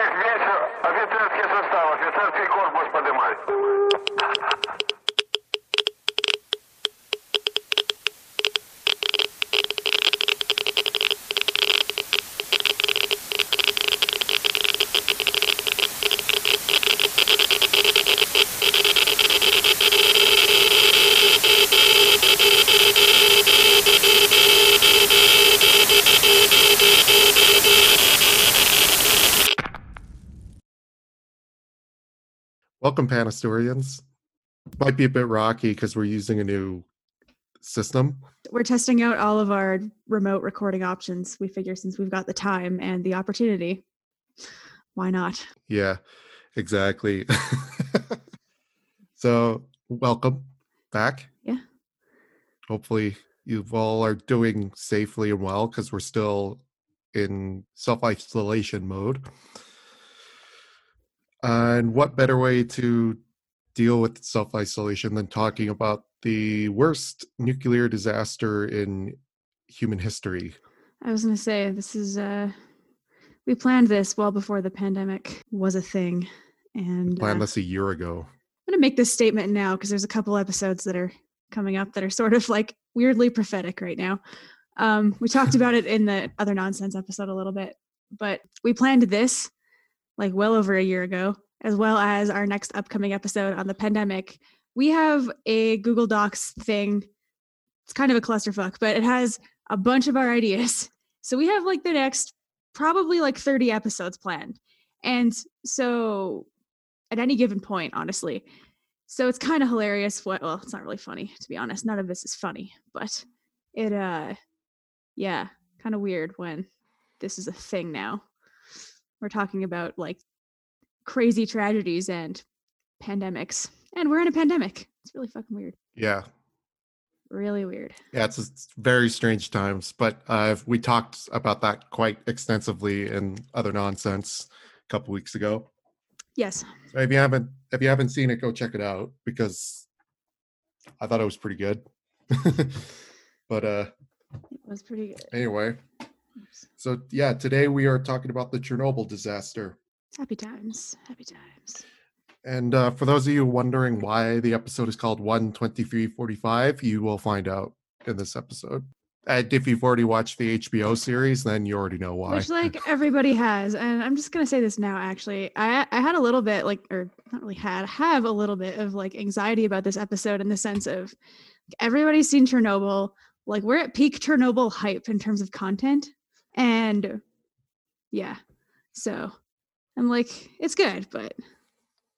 Yes, yes, sir. Welcome, Panastorians. Might be a bit rocky because we're using a new system. We're testing out all of our remote recording options. We figure since we've got the time and the opportunity, why not? Yeah, exactly. so, welcome back. Yeah. Hopefully, you all are doing safely and well because we're still in self isolation mode. And what better way to deal with self isolation than talking about the worst nuclear disaster in human history? I was going to say this is uh we planned this well before the pandemic was a thing and uh, Planned this a year ago. I'm going to make this statement now because there's a couple episodes that are coming up that are sort of like weirdly prophetic right now. Um, we talked about it in the other nonsense episode a little bit, but we planned this like well over a year ago, as well as our next upcoming episode on the pandemic. We have a Google Docs thing. It's kind of a clusterfuck, but it has a bunch of our ideas. So we have like the next probably like 30 episodes planned. And so at any given point, honestly. So it's kind of hilarious what well, it's not really funny, to be honest. None of this is funny, but it uh yeah, kind of weird when this is a thing now. We're talking about like crazy tragedies and pandemics. And we're in a pandemic. It's really fucking weird. Yeah. Really weird. Yeah, it's, it's very strange times, but uh, we talked about that quite extensively in other nonsense a couple weeks ago. Yes. So if you haven't if you haven't seen it, go check it out because I thought it was pretty good. but uh It was pretty good. anyway, Oops. so yeah, today we are talking about the Chernobyl disaster. Happy times. Happy times. And uh, for those of you wondering why the episode is called 12345, you will find out in this episode. And if you've already watched the HBO series, then you already know why. Which like everybody has. And I'm just gonna say this now actually. I I had a little bit like or not really had, have a little bit of like anxiety about this episode in the sense of everybody's seen Chernobyl. Like we're at peak Chernobyl hype in terms of content. And yeah. So I'm like, it's good, but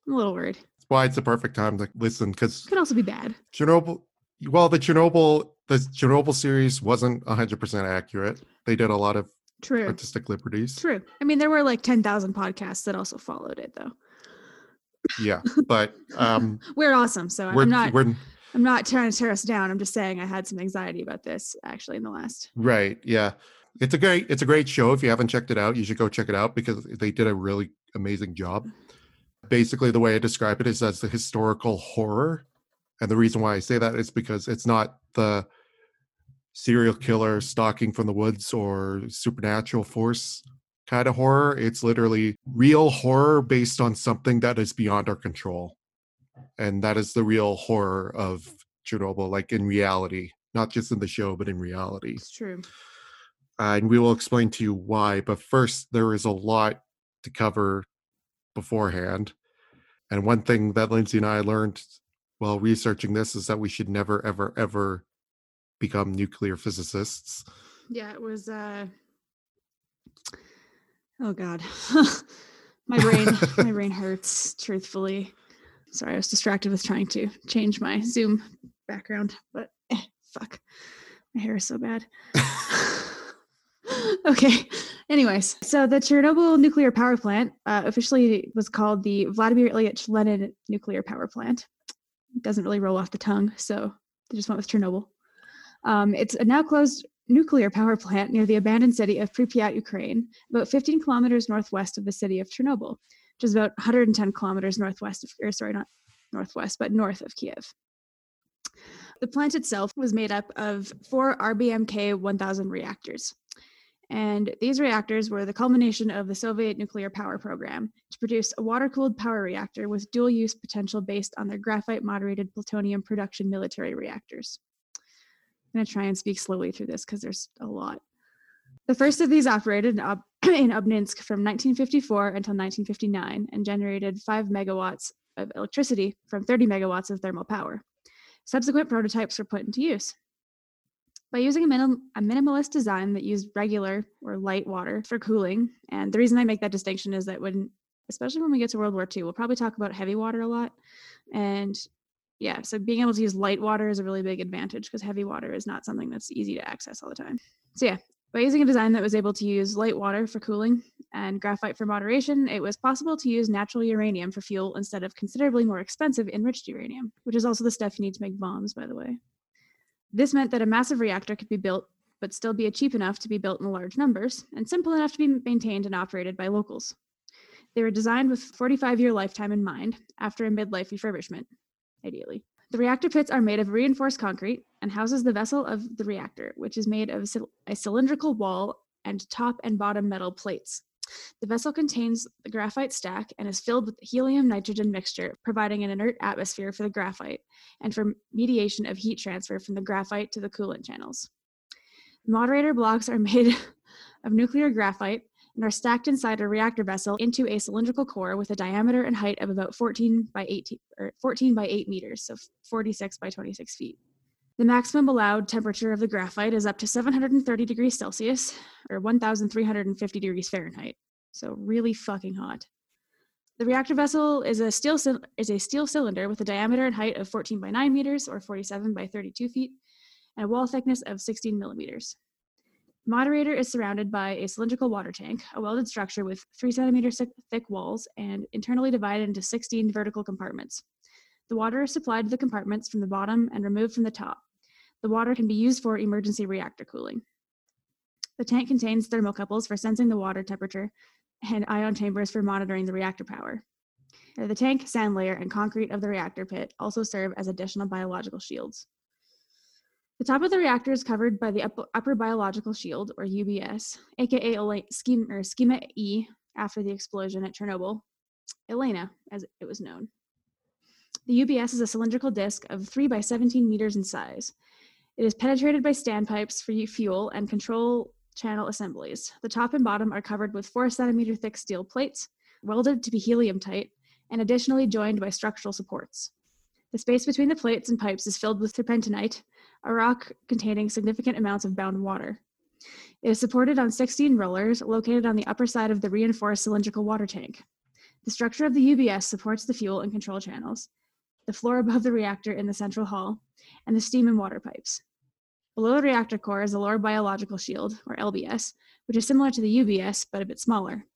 I'm a little worried. That's why it's the perfect time to listen because it Could also be bad. Chernobyl. Well, the Chernobyl the Chernobyl series wasn't 100% accurate. They did a lot of True. artistic liberties. True. I mean, there were like 10,000 podcasts that also followed it though. Yeah, but um, We're awesome. So we're I'm not we're I'm not trying to tear us down. I'm just saying I had some anxiety about this actually in the last. right. Yeah, it's a great it's a great show. If you haven't checked it out, you should go check it out because they did a really amazing job. Basically, the way I describe it is as the historical horror, and the reason why I say that is because it's not the serial killer stalking from the woods or supernatural force kind of horror. It's literally real horror based on something that is beyond our control. And that is the real horror of Chernobyl, like in reality, not just in the show, but in reality. It's true. Uh, and we will explain to you why. But first, there is a lot to cover beforehand. And one thing that Lindsay and I learned while researching this is that we should never, ever, ever become nuclear physicists. Yeah, it was uh Oh god. my brain my brain hurts truthfully. Sorry, I was distracted with trying to change my Zoom background, but eh, fuck. My hair is so bad. okay. Anyways, so the Chernobyl nuclear power plant uh, officially was called the Vladimir Ilyich Lenin nuclear power plant. It doesn't really roll off the tongue, so they just went with Chernobyl. Um, it's a now closed nuclear power plant near the abandoned city of Pripyat, Ukraine, about 15 kilometers northwest of the city of Chernobyl, which is about 110 kilometers northwest of, or sorry, not northwest, but north of Kiev. The plant itself was made up of four RBMK 1000 reactors. And these reactors were the culmination of the Soviet nuclear power program to produce a water cooled power reactor with dual use potential based on their graphite moderated plutonium production military reactors. I'm going to try and speak slowly through this because there's a lot. The first of these operated in, in Obninsk from 1954 until 1959 and generated 5 megawatts of electricity from 30 megawatts of thermal power. Subsequent prototypes were put into use. By using a, minim- a minimalist design that used regular or light water for cooling, and the reason I make that distinction is that when, especially when we get to World War II, we'll probably talk about heavy water a lot. And yeah, so being able to use light water is a really big advantage because heavy water is not something that's easy to access all the time. So yeah, by using a design that was able to use light water for cooling and graphite for moderation, it was possible to use natural uranium for fuel instead of considerably more expensive enriched uranium, which is also the stuff you need to make bombs, by the way. This meant that a massive reactor could be built, but still be cheap enough to be built in large numbers and simple enough to be maintained and operated by locals. They were designed with 45 year lifetime in mind after a midlife refurbishment, ideally. The reactor pits are made of reinforced concrete and houses the vessel of the reactor, which is made of a cylindrical wall and top and bottom metal plates. The vessel contains the graphite stack and is filled with helium nitrogen mixture, providing an inert atmosphere for the graphite and for mediation of heat transfer from the graphite to the coolant channels. Moderator blocks are made of nuclear graphite and are stacked inside a reactor vessel into a cylindrical core with a diameter and height of about 14 by 18 or 14 by 8 meters, so 46 by 26 feet. The maximum allowed temperature of the graphite is up to 730 degrees Celsius or 1,350 degrees Fahrenheit. So really fucking hot. The reactor vessel is a steel is a steel cylinder with a diameter and height of 14 by 9 meters or 47 by 32 feet, and a wall thickness of 16 millimeters. Moderator is surrounded by a cylindrical water tank, a welded structure with 3 centimeters thick- thick walls and internally divided into 16 vertical compartments. The water is supplied to the compartments from the bottom and removed from the top. The water can be used for emergency reactor cooling. The tank contains thermocouples for sensing the water temperature and ion chambers for monitoring the reactor power. The tank, sand layer, and concrete of the reactor pit also serve as additional biological shields. The top of the reactor is covered by the upper biological shield, or UBS, aka schema, E after the explosion at Chernobyl, Elena, as it was known. The UBS is a cylindrical disc of 3 by 17 meters in size. It is penetrated by standpipes for fuel and control channel assemblies. The top and bottom are covered with 4 centimeter thick steel plates, welded to be helium tight, and additionally joined by structural supports. The space between the plates and pipes is filled with serpentinite, a rock containing significant amounts of bound water. It is supported on 16 rollers located on the upper side of the reinforced cylindrical water tank. The structure of the UBS supports the fuel and control channels, the floor above the reactor in the central hall, and the steam and water pipes. Below the reactor core is the lower biological shield, or LBS, which is similar to the UBS but a bit smaller.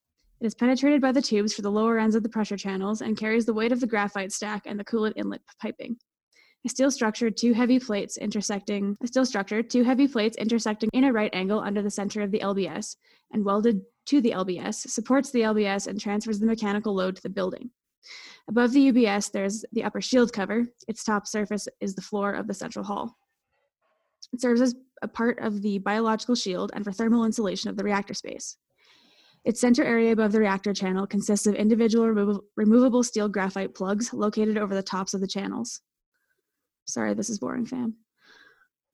It is penetrated by the tubes for the lower ends of the pressure channels and carries the weight of the graphite stack and the coolant inlet piping. A steel structure, two heavy plates intersecting a steel structure, two heavy plates intersecting in a right angle under the center of the LBS and welded to the LBS supports the LBS and transfers the mechanical load to the building. Above the UBS, there's the upper shield cover. Its top surface is the floor of the central hall. It serves as a part of the biological shield and for thermal insulation of the reactor space. Its center area above the reactor channel consists of individual remo- removable steel graphite plugs located over the tops of the channels. Sorry, this is boring, fam,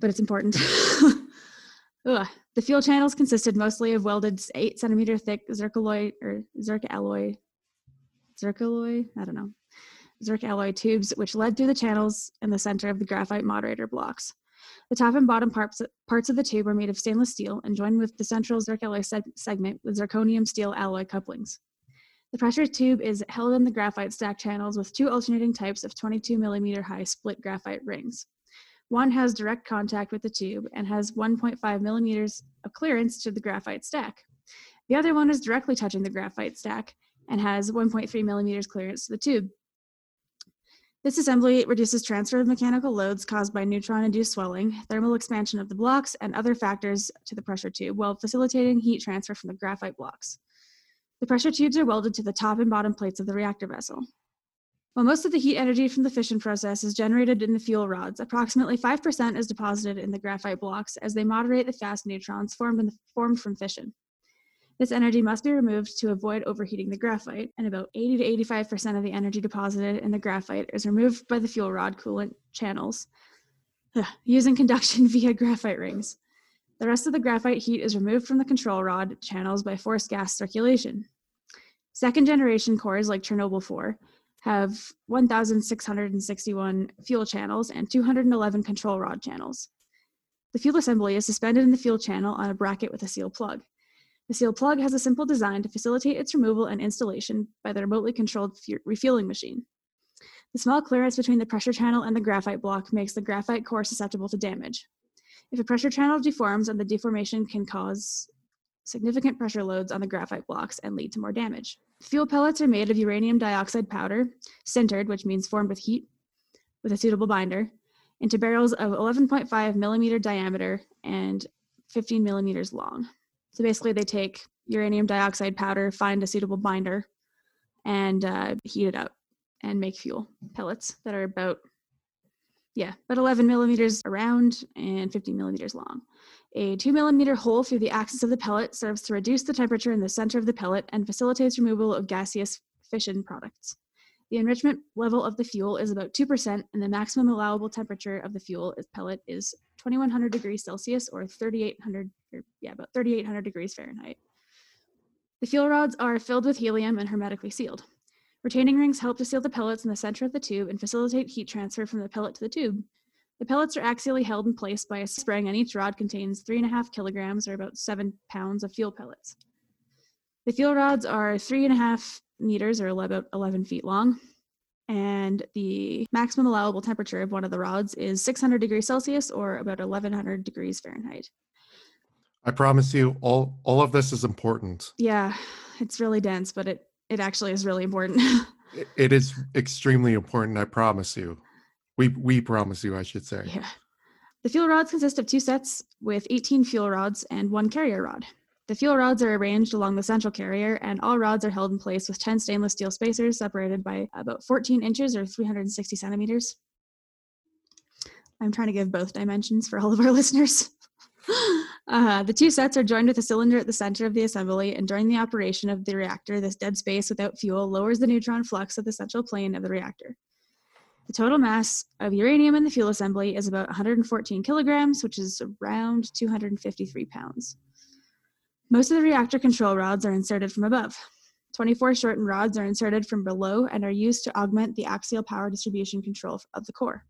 but it's important. Ugh. The fuel channels consisted mostly of welded 8 centimeter thick zircaloy or zirc alloy, zircaloy, I don't know, zirc alloy tubes, which led through the channels in the center of the graphite moderator blocks. The top and bottom parts, parts of the tube were made of stainless steel and joined with the central zircaloy seg- segment with zirconium steel alloy couplings. The pressure tube is held in the graphite stack channels with two alternating types of 22 millimeter high split graphite rings. One has direct contact with the tube and has 1.5 millimeters of clearance to the graphite stack. The other one is directly touching the graphite stack and has 1.3 millimeters clearance to the tube. This assembly reduces transfer of mechanical loads caused by neutron-induced swelling, thermal expansion of the blocks, and other factors to the pressure tube while facilitating heat transfer from the graphite blocks. The pressure tubes are welded to the top and bottom plates of the reactor vessel. While most of the heat energy from the fission process is generated in the fuel rods, approximately 5% is deposited in the graphite blocks as they moderate the fast neutrons formed, the, formed from fission. This energy must be removed to avoid overheating the graphite, and about 80 to 85% of the energy deposited in the graphite is removed by the fuel rod coolant channels ugh, using conduction via graphite rings. The rest of the graphite heat is removed from the control rod channels by forced gas circulation. Second generation cores like Chernobyl 4 have 1,661 fuel channels and 211 control rod channels. The fuel assembly is suspended in the fuel channel on a bracket with a seal plug. The seal plug has a simple design to facilitate its removal and installation by the remotely controlled refueling machine. The small clearance between the pressure channel and the graphite block makes the graphite core susceptible to damage. If a pressure channel deforms and the deformation can cause significant pressure loads on the graphite blocks and lead to more damage. Fuel pellets are made of uranium dioxide powder, sintered, which means formed with heat, with a suitable binder, into barrels of 11.5 millimeter diameter and 15 millimeters long. So basically, they take uranium dioxide powder, find a suitable binder, and uh, heat it up and make fuel pellets that are about, yeah, about 11 millimeters around and 50 millimeters long. A two millimeter hole through the axis of the pellet serves to reduce the temperature in the center of the pellet and facilitates removal of gaseous fission products. The enrichment level of the fuel is about 2%, and the maximum allowable temperature of the fuel pellet is 2100 degrees Celsius or 3800, or yeah, about 3800 degrees Fahrenheit. The fuel rods are filled with helium and hermetically sealed. Retaining rings help to seal the pellets in the center of the tube and facilitate heat transfer from the pellet to the tube. The pellets are axially held in place by a spring, and each rod contains three and a half kilograms, or about seven pounds, of fuel pellets. The fuel rods are three and a half meters, or about 11 feet long, and the maximum allowable temperature of one of the rods is 600 degrees Celsius, or about 1100 degrees Fahrenheit. I promise you, all all of this is important. Yeah, it's really dense, but it it actually is really important. It is extremely important. I promise you. We we promise you. I should say. Yeah. The fuel rods consist of two sets with 18 fuel rods and one carrier rod. The fuel rods are arranged along the central carrier, and all rods are held in place with 10 stainless steel spacers separated by about 14 inches or 360 centimeters. I'm trying to give both dimensions for all of our listeners. Uh, the two sets are joined with a cylinder at the center of the assembly, and during the operation of the reactor, this dead space without fuel lowers the neutron flux of the central plane of the reactor. The total mass of uranium in the fuel assembly is about 114 kilograms, which is around 253 pounds. Most of the reactor control rods are inserted from above. 24 shortened rods are inserted from below and are used to augment the axial power distribution control of the core.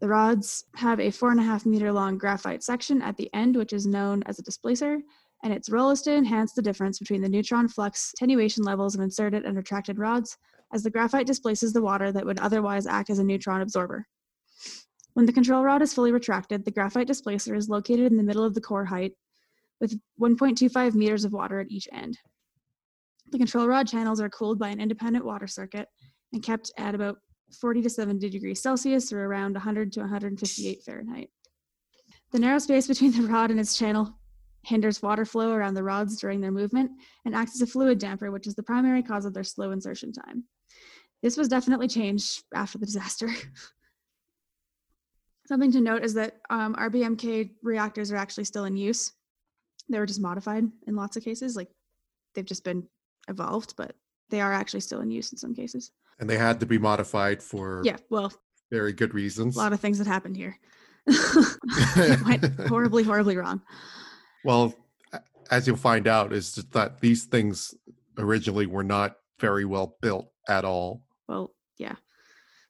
The rods have a four and a half meter long graphite section at the end, which is known as a displacer, and its role is to enhance the difference between the neutron flux attenuation levels of inserted and retracted rods as the graphite displaces the water that would otherwise act as a neutron absorber. When the control rod is fully retracted, the graphite displacer is located in the middle of the core height with 1.25 meters of water at each end. The control rod channels are cooled by an independent water circuit and kept at about 40 to 70 degrees Celsius or around 100 to 158 Fahrenheit. The narrow space between the rod and its channel hinders water flow around the rods during their movement and acts as a fluid damper, which is the primary cause of their slow insertion time. This was definitely changed after the disaster. Something to note is that um, RBMK reactors are actually still in use. They were just modified in lots of cases, like they've just been evolved, but they are actually still in use in some cases. And they had to be modified for Yeah, well, very good reasons. a lot of things that happened here. it went horribly, horribly wrong. Well, as you'll find out, is that these things originally were not very well built at all. Well, yeah.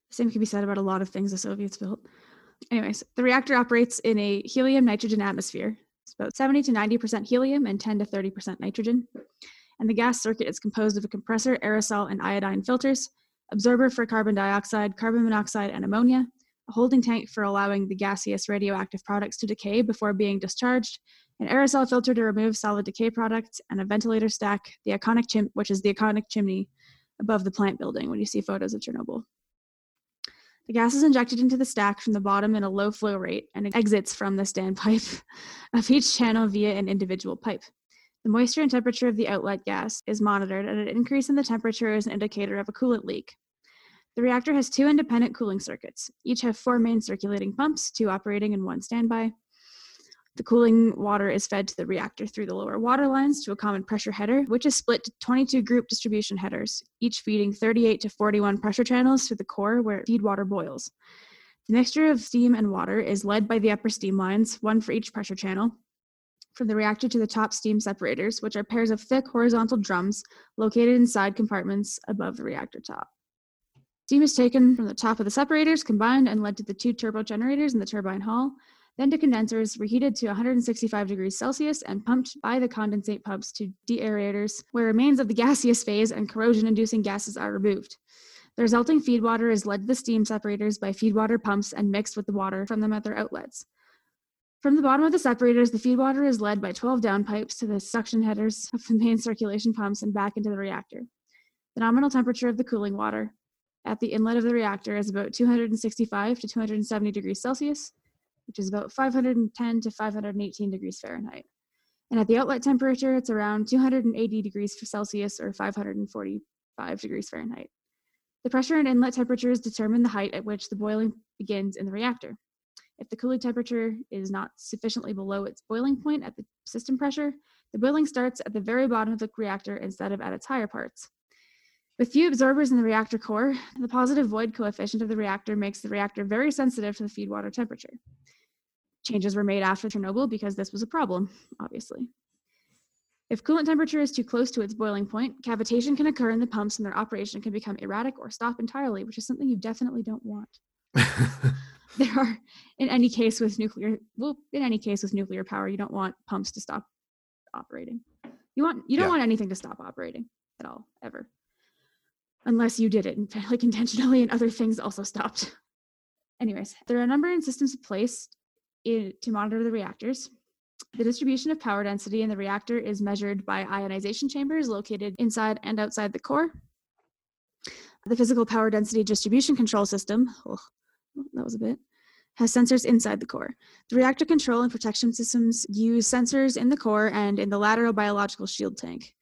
The same can be said about a lot of things the Soviets built. Anyways, the reactor operates in a helium nitrogen atmosphere. It's about 70 to 90% helium and 10 to 30% nitrogen. And the gas circuit is composed of a compressor, aerosol, and iodine filters, absorber for carbon dioxide, carbon monoxide, and ammonia, a holding tank for allowing the gaseous radioactive products to decay before being discharged, an aerosol filter to remove solid decay products, and a ventilator stack, the iconic chim- which is the iconic chimney above the plant building when you see photos of Chernobyl. The gas is injected into the stack from the bottom in a low flow rate and it exits from the standpipe of each channel via an individual pipe. The moisture and temperature of the outlet gas is monitored, and an increase in the temperature is an indicator of a coolant leak. The reactor has two independent cooling circuits. Each have four main circulating pumps, two operating and one standby. The cooling water is fed to the reactor through the lower water lines to a common pressure header, which is split to 22 group distribution headers, each feeding 38 to 41 pressure channels through the core where feed water boils. The mixture of steam and water is led by the upper steam lines, one for each pressure channel, from the reactor to the top steam separators, which are pairs of thick horizontal drums located inside compartments above the reactor top. Steam is taken from the top of the separators, combined and led to the two turbo generators in the turbine hall, then to condensers reheated to 165 degrees Celsius and pumped by the condensate pumps to deaerators, where remains of the gaseous phase and corrosion inducing gases are removed. The resulting feed water is led to the steam separators by feed water pumps and mixed with the water from them at their outlets. From the bottom of the separators, the feed water is led by 12 downpipes to the suction headers of the main circulation pumps and back into the reactor. The nominal temperature of the cooling water at the inlet of the reactor is about 265 to 270 degrees Celsius, which is about 510 to 518 degrees Fahrenheit. And at the outlet temperature, it's around 280 degrees Celsius or 545 degrees Fahrenheit. The pressure and inlet temperatures determine the height at which the boiling begins in the reactor. If the cooling temperature is not sufficiently below its boiling point at the system pressure, the boiling starts at the very bottom of the reactor instead of at its higher parts. With few absorbers in the reactor core, the positive void coefficient of the reactor makes the reactor very sensitive to the feed water temperature. Changes were made after Chernobyl because this was a problem, obviously. If coolant temperature is too close to its boiling point, cavitation can occur in the pumps and their operation can become erratic or stop entirely, which is something you definitely don't want. there are in any case with nuclear well in any case with nuclear power you don't want pumps to stop operating. You want you don't Yeah. want anything to stop operating at all ever. Unless you did it in- like intentionally and other things also stopped. Anyways there are a number of systems placed in, to monitor the reactors. The distribution of power density in the reactor is measured by ionization chambers located inside and outside the core. The physical power density distribution control system ugh, that was a bit has sensors inside the core. The reactor control and protection systems use sensors in the core and in the lateral biological shield tank.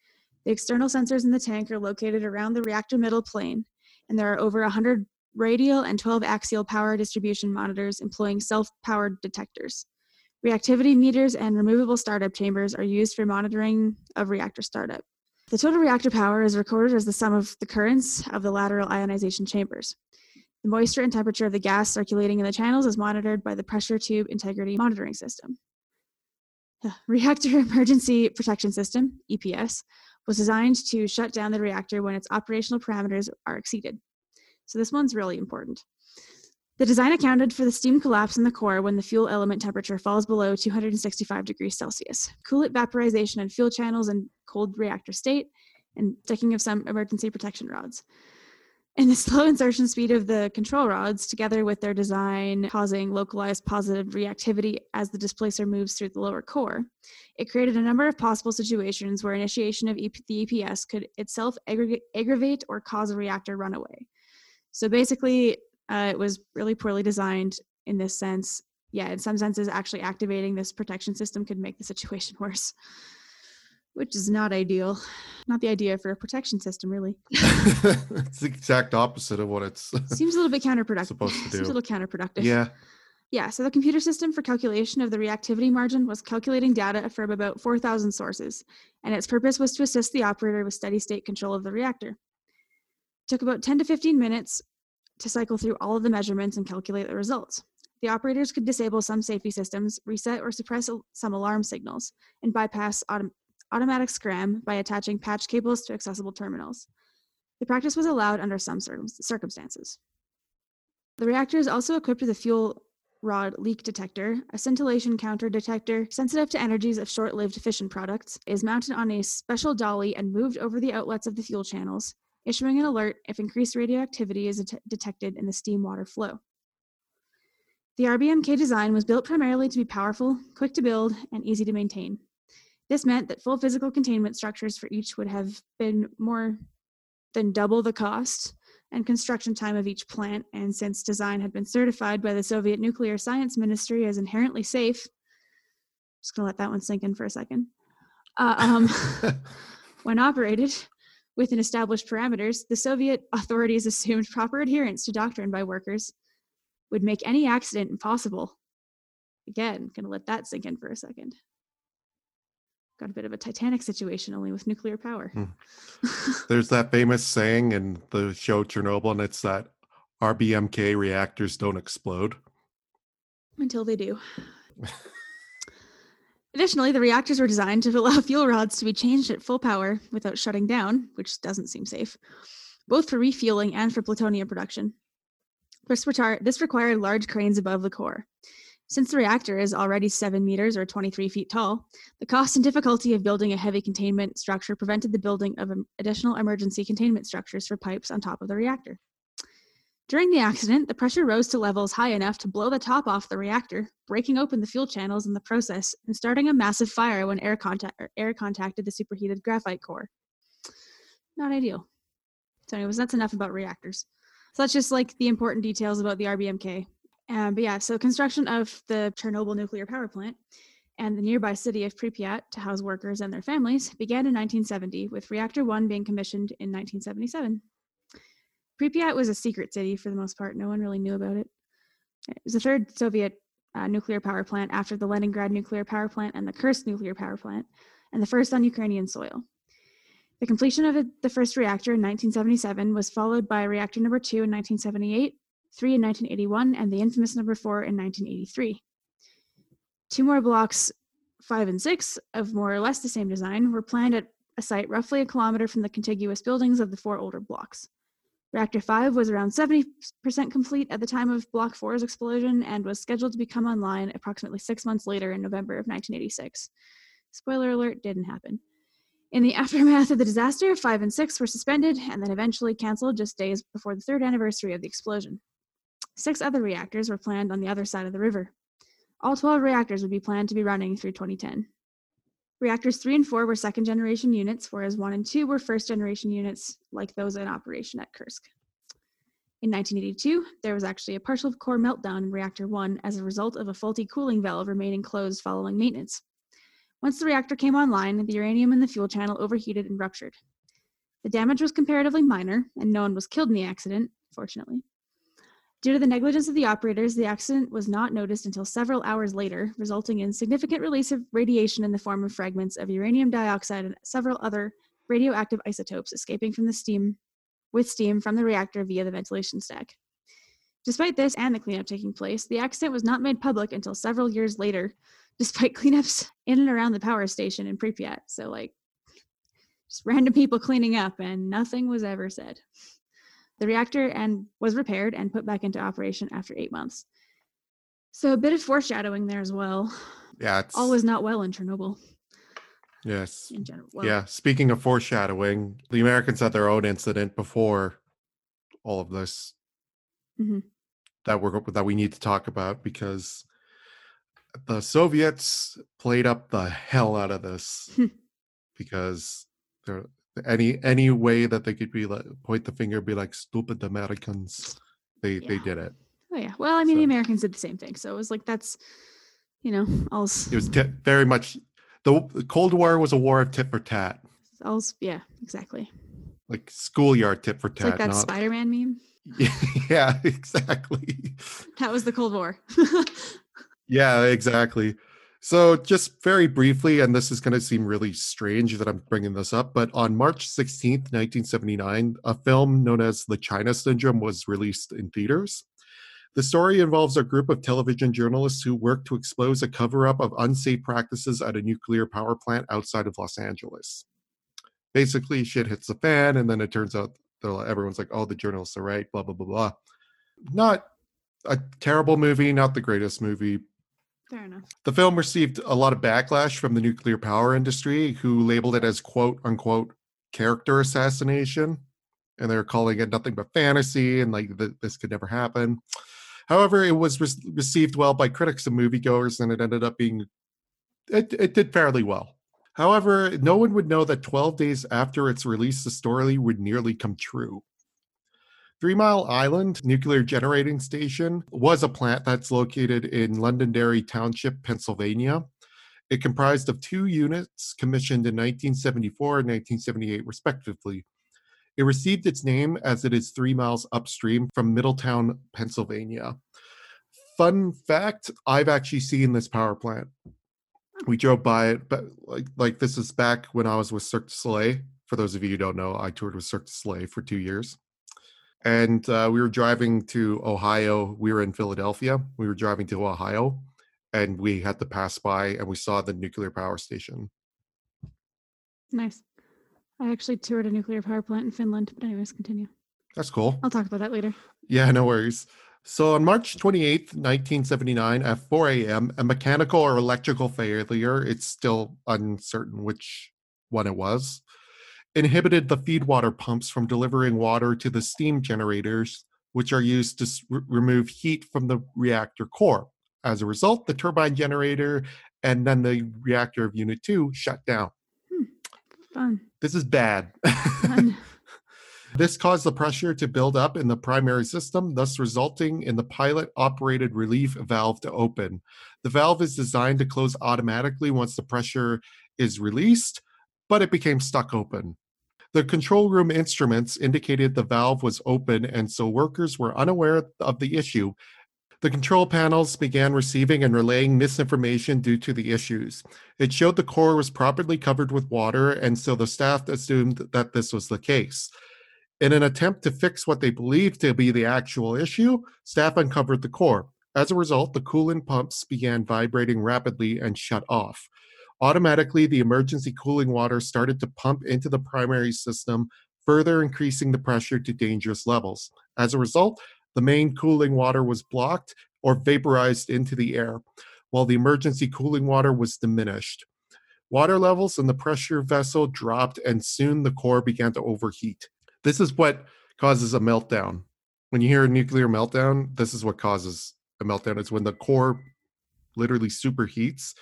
The external sensors in the tank are located around the reactor middle plane, and there are over 100 radial and 12 axial power distribution monitors employing self powered detectors. Reactivity meters and removable startup chambers are used for monitoring of reactor startup. The total reactor power is recorded as the sum of the currents of the lateral ionization chambers. Moisture and temperature of the gas circulating in the channels is monitored by the pressure tube integrity monitoring system. The Reactor Emergency Protection System, EPS, was designed to shut down the reactor when its operational parameters are exceeded. So this one's really important. The design accounted for the steam collapse in the core when the fuel element temperature falls below 265 degrees Celsius, coolant vaporization in fuel channels in cold reactor state, and sticking of some emergency protection rods. And the slow insertion speed of the control rods, together with their design causing localized positive reactivity as the displacer moves through the lower core, it created a number of possible situations where initiation of EP- the EPS could itself aggravate or cause a reactor runaway. So basically, uh, it was really poorly designed in this sense. Yeah, in some senses, actually activating this protection system could make the situation worse, which is not ideal. Not the idea for a protection system, really. it's the exact opposite of what it's Seems a little bit counterproductive. supposed to Seems do. a little counterproductive. yeah. Yeah, so the computer system for calculation of the reactivity margin was calculating data from about 4,000 sources, and its purpose was to assist the operator with steady state control of the reactor. It took about 10 to 15 minutes to cycle through all of the measurements and calculate the results. The operators could disable some safety systems, reset or suppress some alarm signals, and bypass autom- automatic scram by attaching patch cables to accessible terminals. The practice was allowed under some circumstances. The reactor is also equipped with a fuel rod leak detector, a scintillation counter detector sensitive to energies of short lived fission products, is mounted on a special dolly and moved over the outlets of the fuel channels, issuing an alert if increased radioactivity is det- detected in the steam water flow. The RBMK design was built primarily to be powerful, quick to build, and easy to maintain. This meant that full physical containment structures for each would have been more than double the cost and construction time of each plant, and since design had been certified by the Soviet Nuclear Science Ministry as inherently safe, just gonna let that one sink in for a second. Uh, um, when operated, Within established parameters, the Soviet authorities assumed proper adherence to doctrine by workers would make any accident impossible. Again, gonna let that sink in for a second. Got a bit of a Titanic situation, only with nuclear power. Hmm. There's that famous saying in the show Chernobyl, and it's that RBMK reactors don't explode. Until they do. Additionally, the reactors were designed to allow fuel rods to be changed at full power without shutting down, which doesn't seem safe, both for refueling and for plutonium production. This, retar- this required large cranes above the core. Since the reactor is already 7 meters or 23 feet tall, the cost and difficulty of building a heavy containment structure prevented the building of additional emergency containment structures for pipes on top of the reactor. During the accident, the pressure rose to levels high enough to blow the top off the reactor, breaking open the fuel channels in the process and starting a massive fire when air, contact- air contacted the superheated graphite core. Not ideal. So, anyways, that's enough about reactors. So that's just like the important details about the RBMK. Um, but yeah, so construction of the Chernobyl nuclear power plant and the nearby city of Pripyat to house workers and their families began in 1970, with Reactor 1 being commissioned in 1977. Pripyat was a secret city for the most part. No one really knew about it. It was the third Soviet uh, nuclear power plant after the Leningrad nuclear power plant and the Kursk nuclear power plant, and the first on Ukrainian soil. The completion of the first reactor in 1977 was followed by reactor number two in 1978, three in 1981, and the infamous number four in 1983. Two more blocks, five and six, of more or less the same design, were planned at a site roughly a kilometer from the contiguous buildings of the four older blocks. Reactor 5 was around 70% complete at the time of Block 4's explosion and was scheduled to become online approximately six months later in November of 1986. Spoiler alert, didn't happen. In the aftermath of the disaster, 5 and 6 were suspended and then eventually canceled just days before the third anniversary of the explosion. Six other reactors were planned on the other side of the river. All 12 reactors would be planned to be running through 2010. Reactors 3 and 4 were second generation units, whereas 1 and 2 were first generation units like those in operation at Kursk. In 1982, there was actually a partial core meltdown in Reactor 1 as a result of a faulty cooling valve remaining closed following maintenance. Once the reactor came online, the uranium in the fuel channel overheated and ruptured. The damage was comparatively minor, and no one was killed in the accident, fortunately. Due to the negligence of the operators, the accident was not noticed until several hours later, resulting in significant release of radiation in the form of fragments of uranium dioxide and several other radioactive isotopes escaping from the steam with steam from the reactor via the ventilation stack. Despite this and the cleanup taking place, the accident was not made public until several years later, despite cleanups in and around the power station in Pripyat. So like just random people cleaning up and nothing was ever said. The reactor and was repaired and put back into operation after eight months. So a bit of foreshadowing there as well. Yeah, it's All was not well in Chernobyl yes. in general. Well, yeah, speaking of foreshadowing, the Americans had their own incident before all of this Mhm. that we're that we need to talk about because the Soviets played up the hell out of this because there any any way that they could be like point the finger be like stupid Americans they they did it Oh yeah. Well, I mean, the Americans did the same thing, so it was like that's, you know, all's it was ti- very much the the Cold War was a war of tit for tat all's yeah, exactly. like schoolyard tit for It's like tat that not Spider-Man meme. yeah exactly That was the Cold War. Yeah, exactly. So, just very briefly, and this is going to seem really strange that I'm bringing this up, but on March 16th, 1979, a film known as The China Syndrome was released in theaters. The story involves a group of television journalists who work to expose a cover up of unsafe practices at a nuclear power plant outside of Los Angeles. Basically, shit hits the fan, and then it turns out everyone's like, oh, the journalists are right, blah, blah, blah, blah. Not a terrible movie, not the greatest movie, Fair enough. the film received a lot of backlash from the nuclear power industry, who labeled it as quote unquote character assassination. And they're calling it nothing but fantasy and like th- this could never happen. However, it was re- received well by critics and moviegoers, and it ended up being, it, it did fairly well. However, no one would know that 12 days after its release, the story would nearly come true. Three Mile Island Nuclear Generating Station was a plant that's located in Londonderry Township, Pennsylvania. It comprised of two units commissioned in 1974 and 1978, respectively. It received its name as it is three miles upstream from Middletown, Pennsylvania. Fun fact I've actually seen this power plant. We drove by it, but like, like this is back when I was with Cirque du Soleil. For those of you who don't know, I toured with Cirque du Soleil for two years. And uh, we were driving to Ohio. We were in Philadelphia. We were driving to Ohio and we had to pass by and we saw the nuclear power station. Nice. I actually toured a nuclear power plant in Finland, but anyways, continue. That's cool. I'll talk about that later. Yeah, no worries. So on March 28th, 1979, at 4 a.m., a mechanical or electrical failure, it's still uncertain which one it was, inhibited the feed water pumps from delivering water to the steam generators, which are used to s- r- remove heat from the reactor core. As a result, the turbine generator and then the reactor of Unit 2 shut down. Hmm. Fun. This is bad. This caused the pressure to build up in the primary system, thus resulting in the pilot operated relief valve to open. The valve is designed to close automatically once the pressure is released, but it became stuck open. The control room instruments indicated the valve was open, and so workers were unaware of the issue. The control panels began receiving and relaying misinformation due to the issues. It showed the core was properly covered with water, and so the staff assumed that this was the case. In an attempt to fix what they believed to be the actual issue, staff uncovered the core. As a result, the coolant pumps began vibrating rapidly and shut off. Automatically, the emergency cooling water started to pump into the primary system, further increasing the pressure to dangerous levels. As a result, the main cooling water was blocked or vaporized into the air, while the emergency cooling water was diminished. Water levels in the pressure vessel dropped, and soon the core began to overheat. This is what causes a meltdown. When you hear a nuclear meltdown, this is what causes a meltdown. It's when the core literally superheats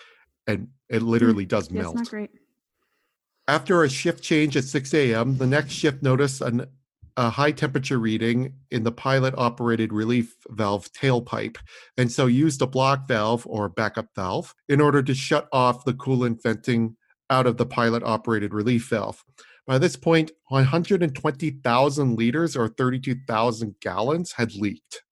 and it hmm. literally does Yeah, it's melt. not great. After a shift change at 6 a.m., the next shift noticed an, a high temperature reading in the pilot operated relief valve tailpipe, and so used a block valve or backup valve in order to shut off the coolant venting out of the pilot operated relief valve. By this point, 120,000 liters or 32,000 gallons had leaked.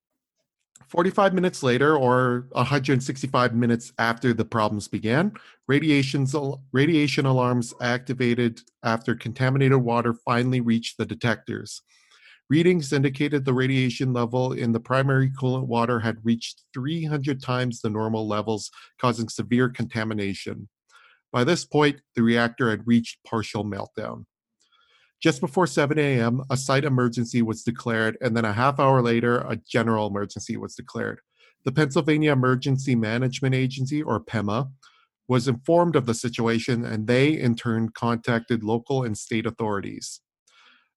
45 minutes later, or 165 minutes after the problems began, radiation alarms activated after contaminated water finally reached the detectors. Readings indicated the radiation level in the primary coolant water had reached 300 times the normal levels, causing severe contamination. By this point, the reactor had reached partial meltdown. Just before 7 a.m., a site emergency was declared, and then a half hour later, a general emergency was declared. The Pennsylvania Emergency Management Agency, or PEMA, was informed of the situation, and they in turn contacted local and state authorities.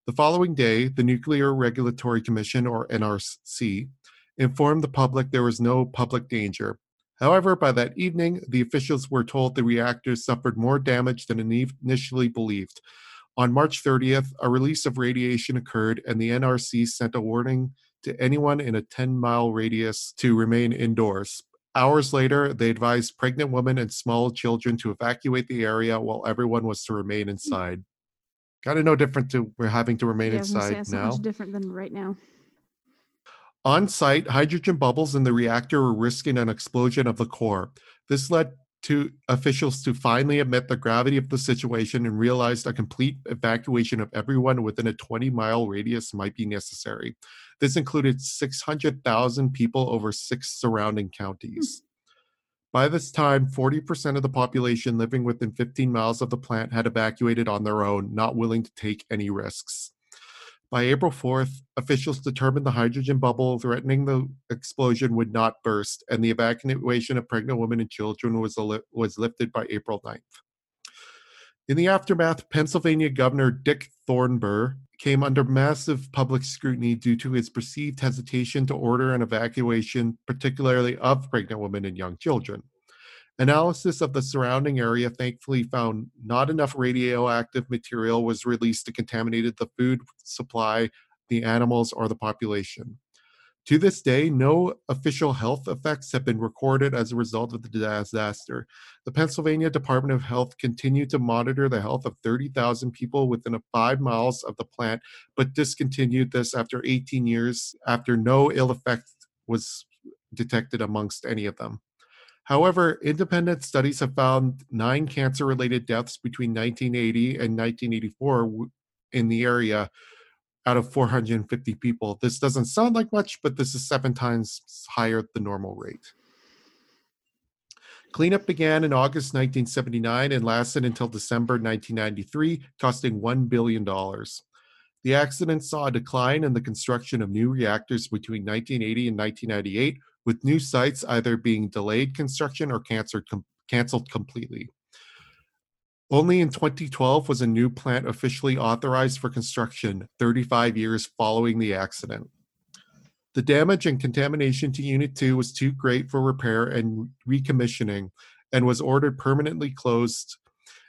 The following day, the Nuclear Regulatory Commission, or NRC, informed the public there was no public danger. However, by that evening, the officials were told the reactors suffered more damage than initially believed. On March 30th, a release of radiation occurred, and the NRC sent a warning to anyone in a 10 mile radius to remain indoors. Hours later, they advised pregnant women and small children to evacuate the area while everyone was to remain hmm. inside. Kind of no different to we're having to remain Yeah, I was say, inside now. much different than right now. On site, hydrogen bubbles in the reactor were risking an explosion of the core. This led to officials to finally admit the gravity of the situation and realized a complete evacuation of everyone within a 20 mile radius might be necessary. This included 600,000 people over six surrounding hmm. counties. By this time, 40% of the population living within 15 miles of the plant had evacuated on their own, not willing to take any risks. By April 4th, officials determined the hydrogen bubble threatening the explosion would not burst, and the evacuation of pregnant women and children was, ali- was lifted by April 9th. In the aftermath, Pennsylvania Governor Dick Thornburgh came under massive public scrutiny due to his perceived hesitation to order an evacuation, particularly of pregnant women and young children. Analysis of the surrounding area thankfully found not enough radioactive material was released to contaminate the food supply, the animals, or the population. To this day, no official health effects have been recorded as a result of the disaster. The Pennsylvania Department of Health continued to monitor the health of 30,000 people within a five miles of the plant, but discontinued this after 18 years after no ill effect was detected amongst any of them. However, independent studies have found nine cancer related deaths between 1980 and 1984 in the area out of 450 people. This doesn't sound like much, but this is seven times higher than the normal rate. Cleanup began in August 1979 and lasted until December 1993, costing $1 billion. The accident saw a decline in the construction of new reactors between 1980 and 1998, with new sites either being delayed construction or canceled, com- canceled completely. Only in 2012 was a new plant officially authorized for construction, 35 years following the accident. The damage and contamination to Unit 2 was too great for repair and recommissioning and was ordered permanently closed.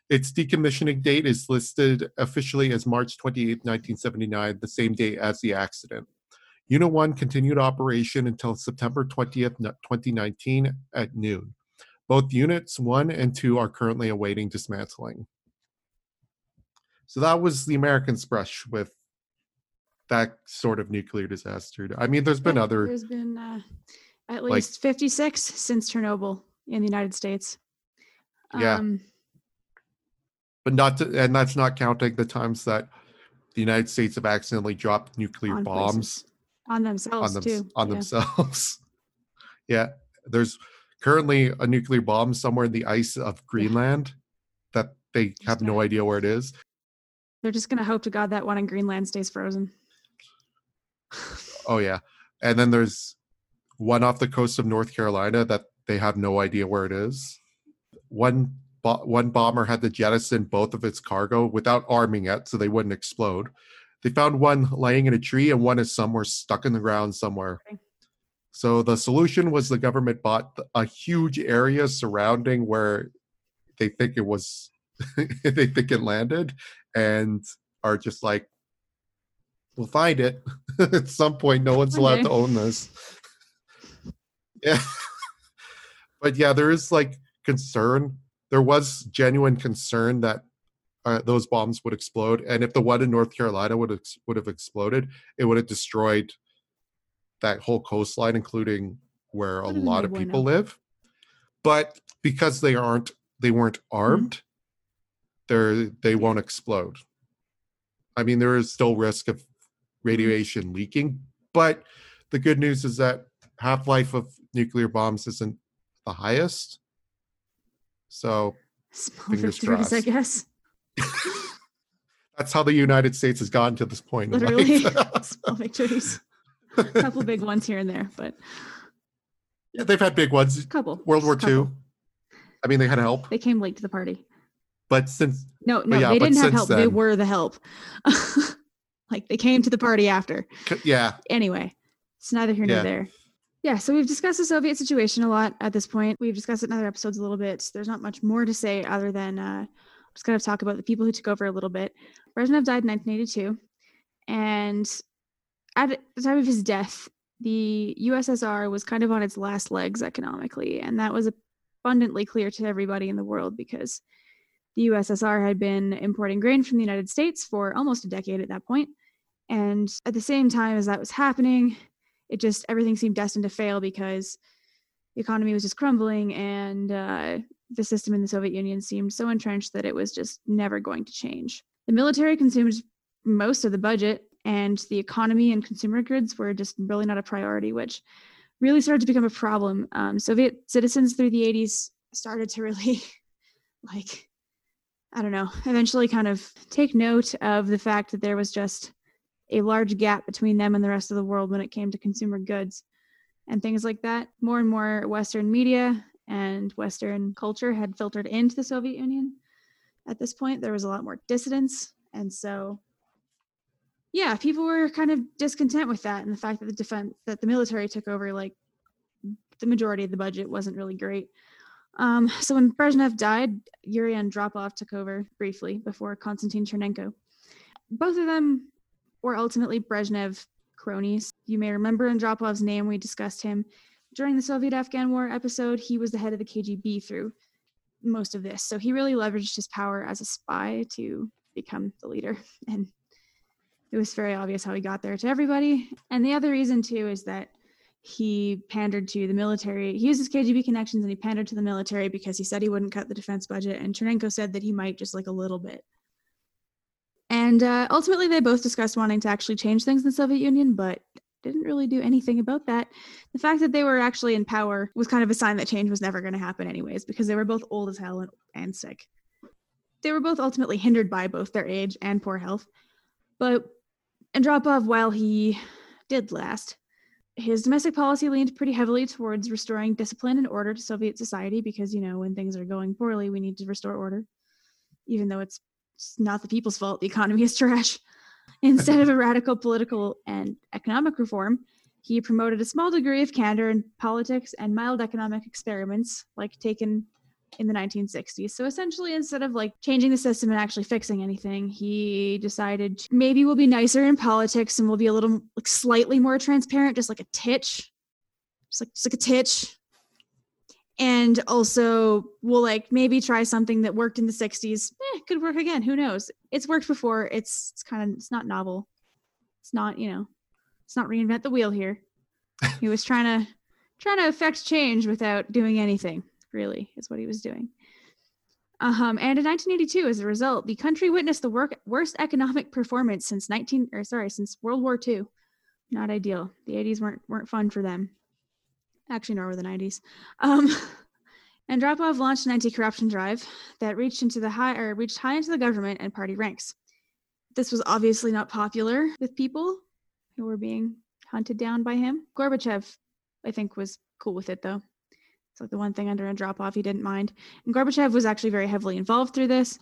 Its decommissioning date is listed officially as March 28, 1979, the same day as the accident. Unit 1 continued operation until September 20th, 2019 at noon. Both units one and two are currently awaiting dismantling. So that was the Americans' brush with that sort of nuclear disaster. I mean, there's been Yeah, other, There's been uh, at like- least 56 since Chernobyl in the United States. Yeah. Um, but not, to, and that's not counting the times that the United States have accidentally dropped nuclear bombs places. On themselves on them too. on yeah. themselves. yeah, there's currently a nuclear bomb somewhere in the ice of Greenland that they have no gotta- idea where it is. They're just gonna hope to God that one in Greenland stays frozen. Oh yeah, and then there's one off the coast of North Carolina that they have no idea where it is. One bo- one bomber had to jettison both of its cargo without arming it, so they wouldn't explode. They found one laying in a tree, and one is somewhere stuck in the ground somewhere. Okay. So the solution was the government bought a huge area surrounding where they think it was, they think it landed, and are just like, we'll find it at some point. No one's allowed Okay. to own this. Yeah. but yeah, there is like concern. There was genuine concern that uh, those bombs would explode, and if the one in North Carolina would ex- would have exploded, it would have destroyed that whole coastline, including where a lot of people live. But because they aren't, they weren't armed. They're they won't explode. I mean, there is still risk of radiation leaking, but the good news is that half life of nuclear bombs isn't the highest. So Fingers victories, I guess. that's how the United States has gotten to this point. in Literally, small victories. A couple big ones here and there, but yeah, they've had big ones. a couple. World War II. I mean, they had help, They came late to the party. but since No, no, yeah, they didn't have help. They were the help. like they came to the party after. yeah, Anyway, it's neither here Yeah. nor there. Yeah, so we've discussed the Soviet situation a lot at this point. We've discussed it in other episodes a little bit. There's not much more to say other than uh, just kind of talk about the people who took over a little bit. Brezhnev died in 1982, and at the time of his death, the USSR was kind of on its last legs economically, and that was abundantly clear to everybody in the world because the USSR had been importing grain from the United States for almost a decade at that point. And at the same time as that was happening, it just everything seemed destined to fail because the economy was just crumbling and uh, the system in the Soviet Union seemed so entrenched that it was just never going to change. The military consumed most of the budget, and the economy and consumer goods were just really not a priority, which really started to become a problem. Um, Soviet citizens through the 80s started to really, like, I don't know, eventually kind of take note of the fact that there was just a large gap between them and the rest of the world when it came to consumer goods and things like that. More and more Western media and Western culture had filtered into the Soviet Union. At this point, there was a lot more dissidence. And so, yeah, people were kind of discontent with that and the fact that the defense, that the military took over like the majority of the budget wasn't really great. Um, so when Brezhnev died, Yuri Andropov took over briefly before Konstantin Chernenko. Both of them were ultimately Brezhnev cronies. You may remember Andropov's name. We discussed him during the Soviet Afghan War episode. He was the head of the KGB through most of this. So he really leveraged his power as a spy to become the leader. And it was very obvious how he got there to everybody. And the other reason, too, is that he pandered to the military. He used his KGB connections and he pandered to the military because he said he wouldn't cut the defense budget. And Chernenko said that he might just like a little bit. And uh, ultimately, they both discussed wanting to actually change things in the Soviet Union, but didn't really do anything about that. The fact that they were actually in power was kind of a sign that change was never going to happen, anyways, because they were both old as hell and, and sick. They were both ultimately hindered by both their age and poor health. But Andropov, while he did last, his domestic policy leaned pretty heavily towards restoring discipline and order to Soviet society because, you know, when things are going poorly, we need to restore order, even though it's not the people's fault. The economy is trash. Instead of a radical political and economic reform, he promoted a small degree of candor in politics and mild economic experiments, like taken in the 1960s. So essentially, instead of like changing the system and actually fixing anything, he decided maybe we'll be nicer in politics and we'll be a little like slightly more transparent, just like a titch, just like just like a titch. And also, we'll like maybe try something that worked in the 60s. Eh, could work again. Who knows? It's worked before. It's it's kind of it's not novel. It's not you know, it's not reinvent the wheel here. he was trying to trying to affect change without doing anything really is what he was doing. Um, and in 1982, as a result, the country witnessed the work, worst economic performance since 19 or sorry, since World War II. Not ideal. The 80s weren't weren't fun for them. Actually, nor were the 90s. Um, Andropov launched an anti-corruption drive that reached into the high or reached high into the government and party ranks. This was obviously not popular with people who were being hunted down by him. Gorbachev, I think, was cool with it though. It's like the one thing under Andropov he didn't mind. And Gorbachev was actually very heavily involved through this.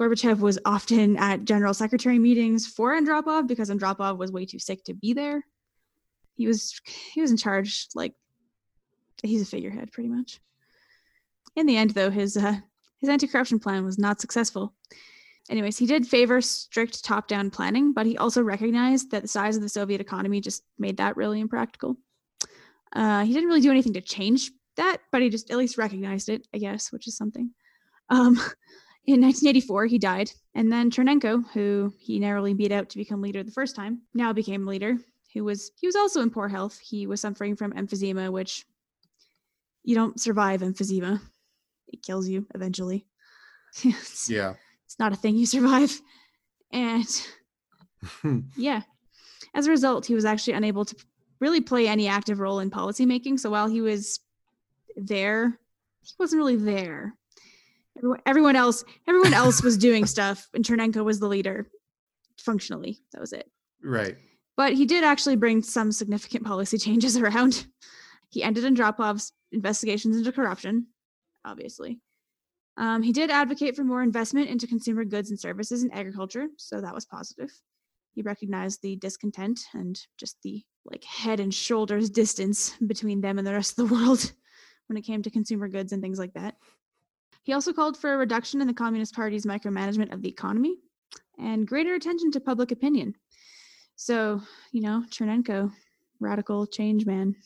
Gorbachev was often at general secretary meetings for Andropov because Andropov was way too sick to be there. He was he was in charge, like he's a figurehead pretty much. In the end, though, his uh, his anti-corruption plan was not successful. Anyways, he did favor strict top-down planning, but he also recognized that the size of the Soviet economy just made that really impractical. Uh, he didn't really do anything to change that, but he just at least recognized it, I guess, which is something. Um, in 1984, he died, and then Chernenko, who he narrowly beat out to become leader the first time, now became leader. Who was he was also in poor health. He was suffering from emphysema, which you don't survive emphysema; it kills you eventually. it's, Yeah. it's not a thing you survive, and yeah. As a result, he was actually unable to really play any active role in policymaking. So while he was there, he wasn't really there. Everyone, everyone else, everyone else was doing stuff, and Chernenko was the leader. Functionally, that was it. right. But he did actually bring some significant policy changes around. He ended Andropov's investigations into corruption, obviously. Um, he did advocate for more investment into consumer goods and services and agriculture, so that was positive. He recognized the discontent and just the like head and shoulders distance between them and the rest of the world when it came to consumer goods and things like that. He also called for a reduction in the Communist Party's micromanagement of the economy and greater attention to public opinion. So, you know, Chernenko, radical change man,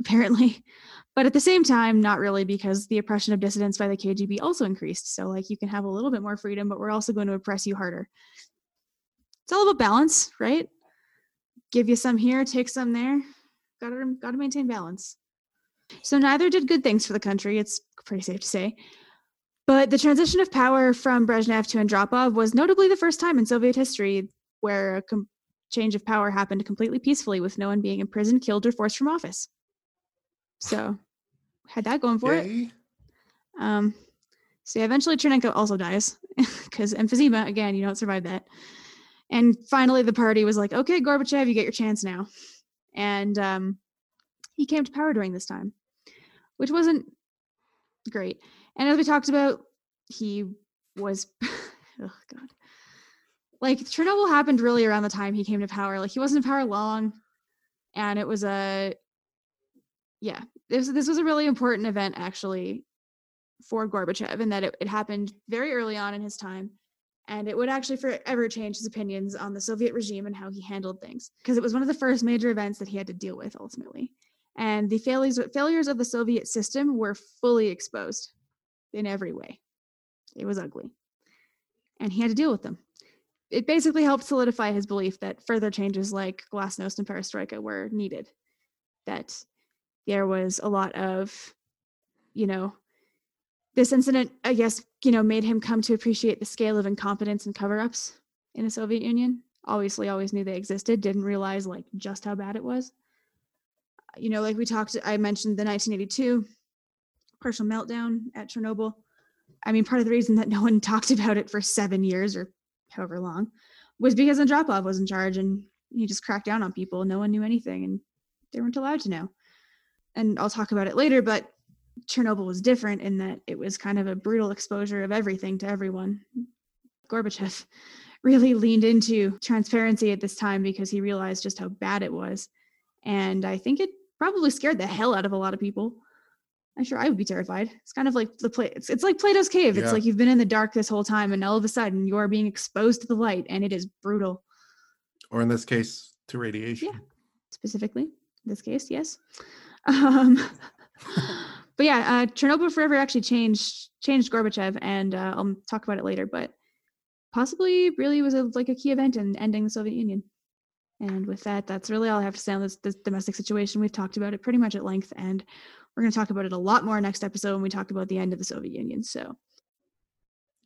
apparently. But at the same time, not really, because the oppression of dissidents by the KGB also increased. So, like, you can have a little bit more freedom, but we're also going to oppress you harder. It's all about balance, right? Give you some here, take some there. Gotta, gotta maintain balance. So, neither did good things for the country. It's pretty safe to say. But the transition of power from Brezhnev to Andropov was notably the first time in Soviet history where a com- change of power happened completely peacefully with no one being imprisoned, killed, or forced from office. So, had that going for it. Um, so yeah, eventually Chernenko also dies because emphysema, again, you don't survive that. And finally, the party was like, okay, Gorbachev, you get your chance now. And um, he came to power during this time, which wasn't great. And as we talked about, he was, oh God. Like Chernobyl happened really around the time he came to power. Like he wasn't in power long. And it was a, yeah, this, this was a really important event actually for Gorbachev in that it, it happened very early on in his time. And it would actually forever change his opinions on the Soviet regime and how he handled things, because it was one of the first major events that he had to deal with ultimately. And the failures failures of the Soviet system were fully exposed in every way. It was ugly. And he had to deal with them. It basically helped solidify his belief that further changes like Glasnost and Perestroika were needed. That there was a lot of, you know, this incident, I guess, you know, made him come to appreciate the scale of incompetence and cover ups in the Soviet Union. Obviously, always knew they existed, didn't realize like just how bad it was. Uh, you know, like we talked, I mentioned the 1982 partial meltdown at Chernobyl. I mean, part of the reason that no one talked about it for seven years or however long was because Andropov was in charge and he just cracked down on people. No one knew anything and they weren't allowed to know. And I'll talk about it later, but Chernobyl was different in that it was kind of a brutal exposure of everything to everyone. Gorbachev really leaned into transparency at this time because he realized just how bad it was. And I think it probably scared the hell out of a lot of people. I'm sure I would be terrified. It's kind of like the play. It's, it's like Plato's cave. It's Yeah. like you've been in the dark this whole time, and all of a sudden you are being exposed to the light, and it is brutal. Or in this case, to radiation. Yeah, specifically, in this case, yes. Um, but yeah, uh, Chernobyl forever actually changed changed Gorbachev, and uh, I'll talk about it later. But possibly, really was a, like a key event in ending the Soviet Union. And with that, that's really all I have to say on this, this domestic situation. We've talked about it pretty much at length, and we're going to talk about it a lot more next episode when we talk about the end of the Soviet Union. So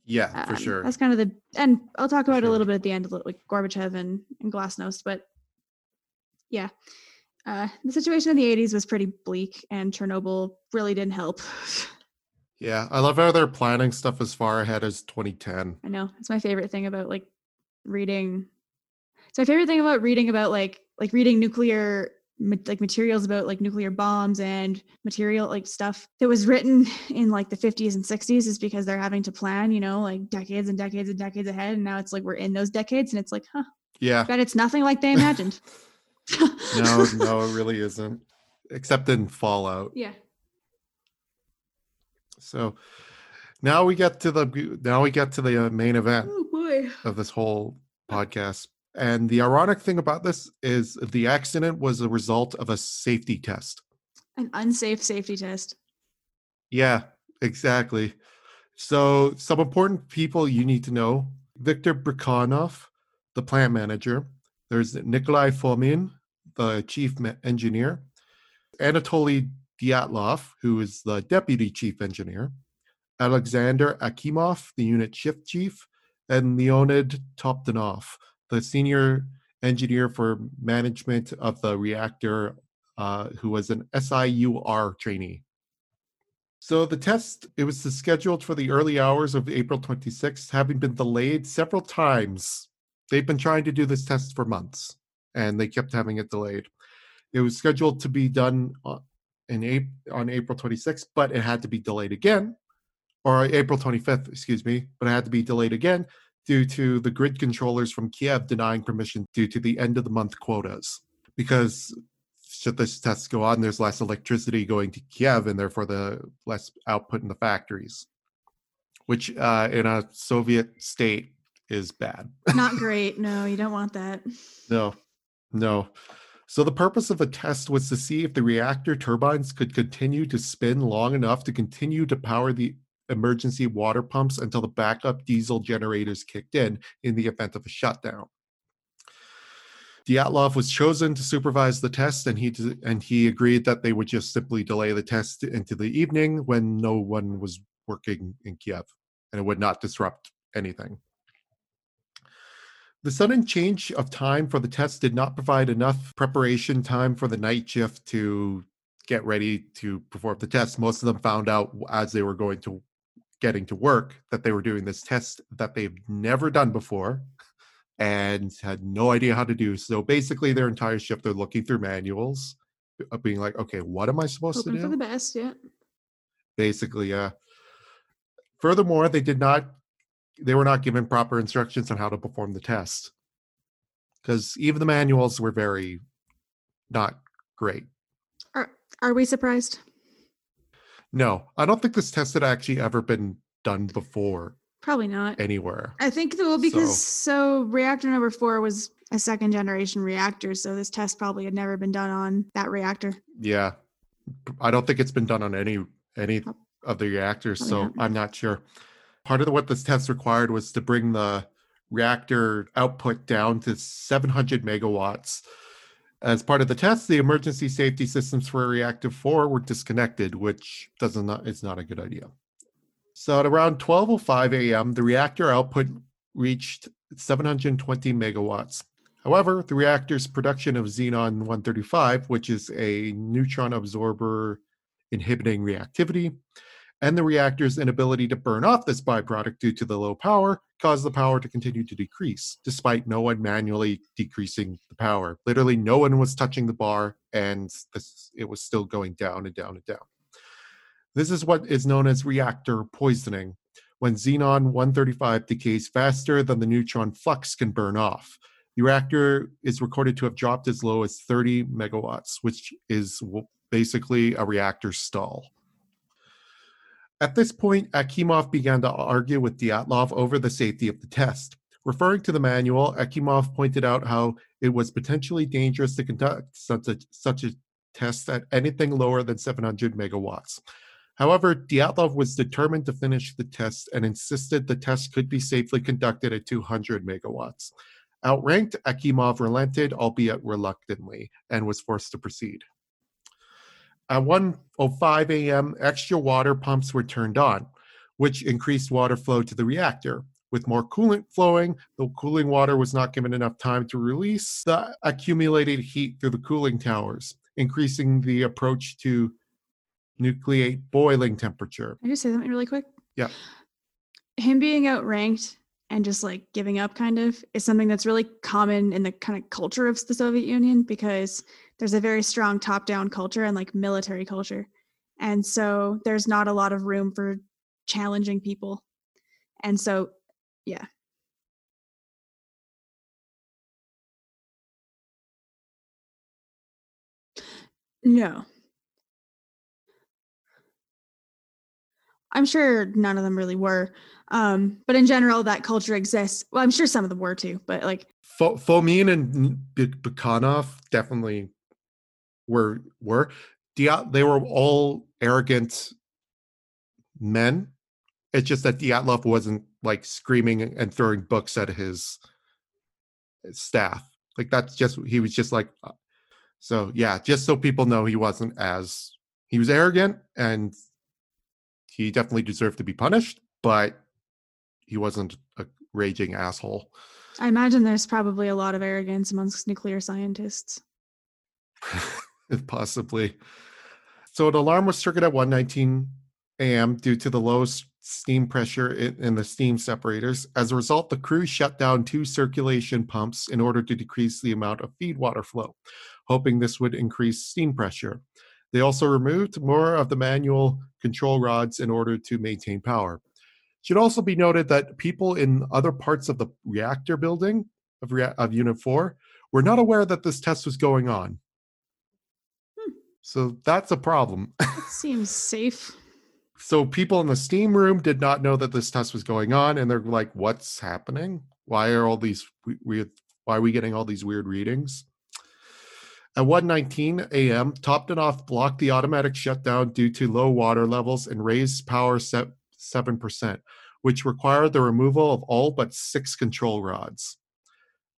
Yeah, for um, sure. that's kind of the and I'll talk about it a little bit at the end, like Gorbachev and, and Glasnost, but yeah. Uh, the situation in the 80s was pretty bleak, and Chernobyl really didn't help. Yeah, I love how they're planning stuff as far ahead as 2010. I know it's my favorite thing about like reading. It's my favorite thing about reading about like like reading nuclear like materials about like nuclear bombs and material like stuff that was written in like the 50s and 60s is because they're having to plan, you know, like decades and decades and decades ahead, and now it's like we're in those decades, and it's like, huh, Yeah. but it's nothing like they imagined. No, no, it really isn't. Except in Fallout. yeah. So now we get to the now we get to the uh, main event Oh of this whole podcast. And the ironic thing about this is the accident was a result of a safety test. An unsafe safety test. Yeah, exactly. So, some important people you need to know Victor Bryukhanov, the plant manager. There's Nikolai Fomin, the chief engineer. Anatoly Dyatlov, who is the deputy chief engineer. Alexander Akimov, the unit shift chief. And Leonid Toptunov, the senior engineer for management of the reactor, uh, who was an SIUR trainee. So the test, it was scheduled for the early hours of April 26th, having been delayed several times. They've been trying to do this test for months, and they kept having it delayed. It was scheduled to be done on- in April, on April 26th, but it had to be delayed again, or April 25th, excuse me, but it had to be delayed again due to the grid controllers from Kiev denying permission due to the end of the month quotas. Because should this test go on, there's less electricity going to Kiev and therefore the less output in the factories, which uh, in a Soviet state is bad. Not great. No, you don't want that. No, no. So the purpose of the test was to see if the reactor turbines could continue to spin long enough to continue to power the emergency water pumps until the backup diesel generators kicked in in the event of a shutdown. Dyatlov was chosen to supervise the test, and he and he agreed that they would just simply delay the test into the evening when no one was working in Kiev, and it would not disrupt anything. The sudden change of time for the test did not provide enough preparation time for the night shift to get ready to perform the test. Most of them found out as they were going to getting to work that they were doing this test that they've never done before and had no idea how to do. So basically their entire shift they're looking through manuals uh, being like, okay, what am I supposed Hoping to do? for the best. Yeah. basically yeah furthermore they did not they were not given proper instructions on how to perform the test because even the manuals were very not great Are Are we surprised? no i don't think this test had actually ever been done before Probably not. anywhere. I think though because so. reactor number four was a second generation reactor, so this test probably had never been done on that reactor. Yeah, I don't think it's been done on any any of the reactors, probably so not. I'm not sure. Part of what this test required was to bring the reactor output down to 700 megawatts. As part of the test, the emergency safety systems for reactor 4 were disconnected, which does not is not a good idea. So at around 12:05 a.m., the reactor output reached 720 megawatts. However, the reactor's production of xenon 135, which is a neutron absorber inhibiting reactivity, and the reactor's inability to burn off this byproduct due to the low power caused the power to continue to decrease, despite no one manually decreasing the power. Literally, no one was touching the bar, and this, it was still going down and down and down. This is what is known as reactor poisoning, when xenon 135 decays faster than the neutron flux can burn off. The reactor is recorded to have dropped as low as 30 megawatts, which is basically a reactor stall. At this point, Akimov began to argue with Dyatlov over the safety of the test. Referring to the manual, Akimov pointed out how it was potentially dangerous to conduct such a, such a test at anything lower than 700 megawatts. However, Dyatlov was determined to finish the test and insisted the test could be safely conducted at 200 megawatts. Outranked, Akimov relented, albeit reluctantly, and was forced to proceed. At 1:05 a.m., extra water pumps were turned on, which increased water flow to the reactor. With more coolant flowing, the cooling water was not given enough time to release the accumulated heat through the cooling towers, increasing the approach to nucleate boiling temperature. Can I just say something really quick? Yeah. Him being outranked and just like giving up kind of is something that's really common in the kind of culture of the Soviet Union because there's a very strong top down culture and like military culture. And so there's not a lot of room for challenging people. And so, yeah. No. I'm sure none of them really were. Um, but in general, that culture exists. Well, I'm sure some of them were too, but like, Fo- Fomin and Bukhanov definitely were were they were all arrogant men. It's just that Dyatlov wasn't like screaming and throwing books at his staff. Like that's just he was just like uh, so yeah, just so people know he wasn't as he was arrogant and he definitely deserved to be punished, but he wasn't a raging asshole. I imagine there's probably a lot of arrogance amongst nuclear scientists. possibly. So an alarm was triggered at 1:19 a.m. due to the low steam pressure in, in the steam separators. As a result, the crew shut down two circulation pumps in order to decrease the amount of feed water flow, hoping this would increase steam pressure. They also removed more of the manual control rods in order to maintain power. It Should also be noted that people in other parts of the reactor building of, rea- of Unit 4 were not aware that this test was going on. Hmm. So that's a problem. Seems safe. so people in the steam room did not know that this test was going on and they're like what's happening why are all these weird why are we getting all these weird readings at 1:19 a.m. Toptunov blocked the automatic shutdown due to low water levels and raised power set 7%, which required the removal of all but 6 control rods.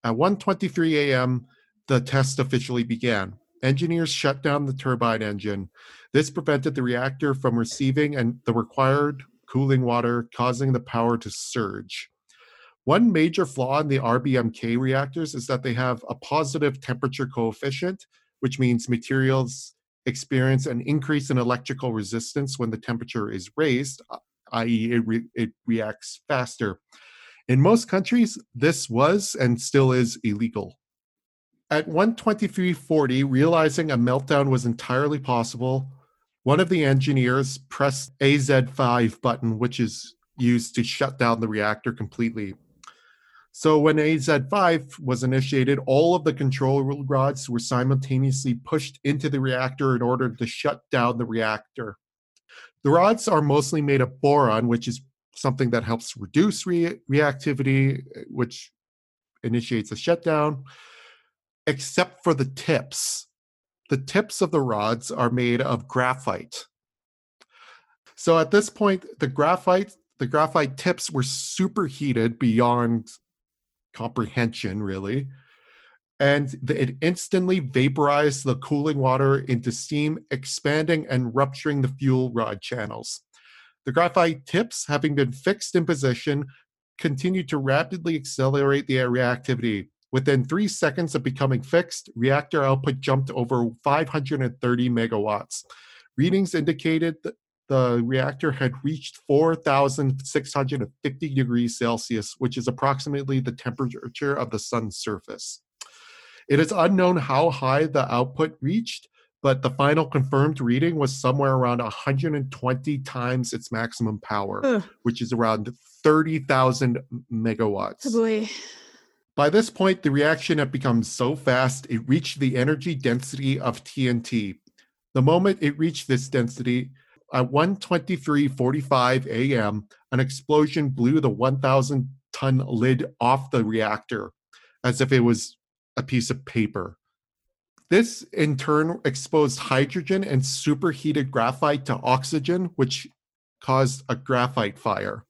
At 1:23 a.m., the test officially began. Engineers shut down the turbine engine. This prevented the reactor from receiving and the required cooling water, causing the power to surge. One major flaw in the RBMK reactors is that they have a positive temperature coefficient, which means materials experience an increase in electrical resistance when the temperature is raised, uh, i.e., it, re- it reacts faster. In most countries, this was and still is illegal. At 123.40, realizing a meltdown was entirely possible, one of the engineers pressed AZ5 button, which is used to shut down the reactor completely. So when AZ5 was initiated, all of the control rods were simultaneously pushed into the reactor in order to shut down the reactor. The rods are mostly made of boron, which is something that helps reduce re- reactivity, uh, which initiates a shutdown, except for the tips. The tips of the rods are made of graphite. So at this point, the graphite the graphite tips were superheated beyond comprehension, really. And it instantly vaporized the cooling water into steam, expanding and rupturing the fuel rod channels. The graphite tips, having been fixed in position, continued to rapidly accelerate the reactivity. Within three seconds of becoming fixed, reactor output jumped over 530 megawatts. Readings indicated the reactor had reached 4,650 degrees Celsius, which is approximately the temperature of the sun's surface. It is unknown how high the output reached, but the final confirmed reading was somewhere around 120 times its maximum power, Ugh. which is around 30,000 megawatts. Oh. By this point, the reaction had become so fast it reached the energy density of TNT. The moment it reached this density, at 1:23:45 a.m., an explosion blew the 1,000 ton lid off the reactor, as if it was a piece of paper. This in turn exposed hydrogen and superheated graphite to oxygen, which caused a graphite fire.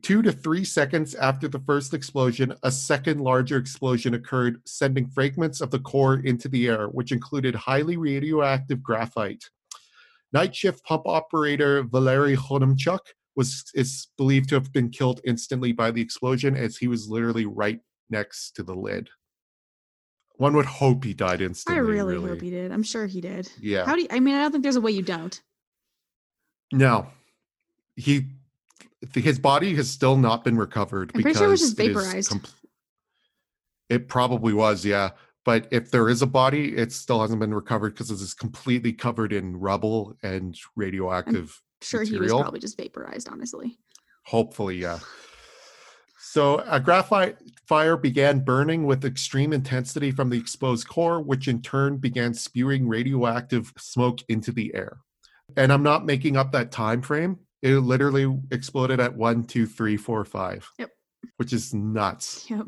Two to three seconds after the first explosion, a second larger explosion occurred, sending fragments of the core into the air, which included highly radioactive graphite. Night shift pump operator Valery Khodemchuk was is believed to have been killed instantly by the explosion, as he was literally right next to the lid. One would hope he died instantly. I instantly. really, hope he did. I'm sure he did. Yeah. How do you, I mean, I don't think there's a way you don't. No, he his body has still not been recovered. I'm pretty sure it was just vaporized. compl- it probably was, yeah. But if there is a body, it still hasn't been recovered because it is completely covered in rubble and radioactive. Sure, he was probably just vaporized, honestly. Hopefully, yeah. So a graphite fire began burning with extreme intensity from the exposed core, which in turn began spewing radioactive smoke into the air. And I'm not making up that time frame. It literally exploded at one, two, three, four, five. Yep. Which is nuts. Yep.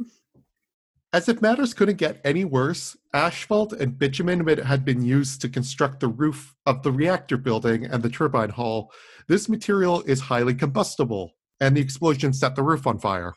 As if matters couldn't get any worse, asphalt and bitumen had- been used to construct the roof of the reactor building and the turbine hall. This material is highly combustible, and the explosion set the roof on fire.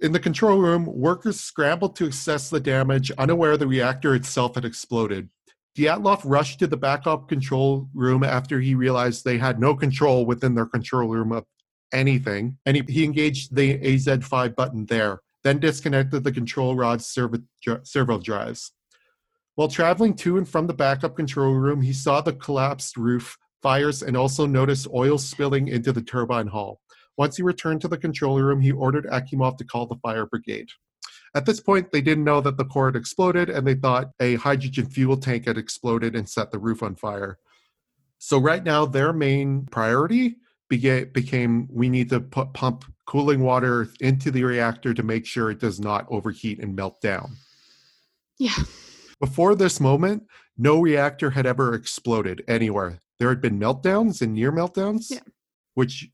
In the control room, workers scrambled to assess the damage, unaware the reactor itself had exploded. Dyatlov rushed to the backup control room after he realized they had no control within their control room of anything, and he, he engaged the AZ5 button there, then disconnected the control rod's servo, drives. While traveling to and from the backup control room, he saw the collapsed roof, fires, and also noticed oil spilling into the turbine hall. Once he returned to the control room, he ordered Akimov to call the fire brigade. At this point, they didn't know that the core had exploded, and they thought a hydrogen fuel tank had exploded and set the roof on fire. So right now, their main priority became we need to put, pump cooling water into the reactor to make sure it does not overheat and melt down. Yeah. Before this moment, no reactor had ever exploded anywhere. There had been meltdowns and near meltdowns, Yeah. which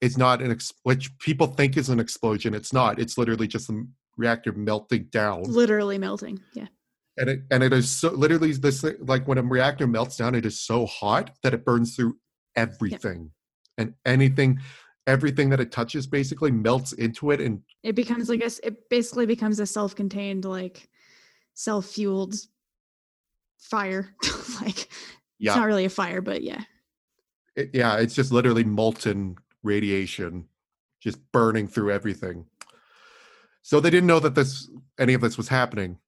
is not an ex- which people think is an explosion. It's not. It's literally just the reactor melting down, Literally melting. Yeah. and it and it is so literally this like when a reactor melts down, it is so hot that it burns through everything and anything, everything that it touches basically melts into it and It becomes like a, it basically becomes a self contained, like self fueled fire. like, yeah, it's not really a fire, but yeah. it, yeah, it's just literally molten radiation just burning through everything. So they didn't know that this any of this was happening.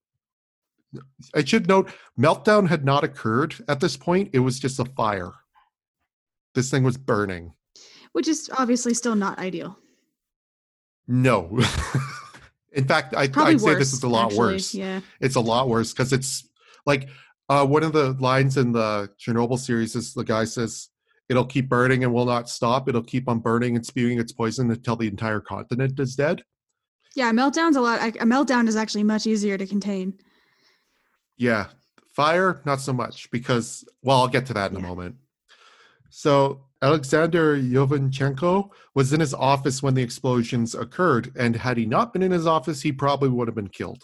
I should note meltdown had not occurred at this point. It was just a fire. This thing was burning. Which is obviously still not ideal. No. In fact, I, I'd say this is a lot actually. worse. Yeah. It's a lot worse because it's like uh, one of the lines in the Chernobyl series is the guy says, It'll keep burning and will not stop. It'll keep on burning and spewing its poison until the entire continent is dead. Yeah. Meltdown's a lot. A a meltdown is actually much easier to contain. Yeah. Fire, not so much because, well, I'll get to that in a moment. So Alexander Yuvinchenko was in his office when the explosions occurred, and had he not been in his office, he probably would have been killed.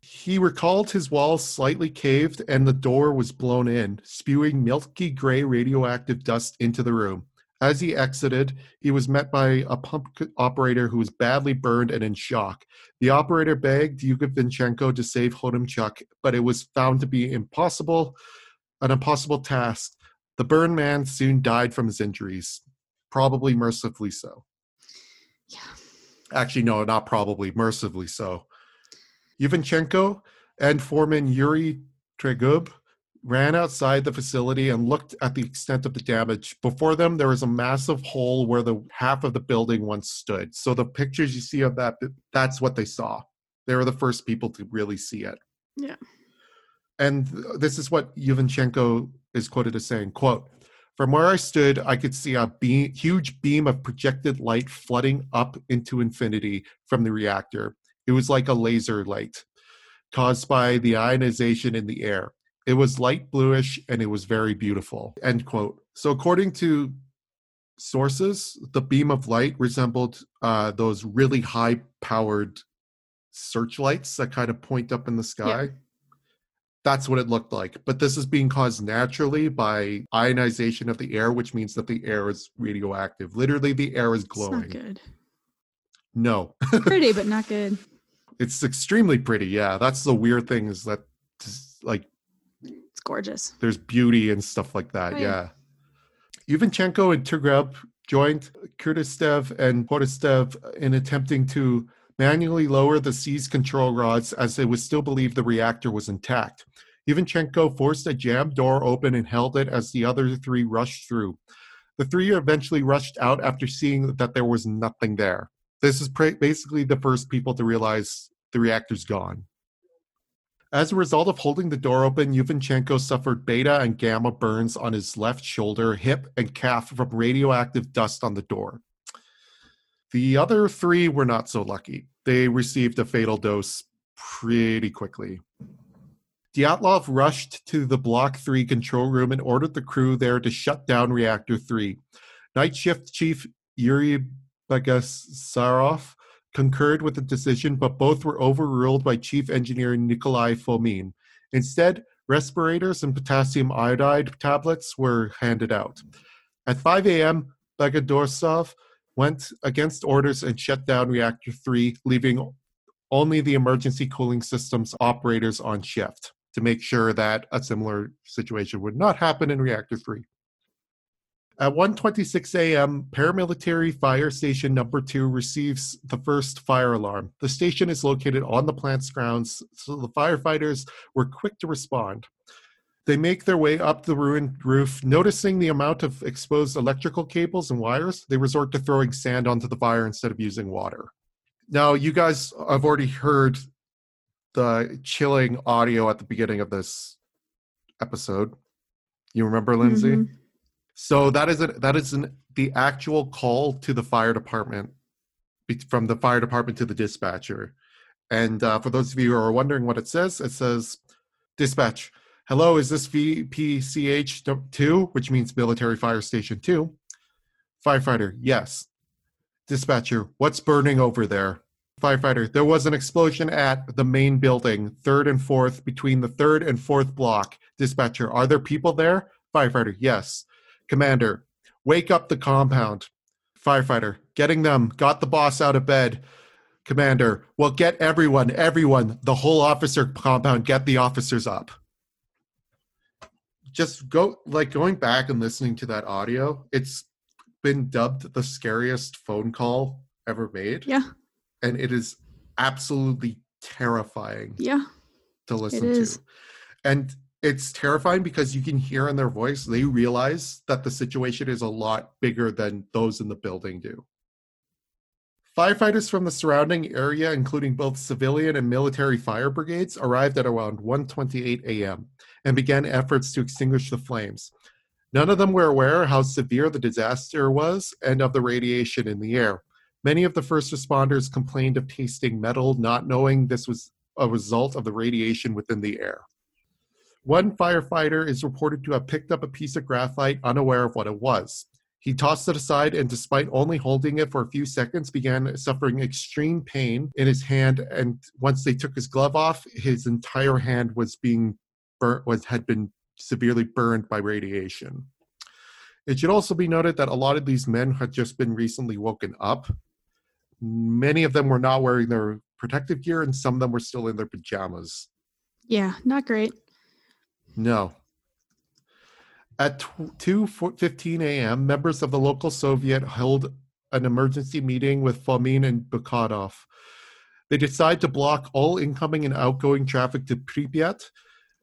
He recalled his walls slightly caved and the door was blown in, spewing milky gray radioactive dust into the room. As he exited, he was met by a pump operator who was badly burned and in shock. The operator begged Yuvinchenko to save Khodemchuk, but it was found to be impossible, an impossible task. The burned man soon died from his injuries, probably mercifully so. Yeah. Actually, no, not probably, mercifully so. Yuvinchenko and foreman Yuri Tregub ran outside the facility and looked at the extent of the damage. Before them, there was a massive hole where the half of the building once stood. So the pictures you see of that, that's what they saw. They were the first people to really see it. Yeah. And th- this is what Yuvinchenko is quoted as saying, quote, from where I stood, I could see a beam, huge beam of projected light flooding up into infinity from the reactor. It was like a laser light caused by the ionization in the air. It was light bluish and it was very beautiful. End quote. So, according to sources, the beam of light resembled uh, those really high powered searchlights that kind of point up in the sky. That's what it looked like. But this is being caused naturally by ionization of the air, which means that the air is radioactive. Literally, the air is It's not glowing. good. No, Pretty, but not good. it's extremely pretty. Yeah, that's the weird thing is that just, like It's gorgeous. there's beauty and stuff like that. Oh, yeah. yeah. Yuvinchenko and Tregub joined Kurdistev and Potistev in attempting to manually lower the seize control rods as it was still believed the reactor was intact. Yuvinchenko forced a jammed door open and held it as the other three rushed through. The three eventually rushed out after seeing that there was nothing there. This is basically the first people to realize the reactor's gone. As a result of holding the door open, Yuvinchenko suffered beta and gamma burns on his left shoulder, hip, and calf from radioactive dust on the door. The other three were not so lucky. They received a fatal dose pretty quickly. Dyatlov rushed to the Block 3 control room and ordered the crew there to shut down Reactor 3. Night Shift Chief Yuri Bagdasarov concurred with the decision, but both were overruled by Chief Engineer Nikolai Fomin. Instead, respirators and potassium iodide tablets were handed out. At 5 a.m., Bagdasarov went against orders and shut down Reactor 3, leaving only the emergency cooling systems operators on shift to make sure that a similar situation would not happen in Reactor 3. At 1:26 a.m., paramilitary fire station number 2 receives the first fire alarm. The station is located on the plant's grounds, so the firefighters were quick to respond. They make their way up the ruined roof. Noticing the amount of exposed electrical cables and wires, they resort to throwing sand onto the fire instead of using water. Now, you guys have already heard the chilling audio at the beginning of this episode. You remember, Lindsay? Mhm. So that is a, that is an, the actual call to the fire department from the fire department to the dispatcher. And uh, for those of you who are wondering what it says, it says, "Dispatch, hello, is this VPCH two, which means Military Fire Station two? Firefighter, yes. Dispatcher, what's burning over there? Firefighter, there was an explosion at the main building, third and fourth, between the third and fourth block. Dispatcher, are there people there? Firefighter, yes. Commander, wake up the compound. Firefighter, getting them, got the boss out of bed. Commander, well, get everyone, everyone, the whole officer compound, get the officers up. Just go, like going back and listening to that audio, it's been dubbed the scariest phone call ever made. Yeah. And it is absolutely terrifying Yeah. to listen to. And it's terrifying because you can hear in their voice, they realize that the situation is a lot bigger than those in the building do. Firefighters from the surrounding area, including both civilian and military fire brigades, arrived at around 1:28 a.m. and began efforts to extinguish the flames. None of them were aware how severe the disaster was and of the radiation in the air. Many of the first responders complained of tasting metal, not knowing this was a result of the radiation within the air. One firefighter is reported to have picked up a piece of graphite unaware of what it was. He tossed it aside and, despite only holding it for a few seconds, began suffering extreme pain in his hand. And once they took his glove off, his entire hand was being burnt, was had been severely burned by radiation. It should also be noted that a lot of these men had just been recently woken up. Many of them were not wearing their protective gear, and some of them were still in their pajamas. Yeah, not great. No. At 2:15 a.m., members of the local Soviet held an emergency meeting with Fomin and Bukhanov. They decided to block all incoming and outgoing traffic to Pripyat,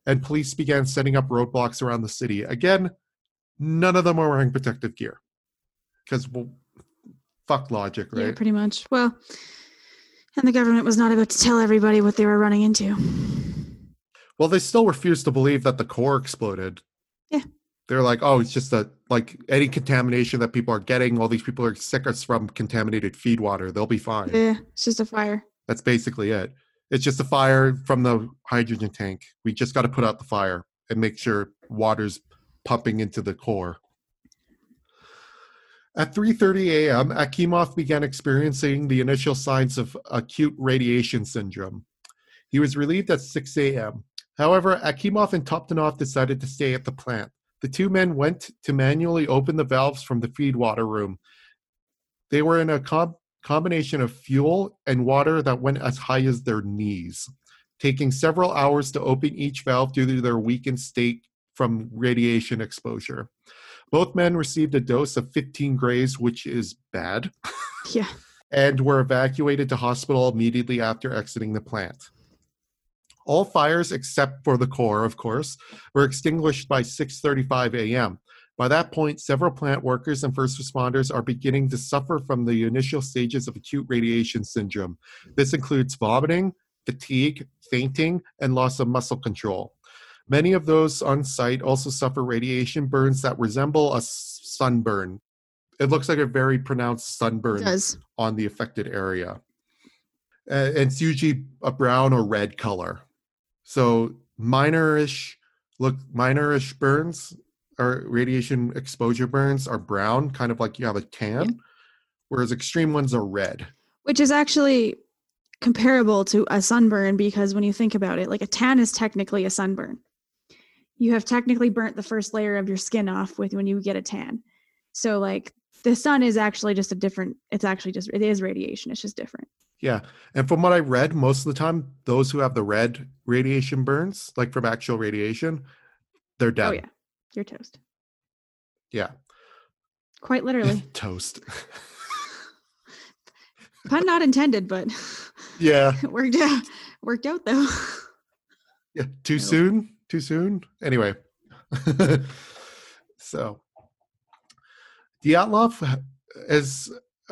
and police began setting up roadblocks around the city. Again, none of them are wearing protective gear because well, fuck logic, right? Yeah, pretty much. Well, and the government was not about to tell everybody what they were running into. Well, they still refused to believe that the core exploded. Yeah. They're like, oh, it's just a like any contamination that people are getting. All these people are sick from contaminated feed water. They'll be fine. Yeah, it's just a fire. That's basically it. It's just a fire from the hydrogen tank. We just got to put out the fire and make sure water's pumping into the core. At 3:30 a.m., Akimov began experiencing the initial signs of acute radiation syndrome. He was relieved at 6 a.m. However, Akimov and Toptunov decided to stay at the plant. The two men went to manually open the valves from the feed water room. They were in a com- combination of fuel and water that went as high as their knees, taking several hours to open each valve due to their weakened state from radiation exposure. Both men received a dose of 15 grays, which is bad, Yeah. and were evacuated to hospital immediately after exiting the plant. All fires except for the core, of course, were extinguished by 6:35 a.m. By that point, several plant workers and first responders are beginning to suffer from the initial stages of acute radiation syndrome. This includes vomiting, fatigue, fainting, and loss of muscle control. Many of those on site also suffer radiation burns that resemble a sunburn. It looks like a very pronounced sunburn on the affected area. Uh, it's usually a brown or red color. So minorish look minorish burns or radiation exposure burns are brown, kind of like you have a tan, whereas extreme ones are red. Which is actually comparable to a sunburn because when you think about it, like a tan is technically a sunburn. You have technically burnt the first layer of your skin off with when you get a tan. So like the sun is actually just a different it's actually just it is radiation. It's just different. Yeah. And from what I read, most of the time, those who have the red radiation burns, like from actual radiation, they're oh, dead. Oh yeah. You're toast. Yeah. Quite literally. Toast. Pun not intended, but yeah. it worked out worked out though. Yeah. Too soon? Too soon? Anyway. so Dyatlov has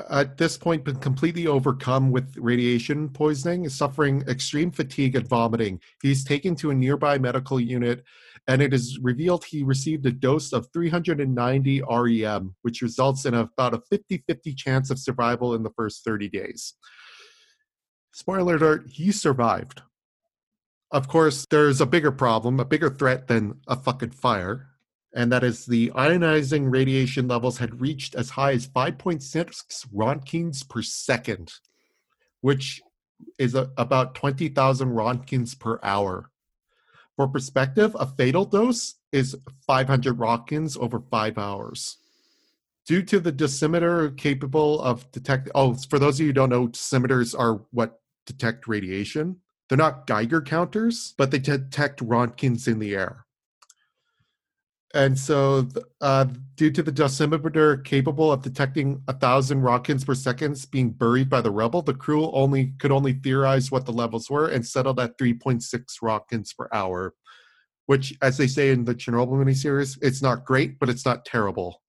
at this point been completely overcome with radiation poisoning, is suffering extreme fatigue and vomiting. He's taken to a nearby medical unit, and it is revealed he received a dose of 390 REM, which results in about a 50 50 chance of survival in the first 30 days. Spoiler alert, he survived. Of course, there's a bigger problem, a bigger threat than a fucking fire, and that is the ionizing radiation levels had reached as high as 5.6 rontgens per second, which is a, about 20,000 rontgens per hour. For perspective, a fatal dose is 500 rontgens over five hours. Due to the dosimeter capable of detecting, oh, for those of you who don't know, dosimeters are what detect radiation. They're not Geiger counters, but they detect rontgens in the air. And so, uh, due to the dosimeter capable of detecting a thousand rontgens per second being buried by the rubble, the crew only could only theorize what the levels were and settled at 3.6 rontgens per hour, which, as they say in the Chernobyl miniseries, it's not great, but it's not terrible.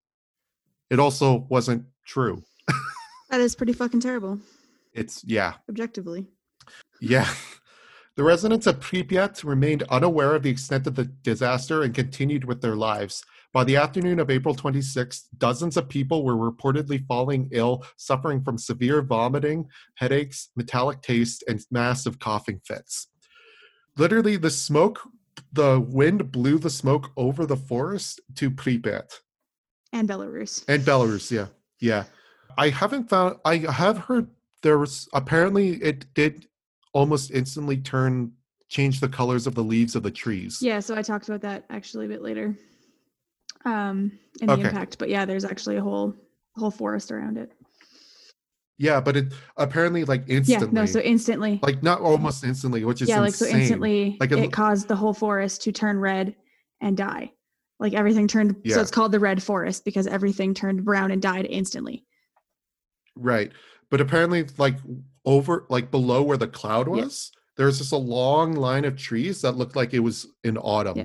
It also wasn't true. that is pretty fucking terrible, It's yeah, objectively. Yeah. The residents of Pripyat remained unaware of the extent of the disaster and continued with their lives. By the afternoon of April 26th, dozens of people were reportedly falling ill, suffering from severe vomiting, headaches, metallic taste, and massive coughing fits. Literally, the smoke the wind blew the smoke over the forest to Pripyat And Belarus. and Belarus. Yeah, yeah. I haven't found. I have heard there was apparently it did almost instantly turn change the colors of the leaves of the trees. Yeah, so I talked about that actually a bit later. Um in the Okay. impact. But yeah, there's actually a whole whole forest around it. Yeah, but it apparently like instantly. Yeah, no, so instantly. like not almost instantly, which is yeah, like so instantly Like, it it, caused the whole forest to turn red and die. Like everything turned Yeah. so it's called the red forest because everything turned brown and died instantly. Right. But apparently, like over, like below where the cloud Yeah. was, there was just a long line of trees that looked like it was in autumn. Yeah.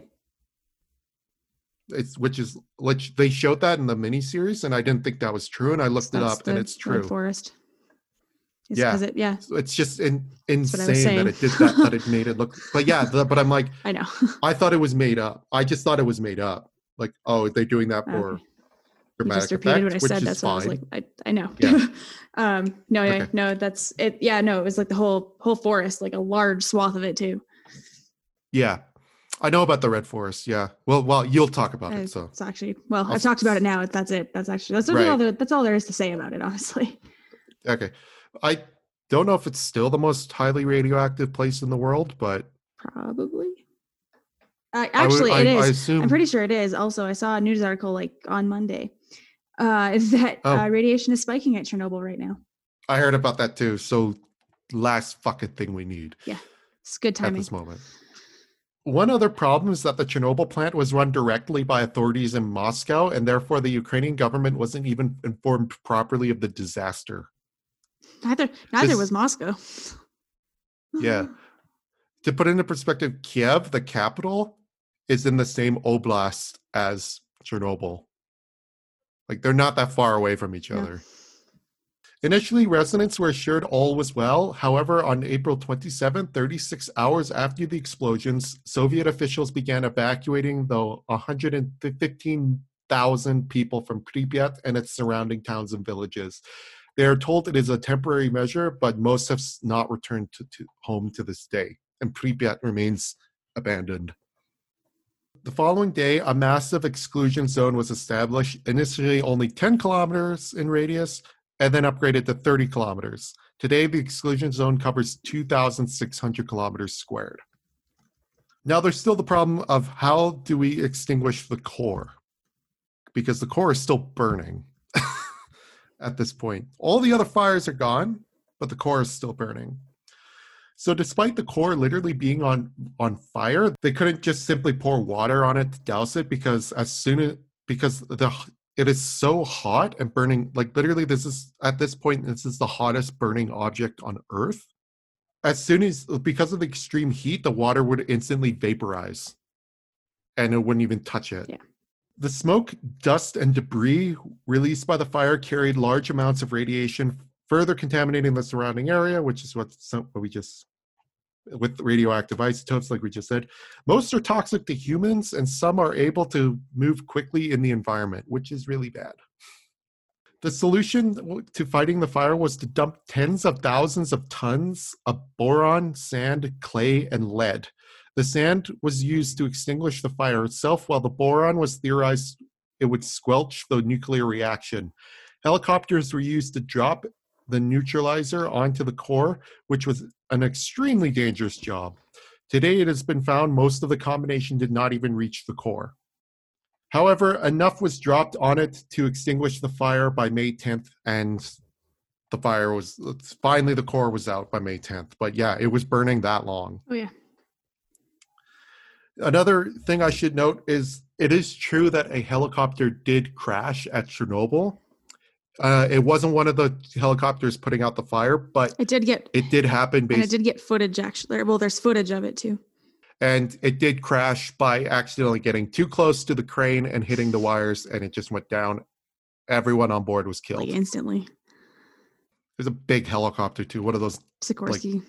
It's which is which they showed that in the miniseries, and I didn't think that was true, and I looked it up, and it's true. forest. It's Yeah. it, yeah, It's just in, what I was insane that it did that. that it made it look. But yeah, the, but I'm like, I know. I thought it was made up. I just thought it was made up. Like, oh, they're doing that for Okay. You dramatic just repeated effect, what I said. is That's what I was like. I, I know. Yeah. um, no, Okay. no, that's it. Yeah, no, it was like the whole whole forest, like a large swath of it too. Yeah, I know about the red forest. Yeah. Well, well, you'll talk about it. So It's actually well, I'll I've talked about it now. That's it. That's actually that's really all Right. there, that's all there is to say about it, honestly. Okay. I don't know if it's still the most highly radioactive place in the world, but Probably. Uh, I would- actually, I, it I assume I'm pretty sure it is. Also, I saw a news article like on Monday uh, that Oh. uh, radiation is spiking at Chernobyl right now. I heard about that too. So last fucking thing we need Yeah, It's good timing at this moment. One other problem is that the Chernobyl plant was run directly by authorities in Moscow, and therefore the Ukrainian government wasn't even informed properly of the disaster. Neither neither was Moscow. Yeah. To put into perspective, Kiev, the capital, is in the same oblast as Chernobyl. Like they're not that far away from each No. other. Initially, residents were assured all was well. However, on April 27, 36 hours after the explosions, Soviet officials began evacuating the 115,000 people from Pripyat and its surrounding towns and villages. They are told it is a temporary measure, but most have not returned to, to home to this day, and Pripyat remains abandoned. The following day, a massive exclusion zone was established, initially only 10 kilometers in radius, and then upgraded to 30 kilometers. Today, the exclusion zone covers 2,600 kilometers squared. Now, there's still the problem of how do we extinguish the core? Because the core is still burning at this point. All the other fires are gone, but the core is still burning. So despite the core literally being on on fire, they couldn't just simply pour water on it to douse it because as soon as because the it is so hot and burning like literally this is at this point this is the hottest burning object on earth. As soon as because of the extreme heat, the water would instantly vaporize and it wouldn't even touch it. Yeah. The smoke, dust, and debris released by the fire carried large amounts of radiation, further contaminating the surrounding area, which is what, some, what we just with radioactive isotopes, like we just said. Most are toxic to humans, and some are able to move quickly in the environment, which is really bad. The solution to fighting the fire was to dump tens of thousands of tons of boron, sand, clay, and lead. The sand was used to extinguish the fire itself, while the boron was theorized it would squelch the nuclear reaction. Helicopters were used to drop the neutralizer onto the core, which was an extremely dangerous job. Today, it has been found most of the combination did not even reach the core. However, enough was dropped on it to extinguish the fire by May 10th, and the fire was finally the core was out by May 10th. But yeah, it was burning that long. Oh yeah. Another thing I should note is it is true that a helicopter did crash at Chernobyl. Uh, it wasn't one of the helicopters putting out the fire, but It did get it did happen and it did get footage actually. Well, there's footage of it too. and it did crash by accidentally getting too close to the crane and hitting the wires and it just went down everyone on board was killed Like instantly. there's a big helicopter too one of those Sikorsky.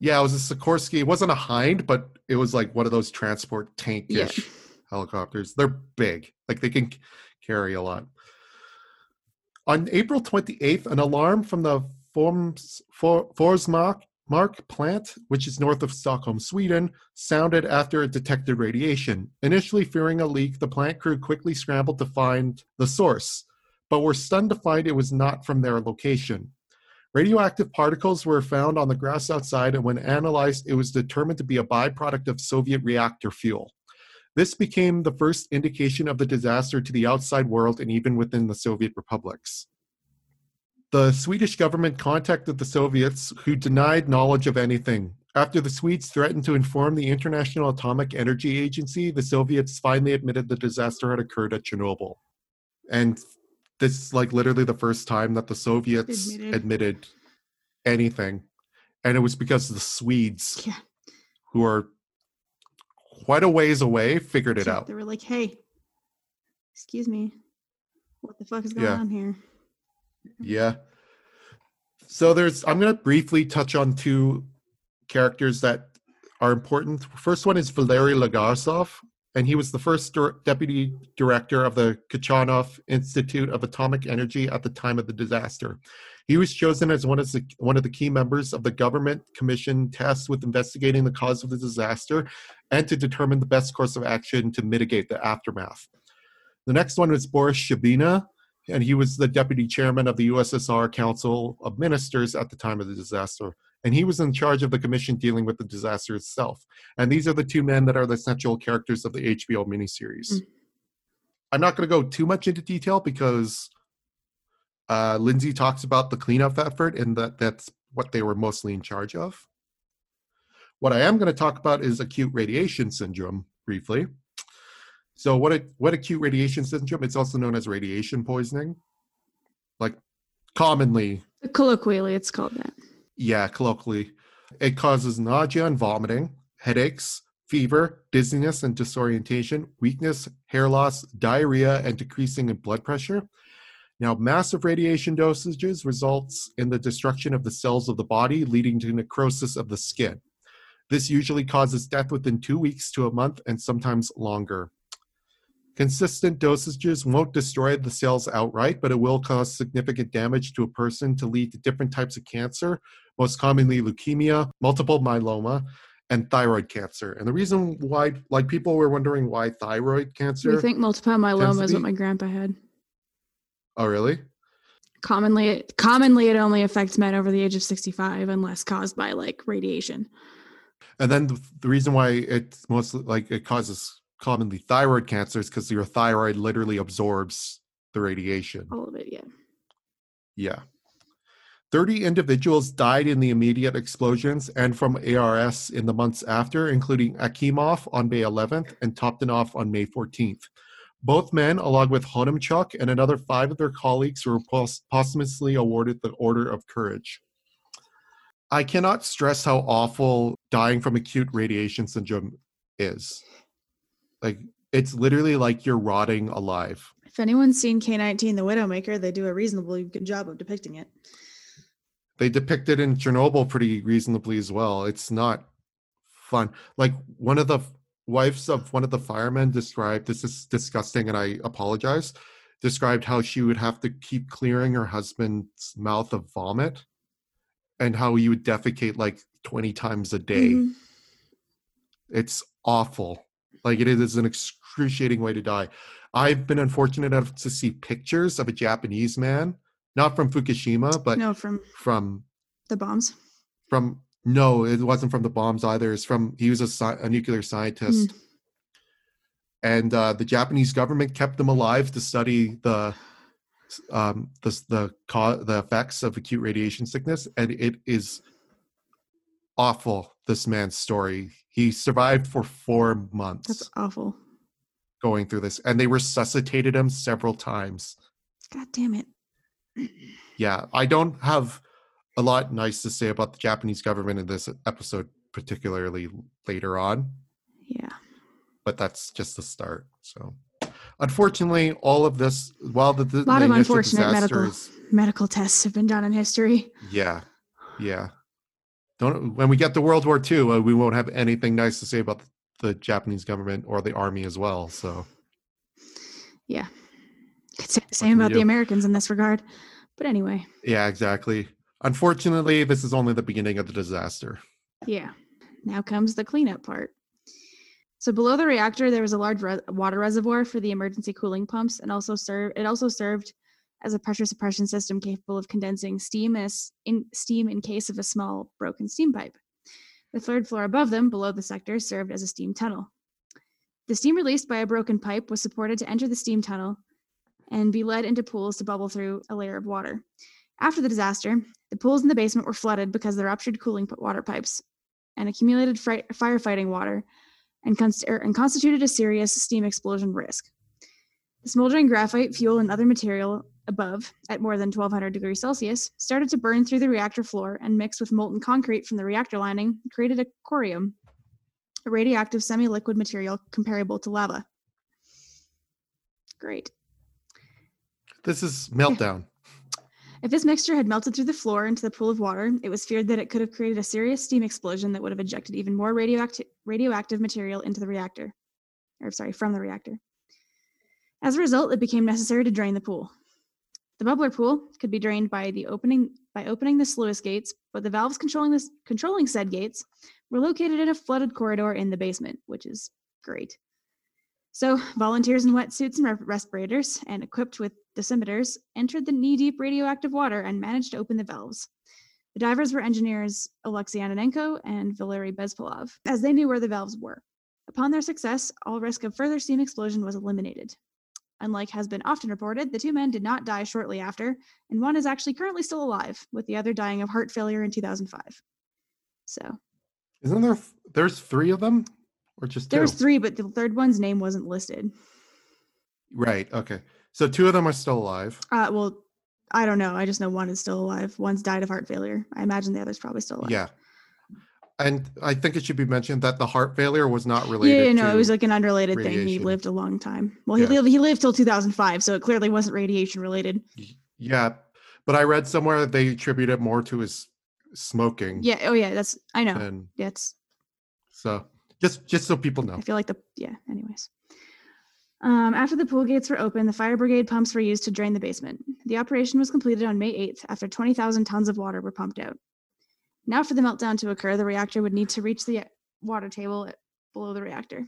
yeah it was a sikorsky it wasn't a hind but it was like one of those transport tankish helicopters they're big like they can carry a lot on april 28th an alarm from the Forms, For, forsmark Forsmark plant, which is north of Stockholm, Sweden, sounded after it detected radiation. Initially fearing a leak, the plant crew quickly scrambled to find the source, but were stunned to find it was not from their location. Radioactive particles were found on the grass outside, and when analyzed, it was determined to be a byproduct of Soviet reactor fuel. This became the first indication of the disaster to the outside world and even within the Soviet republics. The Swedish government contacted the Soviets, who denied knowledge of anything. After the Swedes threatened to inform the International Atomic Energy Agency, the Soviets finally admitted the disaster had occurred at Chernobyl. And this is like literally the first time that the Soviets Admitted. admitted, anything. And it was because the Swedes, Yeah. who are quite a ways away, figured it So out. They were like, "Hey, excuse me, what the fuck is going Yeah. on here?" Yeah. So there's I'm going to briefly touch on two characters that are important. First one is Valery Legasov, and he was the first dir- deputy director of the Kurchatov Institute of Atomic Energy at the time of the disaster. He was chosen as one of the one of the key members of the government commission tasked with investigating the cause of the disaster and to determine the best course of action to mitigate the aftermath. The next one was Boris Shcherbina, and he was the deputy chairman of the USSR Council of Ministers at the time of the disaster. And he was in charge of the commission dealing with the disaster itself. And these are the two men that are the central characters of the HBO miniseries. Mm. I'm not going to go too much into detail because uh, Lindsay talks about the cleanup effort, and that that's what they were mostly in charge of. What I am going to talk about is acute radiation syndrome briefly. So what a, what acute radiation syndrome? It's also known as radiation poisoning. Like commonly, Colloquially, it's called that. Yeah, colloquially, it causes nausea and vomiting, headaches, fever, dizziness and disorientation, weakness, hair loss, diarrhea, and decreasing in blood pressure. Now, massive radiation dosages results in the destruction of the cells of the body, leading to necrosis of the skin. This usually causes death within two weeks to a month and sometimes longer. Consistent dosages won't destroy the cells outright, but it will cause significant damage to a person to lead to different types of cancer, most commonly leukemia, multiple myeloma, and thyroid cancer. And the reason why, like people were wondering why thyroid cancer. We think multiple myeloma is what my grandpa had. oh, really? Commonly, it, commonly it only affects men over the age of 65 unless caused by like radiation. And then the, the reason why it's mostly like it causes commonly thyroid cancer is because your thyroid literally absorbs the radiation. All of it, yeah. Yeah. 30 individuals died in the immediate explosions and from ARS in the months after, including Akimov on May 11th and Toptunov on May 14th. Both men, along with Khodemchuk and another five of their colleagues, were pos- posthumously awarded the Order of Courage. I cannot stress how awful dying from acute radiation syndrome is. Like, it's literally like you're rotting alive. If anyone's seen K19 the Widowmaker, they do a reasonably good job of depicting it. They depict it in Chernobyl pretty reasonably as well. It's not fun. Like one of the wives of one of the firemen described this is disgusting and I apologize. Described how she would have to keep clearing her husband's mouth of vomit and how he would defecate like 20 times a day. Mhm. It's awful. Like it is an excruciating way to die. I've been unfortunate enough to see pictures of a Japanese man, not from Fukushima, but no, from from the bombs. from no it wasn't from the bombs either it's from he was a, sci- a nuclear scientist and uh, the japanese government kept him alive to study the um the the, co- the effects of acute radiation sickness and it is awful this man's story he survived for four months That's awful. going through this and they resuscitated him several times God damn it. Yeah, I don't have a lot nice to say about the Japanese government in this episode, particularly later on, Yeah. but that's just the start. So, unfortunately, all of this, while the, the, A lot the of unfortunate medical medical tests have been done in history. yeah, yeah. Don't when we get to World War II, uh, we won't have anything nice to say about the Japanese government or the army as well. So, yeah. the same about do? the Americans in this regard. But anyway, yeah, exactly. Unfortunately, this is only the beginning of the disaster. Yeah. Now comes the cleanup part. So below the reactor, there was a large re- water reservoir for the emergency cooling pumps, and also served. It also served as a pressure suppression system capable of condensing steam as in steam in case of a small broken steam pipe. The third floor above them, below the sector, served as a steam tunnel. The steam released by a broken pipe was supported to enter the steam tunnel and be led into pools to bubble through a layer of water. After the disaster, the pools in the basement were flooded because of the ruptured cooling water pipes and accumulated fri- firefighting water and, er, and constituted a serious steam explosion risk. The smoldering graphite, fuel, and other material above, at more than 1200 degrees Celsius, started to burn through the reactor floor and mixed with molten concrete from the reactor lining, created a corium, a radioactive semi liquid material comparable to lava. Great. This is meltdown. If this mixture had melted through the floor into the pool of water, it was feared that it could have created a serious steam explosion that would have ejected even more radioactive radioactive material into the reactor. Or sorry, from the reactor. As a result, it became necessary to drain the pool. The bubbler pool could be drained by the opening by opening the sluice gates, but the valves controlling this controlling said gates were located in a flooded corridor in the basement, which is great. So, volunteers in wetsuits and re- respirators and equipped with dosimeters entered the knee deep radioactive water and managed to open the valves. The divers were engineers Alexei Ananenko and Valery Bezpalov, as they knew where the valves were. Upon their success, all risk of further steam explosion was eliminated. Unlike has been often reported, the two men did not die shortly after, and one is actually currently still alive, with the other dying of heart failure in 2005. So Isn't there? There's three of them, or just two? there three, but the third one's name wasn't listed. Right. Okay. So two of them are still alive. Uh, well, I don't know. I just know one is still alive. One's died of heart failure. I imagine the other's probably still alive. Yeah. And I think it should be mentioned that the heart failure was not related. Yeah, yeah, no, to, it was like an unrelated thing. He lived a long time. Well, he Yeah. lived he lived till 2005, so it clearly wasn't radiation related. Yeah, but I read somewhere that they attribute it more to his smoking. Yeah. Oh, yeah. That's I know. And Yeah, it's so just just so people know. I feel like the yeah. Anyways, um, after the pool gates were open, the fire brigade pumps were used to drain the basement. The operation was completed on May 8th after 20,000 tons of water were pumped out. Now, for the meltdown to occur, the reactor would need to reach the water table below the reactor.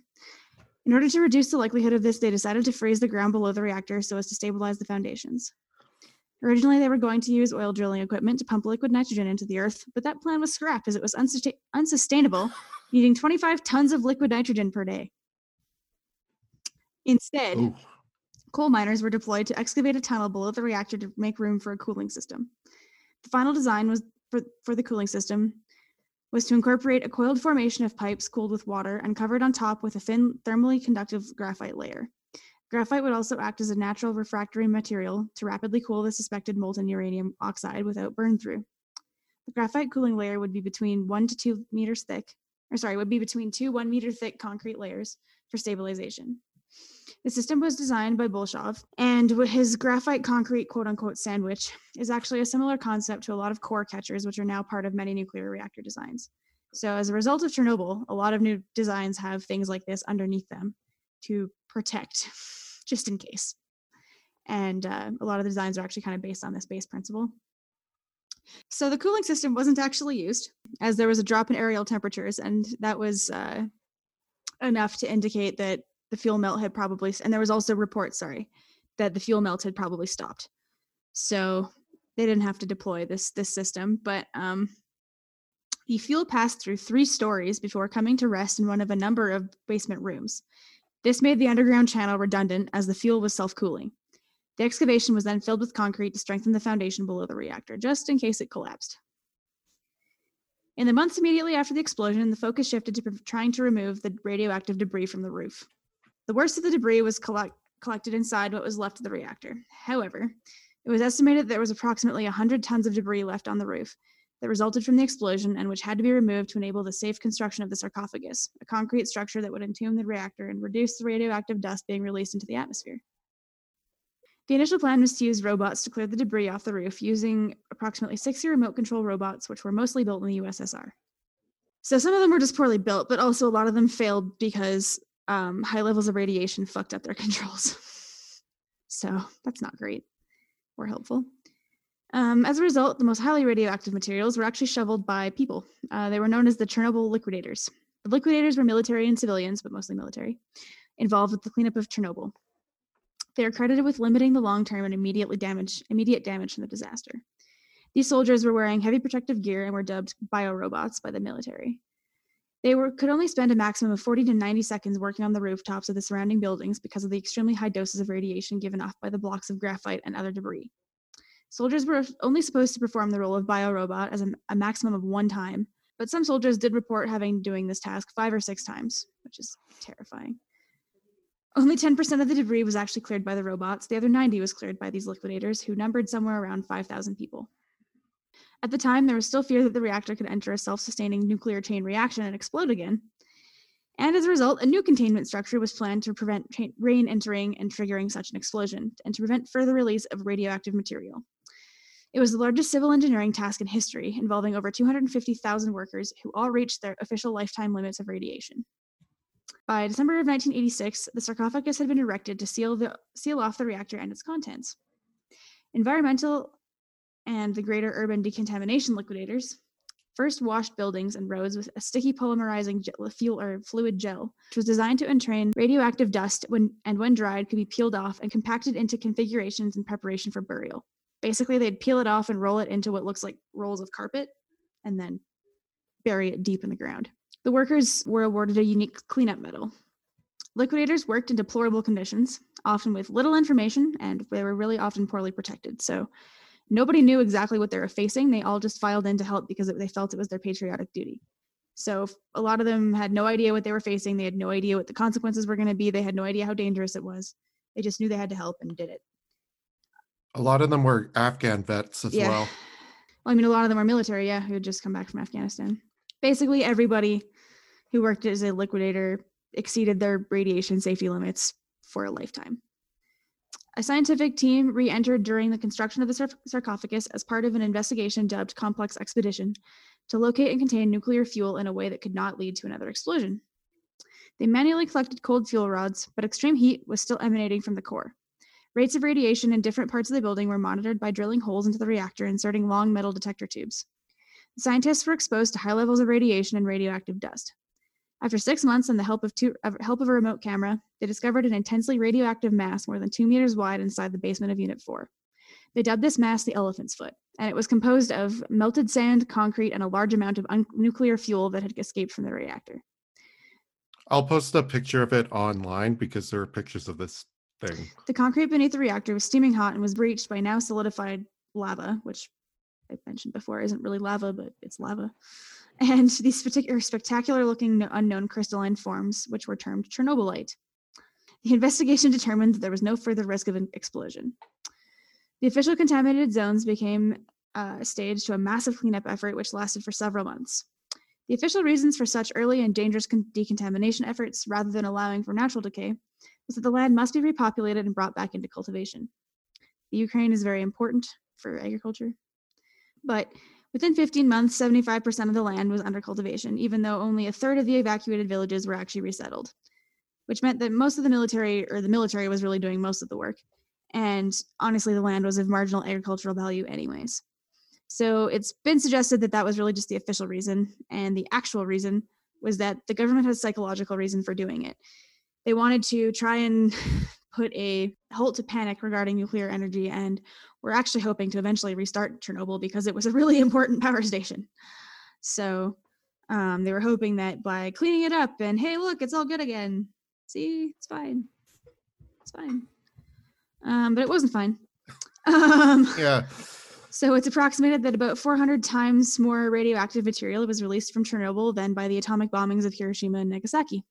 In order to reduce the likelihood of this, they decided to freeze the ground below the reactor so as to stabilize the foundations. Originally, they were going to use oil drilling equipment to pump liquid nitrogen into the earth, but that plan was scrapped as it was unsusta- unsustainable, needing 25 tons of liquid nitrogen per day. Instead, Ooh, coal miners were deployed to excavate a tunnel below the reactor to make room for a cooling system. The final design was for, for the cooling system was to incorporate a coiled formation of pipes cooled with water and covered on top with a thin thermally conductive graphite layer. Graphite would also act as a natural refractory material to rapidly cool the suspected molten uranium oxide without burn through. The graphite cooling layer would be between one to two meters thick, or sorry, would be between two one meter thick concrete layers for stabilization. The system was designed by Bolshov, and his graphite concrete quote unquote sandwich is actually a similar concept to a lot of core catchers, which are now part of many nuclear reactor designs. So, as a result of Chernobyl, a lot of new designs have things like this underneath them to protect, just in case. And uh, a lot of the designs are actually kind of based on this base principle. So, the cooling system wasn't actually used, as there was a drop in aerial temperatures, and that was uh, enough to indicate that the fuel melt had probably and there was also reports sorry that the fuel melt had probably stopped. So they didn't have to deploy this this system but um the fuel passed through three stories before coming to rest in one of a number of basement rooms. This made the underground channel redundant as the fuel was self-cooling. The excavation was then filled with concrete to strengthen the foundation below the reactor just in case it collapsed. In the months immediately after the explosion, the focus shifted to trying to remove the radioactive debris from the roof. The worst of the debris was collect- collected inside what was left of the reactor. However, it was estimated that there was approximately 100 tons of debris left on the roof that resulted from the explosion and which had to be removed to enable the safe construction of the sarcophagus, a concrete structure that would entomb the reactor and reduce the radioactive dust being released into the atmosphere. The initial plan was to use robots to clear the debris off the roof using approximately 60 remote control robots, which were mostly built in the USSR. So some of them were just poorly built, but also a lot of them failed because um, high levels of radiation fucked up their controls. so that's not great or helpful. Um, as a result, the most highly radioactive materials were actually shoveled by people. Uh, they were known as the Chernobyl liquidators. The liquidators were military and civilians, but mostly military, involved with the cleanup of Chernobyl. They are credited with limiting the long-term and immediately damage, immediate damage from the disaster. These soldiers were wearing heavy protective gear and were dubbed biorobots by the military. They were, could only spend a maximum of 40 to 90 seconds working on the rooftops of the surrounding buildings because of the extremely high doses of radiation given off by the blocks of graphite and other debris. Soldiers were only supposed to perform the role of biorobot as a, a maximum of one time, but some soldiers did report having doing this task five or six times, which is terrifying. Only 10% of the debris was actually cleared by the robots. The other 90 was cleared by these liquidators, who numbered somewhere around 5,000 people. At the time, there was still fear that the reactor could enter a self sustaining nuclear chain reaction and explode again. And as a result, a new containment structure was planned to prevent rain entering and triggering such an explosion, and to prevent further release of radioactive material. It was the largest civil engineering task in history, involving over 250,000 workers who all reached their official lifetime limits of radiation. By December of 1986, the sarcophagus had been erected to seal, the, seal off the reactor and its contents. Environmental and the greater urban decontamination liquidators first washed buildings and roads with a sticky polymerizing fuel or fluid gel, which was designed to entrain radioactive dust when and when dried could be peeled off and compacted into configurations in preparation for burial. Basically, they'd peel it off and roll it into what looks like rolls of carpet and then bury it deep in the ground. The workers were awarded a unique cleanup medal. Liquidators worked in deplorable conditions, often with little information, and they were really often poorly protected. So nobody knew exactly what they were facing. They all just filed in to help because they felt it was their patriotic duty. So a lot of them had no idea what they were facing. They had no idea what the consequences were going to be. They had no idea how dangerous it was. They just knew they had to help and did it. A lot of them were Afghan vets as Yeah. well. Well, I mean, a lot of them are military, yeah, who had just come back from Afghanistan. Basically, everybody who worked as a liquidator exceeded their radiation safety limits for a lifetime. A scientific team re entered during the construction of the sarc- sarcophagus as part of an investigation dubbed Complex Expedition to locate and contain nuclear fuel in a way that could not lead to another explosion. They manually collected cold fuel rods, but extreme heat was still emanating from the core. Rates of radiation in different parts of the building were monitored by drilling holes into the reactor and inserting long metal detector tubes. Scientists were exposed to high levels of radiation and radioactive dust. After six months and the help of, two, help of a remote camera, they discovered an intensely radioactive mass more than two meters wide inside the basement of Unit 4. They dubbed this mass the elephant's foot, and it was composed of melted sand, concrete, and a large amount of un- nuclear fuel that had escaped from the reactor. I'll post a picture of it online because there are pictures of this thing. The concrete beneath the reactor was steaming hot and was breached by now solidified lava, which I mentioned before isn't really lava, but it's lava. And these particular spectacular looking unknown crystalline forms, which were termed Chernobylite. The investigation determined that there was no further risk of an explosion. The official contaminated zones became uh, staged to a massive cleanup effort, which lasted for several months. The official reasons for such early and dangerous con- decontamination efforts, rather than allowing for natural decay, was that the land must be repopulated and brought back into cultivation. The Ukraine is very important for agriculture. But within 15 months, 75% of the land was under cultivation, even though only a third of the evacuated villages were actually resettled, which meant that most of the military, or the military, was really doing most of the work. And honestly, the land was of marginal agricultural value, anyways. So it's been suggested that that was really just the official reason, and the actual reason was that the government had a psychological reason for doing it. They wanted to try and put a halt to panic regarding nuclear energy, and we're actually hoping to eventually restart Chernobyl because it was a really important power station. So um, they were hoping that by cleaning it up and hey, look, it's all good again. See, it's fine. It's fine. Um, but it wasn't fine. Um, Yeah. so it's approximated that about 400 times more radioactive material was released from Chernobyl than by the atomic bombings of Hiroshima and Nagasaki.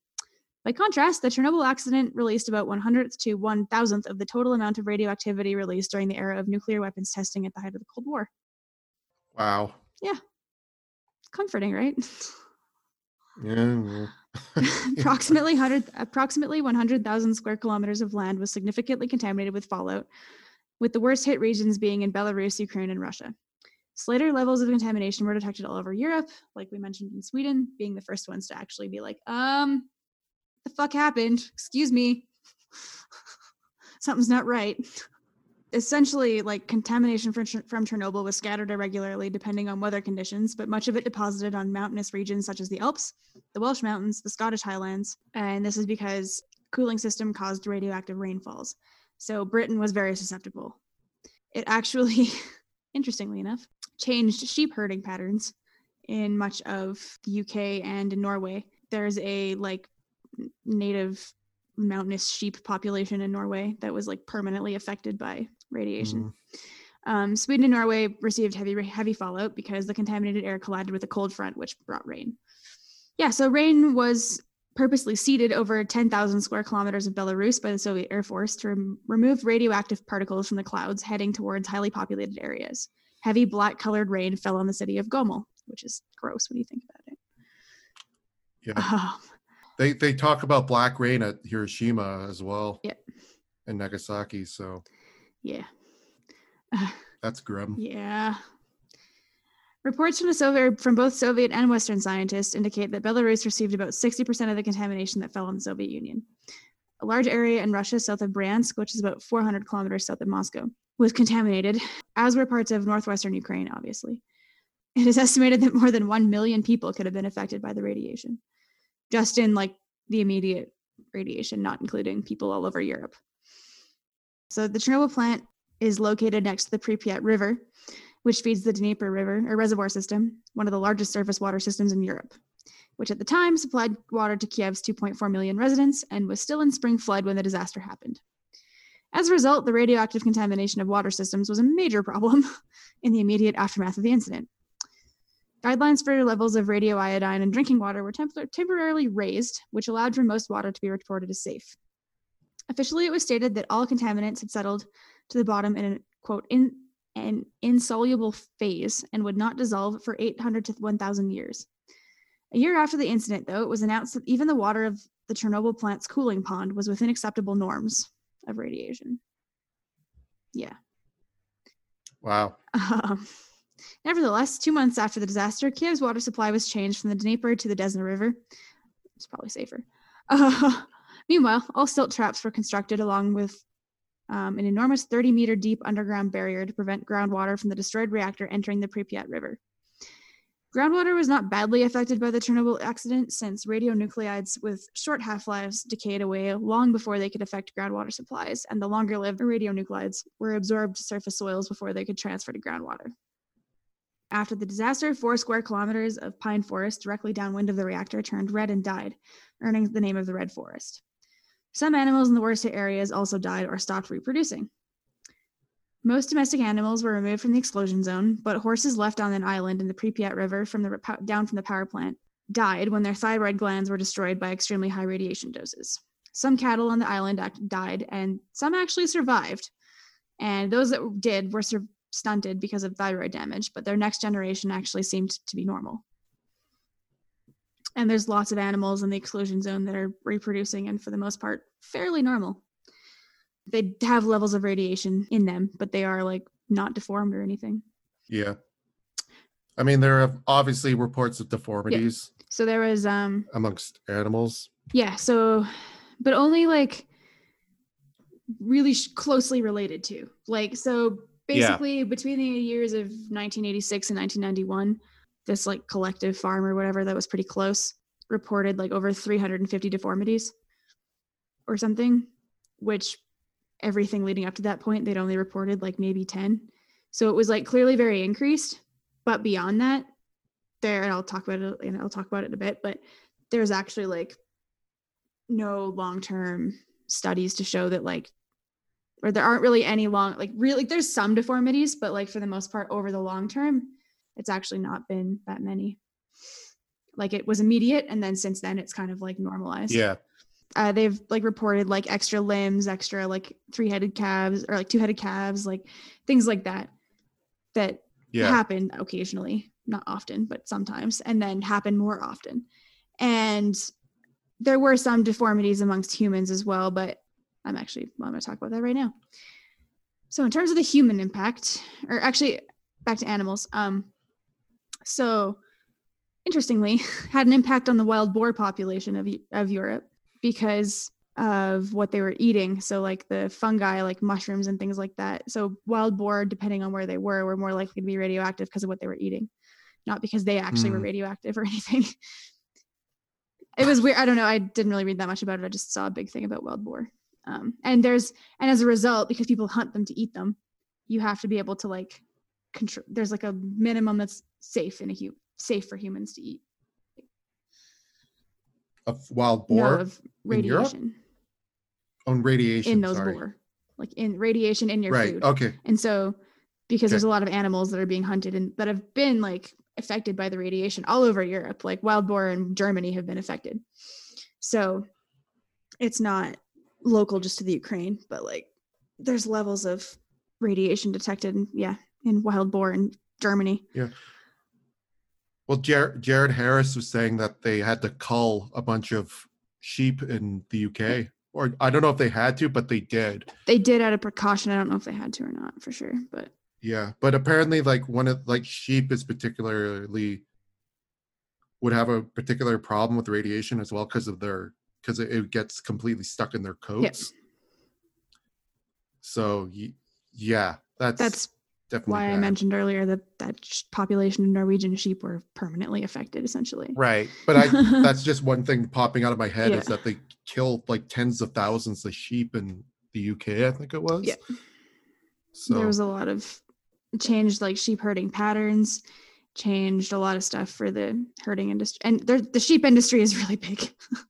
By contrast, the Chernobyl accident released about 100th to 1000th of the total amount of radioactivity released during the era of nuclear weapons testing at the height of the Cold War. Wow. Yeah. Comforting, right? Yeah. approximately 100 approximately 100,000 square kilometers of land was significantly contaminated with fallout, with the worst hit regions being in Belarus, Ukraine, and Russia. Slighter levels of contamination were detected all over Europe, like we mentioned in Sweden, being the first ones to actually be like, um, the fuck happened? Excuse me. Something's not right. essentially like contamination from, from Chernobyl was scattered irregularly depending on weather conditions, but much of it deposited on mountainous regions such as the Alps, the Welsh Mountains, the Scottish Highlands, and this is because cooling system caused radioactive rainfalls. So Britain was very susceptible. It actually, interestingly enough, changed sheep herding patterns in much of the UK and in Norway. There's a like native mountainous sheep population in Norway that was like permanently affected by radiation. Um, Sweden and Norway received heavy heavy fallout because the contaminated air collided with a cold front, which brought rain. Yeah, so rain was purposely seeded over 10,000 square kilometers of Belarus by the Soviet Air Force to rem- remove radioactive particles from the clouds heading towards highly populated areas. Heavy black colored rain fell on the city of Gomel, which is gross when you think about it. Yeah. Um, They they talk about black rain at Hiroshima as well. Yeah. And Nagasaki, so yeah. that's grim. Yeah. Reports from the Soviet from both Soviet and Western scientists indicate that Belarus received about 60% of the contamination that fell on the Soviet Union. A large area in Russia south of Bryansk, which is about 400 kilometers south of Moscow, was contaminated, as were parts of northwestern Ukraine, obviously. It is estimated that more than 1 million people could have been affected by the radiation, just in like the immediate radiation, not including people all over Europe. So the Chernobyl plant is located next to the Pripyat River, which feeds the Dnieper River or reservoir system, one of the largest surface water systems in Europe, which at the time supplied water to Kiev's 2.4 million residents and was still in spring flood when the disaster happened. As a result, the radioactive contamination of water systems was a major problem in the immediate aftermath of the incident. Guidelines for levels of radioiodine in drinking water were tempor- temporarily raised, which allowed for most water to be reported as safe. Officially, it was stated that all contaminants had settled to the bottom in a quote in an insoluble phase and would not dissolve for 800 to 1000 years. A year after the incident, though, it was announced that even the water of the Chernobyl plant's cooling pond was within acceptable norms of radiation. Yeah. Wow. Um, nevertheless, two months after the disaster, Kiev's water supply was changed from the Dnieper to the Desna River. It's probably safer. Uh, meanwhile, all silt traps were constructed along with um, an enormous 30 meter deep underground barrier to prevent groundwater from the destroyed reactor entering the Pripyat River. Groundwater was not badly affected by the Chernobyl accident since radionuclides with short half lives decayed away long before they could affect groundwater supplies, and the longer lived radionuclides were absorbed to surface soils before they could transfer to groundwater. After the disaster, four square kilometers of pine forest directly downwind of the reactor turned red and died, earning the name of the Red Forest. Some animals in the worst hit areas also died or stopped reproducing. Most domestic animals were removed from the explosion zone, but horses left on an island in the Pripyat River from the down from the power plant died when their thyroid glands were destroyed by extremely high radiation doses. Some cattle on the island died, and some actually survived. And those that did were sur- stunted because of thyroid damage, but their next generation actually seemed to be normal. And there's lots of animals in the exclusion zone that are reproducing and, for the most part, fairly normal. They have levels of radiation in them, but they are like not deformed or anything. Yeah. I mean, there are obviously reports of deformities So there was um amongst animals. yeah, so but only like really sh- closely related to. Like so Yeah. basically between the years of 1986 and 1991, this like collective farm or whatever that was pretty close reported like over 350 deformities or something, which everything leading up to that point they'd only reported like maybe 10. So it was like clearly very increased, but beyond that, there and I'll talk about it and I'll talk about it in a bit, but there's actually like no long-term studies to show that like or there aren't really any long like really there's some deformities but like for the most part over the long term it's actually not been that many like it was immediate and then since then it's kind of like normalized Yeah. uh, they've like reported like extra limbs extra like three-headed calves or like two-headed calves like things like that that Yeah. happen occasionally not often but sometimes and then happen more often and there were some deformities amongst humans as well but i'm actually well, i'm going to talk about that right now so in terms of the human impact or actually back to animals um so interestingly had an impact on the wild boar population of, of europe because of what they were eating. So like the fungi, like mushrooms and things like that. So wild boar, depending on where they were, were more likely to be radioactive because of what they were eating, not because they actually were Hmm. radioactive or anything. it was weird. I don't know. I didn't really read that much about it. I just saw a big thing about wild boar. Um, and there's and as a result, because people hunt them to eat them, you have to be able to like control. There's like a minimum that's safe in a hu- safe for humans to eat. Of wild No, boar of in Europe? radiation on radiation. in those sorry. boar, like in radiation in your Right. food. Okay. And so, because there's a lot of animals that are being hunted and that have been like affected by the radiation all over Europe, like wild boar in Germany have been affected. So it's not local just to the Ukraine, but like there's levels of radiation detected, yeah, in wild boar in Germany. Yeah. Well, Jar- Jared Harris was saying that they had to cull a bunch of sheep in the UK, or I don't know if they had to, but they did. They did out of precaution. I don't know if they had to or not for sure, but Yeah, but apparently, like one of like sheep is particularly would have a particular problem with radiation as well because of their because it, it gets completely stuck in their coats. So yeah, that's that's definitely why I mentioned earlier that that population of Norwegian sheep were permanently affected, essentially. right. But I that's just one thing popping out of my head is that they killed like tens of thousands of sheep in the UK. I think it was. Yeah. So there was a lot of changed like sheep herding patterns changed a lot of stuff for the herding industry and the sheep industry is really big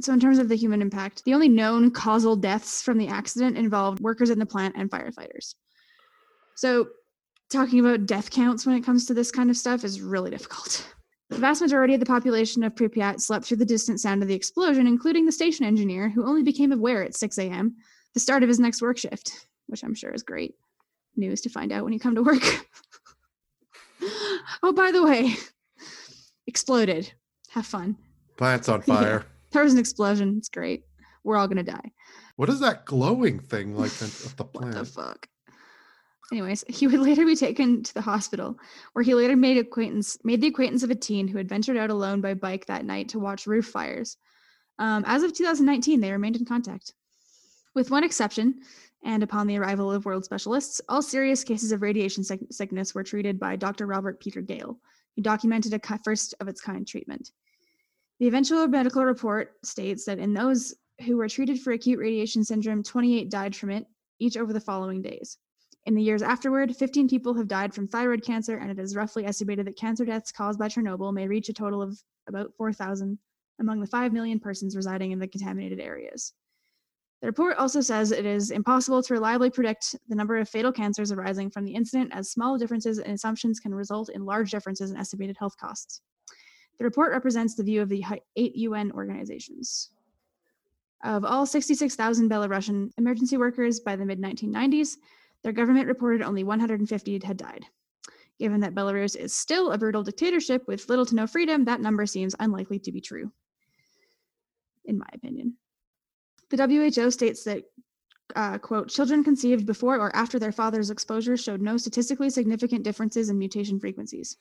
so in terms of the human impact the only known causal deaths from the accident involved workers in the plant and firefighters so talking about death counts when it comes to this kind of stuff is really difficult the vast majority of the population of pripyat slept through the distant sound of the explosion including the station engineer who only became aware at 6 a.m the start of his next work shift, which I'm sure is great news to find out when you come to work. oh, by the way, exploded. Have fun. plants on fire. There was an explosion. It's great. We're all gonna die. What is that glowing thing like at the What the fuck? Anyways, he would later be taken to the hospital, where he later made acquaintance made the acquaintance of a teen who had ventured out alone by bike that night to watch roof fires. Um, as of 2019, they remained in contact. With one exception, and upon the arrival of world specialists, all serious cases of radiation sickness were treated by Dr. Robert Peter Gale, who documented a first of its kind treatment. The eventual medical report states that in those who were treated for acute radiation syndrome, 28 died from it, each over the following days. In the years afterward, 15 people have died from thyroid cancer, and it is roughly estimated that cancer deaths caused by Chernobyl may reach a total of about 4,000 among the 5 million persons residing in the contaminated areas. The report also says it is impossible to reliably predict the number of fatal cancers arising from the incident, as small differences in assumptions can result in large differences in estimated health costs. The report represents the view of the eight UN organizations. Of all 66,000 Belarusian emergency workers by the mid 1990s, their government reported only 150 had died. Given that Belarus is still a brutal dictatorship with little to no freedom, that number seems unlikely to be true, in my opinion. The WHO states that, uh, quote, children conceived before or after their father's exposure showed no statistically significant differences in mutation frequencies.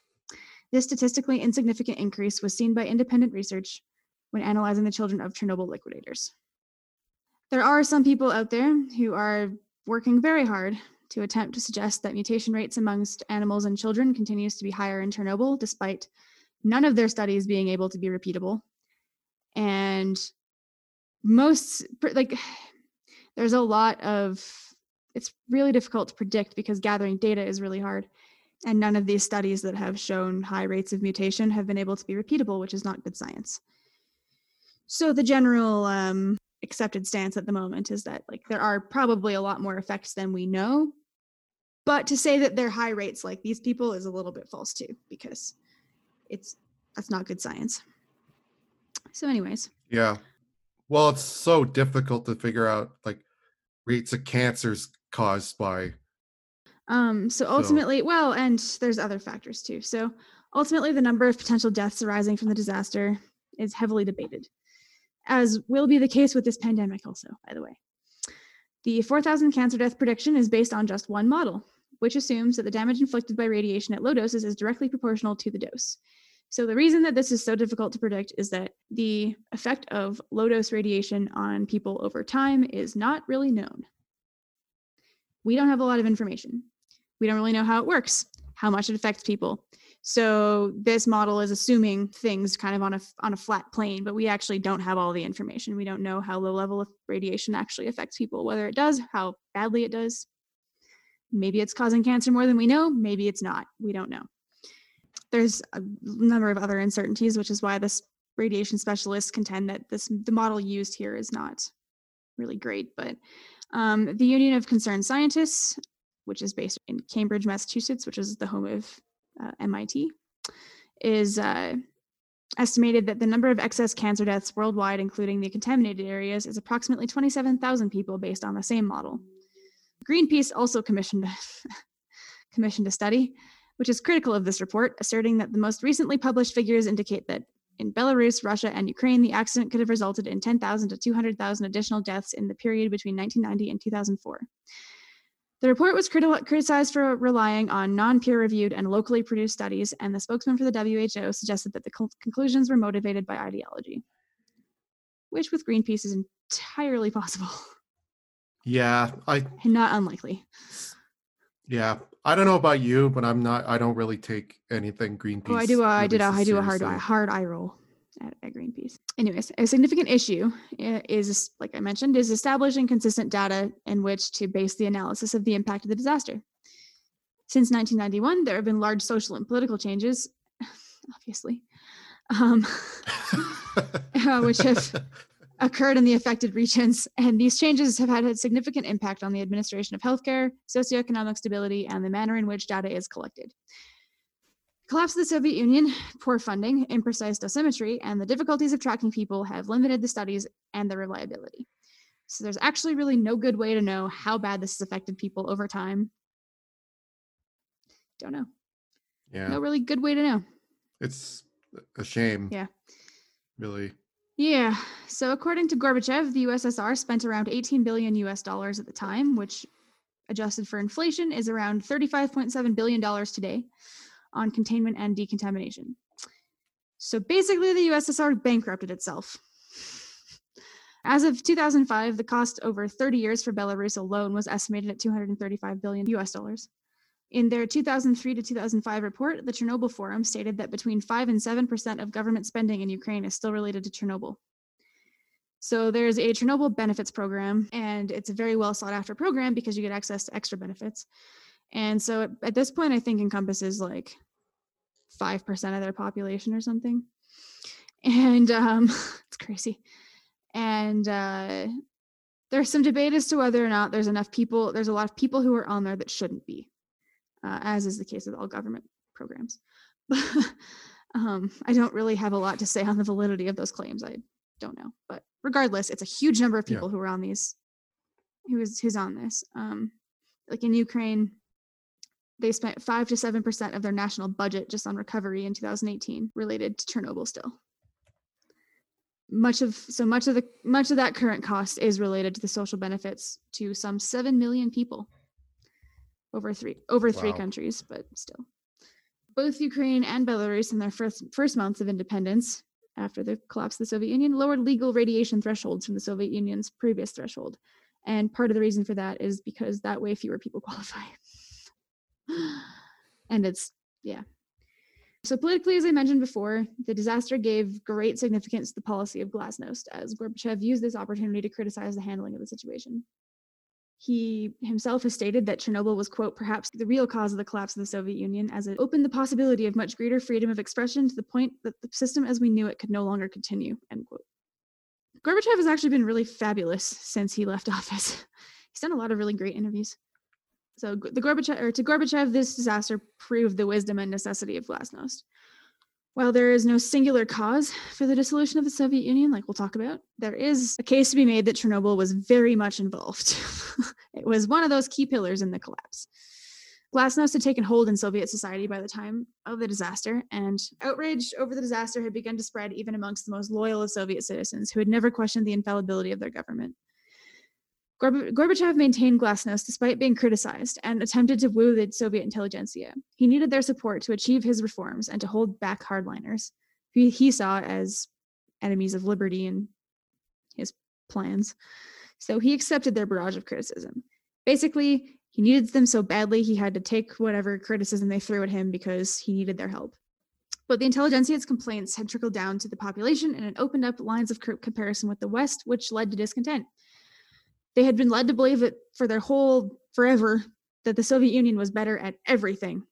This statistically insignificant increase was seen by independent research when analyzing the children of Chernobyl liquidators. There are some people out there who are working very hard to attempt to suggest that mutation rates amongst animals and children continues to be higher in Chernobyl, despite none of their studies being able to be repeatable. And most, like, there's a lot of, it's really difficult to predict because gathering data is really hard. And none of these studies that have shown high rates of mutation have been able to be repeatable, which is not good science. So the general um, accepted stance at the moment is that like there are probably a lot more effects than we know, but to say that they're high rates like these people is a little bit false too because it's that's not good science. So, anyways, Yeah. Well, it's so difficult to figure out like rates of cancers caused by Um, so So- ultimately, well, and there's other factors too. So ultimately, the number of potential deaths arising from the disaster is heavily debated, as will be the case with this pandemic, also, by the way. The 4,000 cancer death prediction is based on just one model, which assumes that the damage inflicted by radiation at low doses is directly proportional to the dose. So, the reason that this is so difficult to predict is that the effect of low dose radiation on people over time is not really known. We don't have a lot of information. We don't really know how it works, how much it affects people. So this model is assuming things kind of on a on a flat plane, but we actually don't have all the information. We don't know how low level of radiation actually affects people, whether it does, how badly it does. Maybe it's causing cancer more than we know, maybe it's not. We don't know. There's a number of other uncertainties, which is why this radiation specialists contend that this the model used here is not really great. But um, the Union of Concerned Scientists, which is based in Cambridge, Massachusetts, which is the home of uh, MIT, is uh, estimated that the number of excess cancer deaths worldwide, including the contaminated areas, is approximately 27,000 people based on the same model. Greenpeace also commissioned, commissioned a study, which is critical of this report, asserting that the most recently published figures indicate that in Belarus, Russia, and Ukraine, the accident could have resulted in 10,000 to 200,000 additional deaths in the period between 1990 and 2004. The report was criti- criticized for relying on non peer reviewed and locally produced studies, and the spokesman for the WHO suggested that the co- conclusions were motivated by ideology, which with Greenpeace is entirely possible Yeah, I and not unlikely. yeah, I don't know about you, but I'm not. I don't really take anything Greenpeace. Oh, I do. A, I did. A, I do a hard, seriously. hard eye roll at, at Greenpeace. Anyways, a significant issue is, like I mentioned, is establishing consistent data in which to base the analysis of the impact of the disaster. Since 1991, there have been large social and political changes, obviously, um, uh, which have occurred in the affected regions, and these changes have had a significant impact on the administration of healthcare, socioeconomic stability, and the manner in which data is collected. Collapse of the Soviet Union, poor funding, imprecise dosimetry, and the difficulties of tracking people have limited the studies and their reliability. So there's actually really no good way to know how bad this has affected people over time. Don't know. yeah, No really good way to know. it's a shame. Yeah. really. Yeah. So according to Gorbachev, the USSR spent around 18 billion US dollars at the time, which adjusted for inflation is around 35.7 billion dollars today on containment and decontamination. So basically the USSR bankrupted itself. As of 2005, the cost over 30 years for Belarus alone was estimated at 235 billion US dollars. In their 2003 to 2005 report, the Chernobyl Forum stated that between 5 and 7% of government spending in Ukraine is still related to Chernobyl. So there's a Chernobyl benefits program, and it's a very well sought after program because you get access to extra benefits. And so at, at this point, I think encompasses like 5% of their population or something. And um, it's crazy. And uh, there's some debate as to whether or not there's enough people, there's a lot of people who are on there that shouldn't be uh, as is the case with all government programs. um, I don't really have a lot to say on the validity of those claims. I don't know, but regardless, it's a huge number of Yeah. people who are on these, who is who's on this. Um, like in Ukraine, they spent five to seven percent of their national budget just on recovery in 2018 related to Chernobyl. Still, much of so much of the much of that current cost is related to the social benefits to some seven million people over three over three Wow. countries, but still. Both Ukraine and Belarus in their first first months of independence after the collapse of the Soviet Union lowered legal radiation thresholds from the Soviet Union's previous threshold. And part of the reason for that is because that way fewer people qualify. And it's yeah. So politically, as I mentioned before, the disaster gave great significance to the policy of glasnost, as Gorbachev used this opportunity to criticize the handling of the situation. He himself has stated that Chernobyl was, quote, perhaps the real cause of the collapse of the Soviet Union, as it opened the possibility of much greater freedom of expression to the point that the system as we knew it could no longer continue, end quote. Gorbachev has actually been really fabulous since he left office. He's done a lot of really great interviews. So the Gorbachev, or to Gorbachev, this disaster proved the wisdom and necessity of glasnost. While there is no singular cause for the dissolution of the Soviet Union, like we'll talk about, there is a case to be made that Chernobyl was very much involved. it was one of those key pillars in the collapse. Glasnost had taken hold in Soviet society by the time of the disaster, and outrage over the disaster had begun to spread even amongst the most loyal of Soviet citizens who had never questioned the infallibility of their government. Gorb- Gorbachev maintained glasnost despite being criticized and attempted to woo the Soviet intelligentsia. He needed their support to achieve his reforms and to hold back hardliners, who he saw as enemies of liberty and his plans. So he accepted their barrage of criticism. Basically, he needed them so badly he had to take whatever criticism they threw at him because he needed their help. But the intelligentsia's complaints had trickled down to the population and it opened up lines of comparison with the West, which led to discontent. They had been led to believe it for their whole forever that the Soviet Union was better at everything.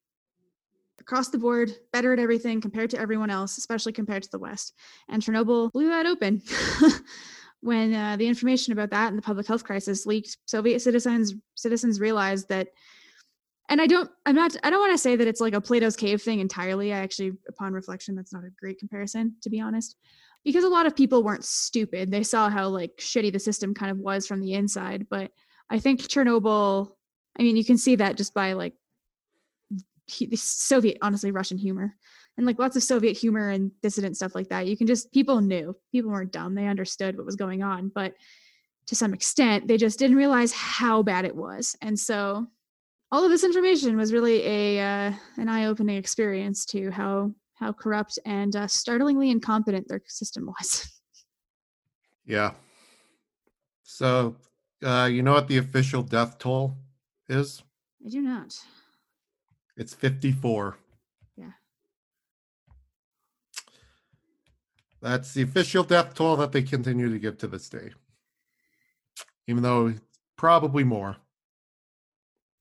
Across the board, better at everything compared to everyone else, especially compared to the West. And Chernobyl blew that open. when uh, the information about that and the public health crisis leaked, Soviet citizens citizens realized that and I don't I'm not I don't want to say that it's like a Plato's cave thing entirely. I actually upon reflection that's not a great comparison to be honest. Because a lot of people weren't stupid. They saw how like shitty the system kind of was from the inside, but I think Chernobyl I mean you can see that just by like he, Soviet honestly Russian humor and like lots of Soviet humor and dissident stuff like that. You can just people knew people weren't dumb. They understood what was going on, but to some extent, they just didn't realize how bad it was. And so, all of this information was really a uh, an eye opening experience to how how corrupt and uh, startlingly incompetent their system was. Yeah. So, uh, you know what the official death toll is? I do not. It's 54. Yeah. That's the official death toll that they continue to give to this day. Even though probably more.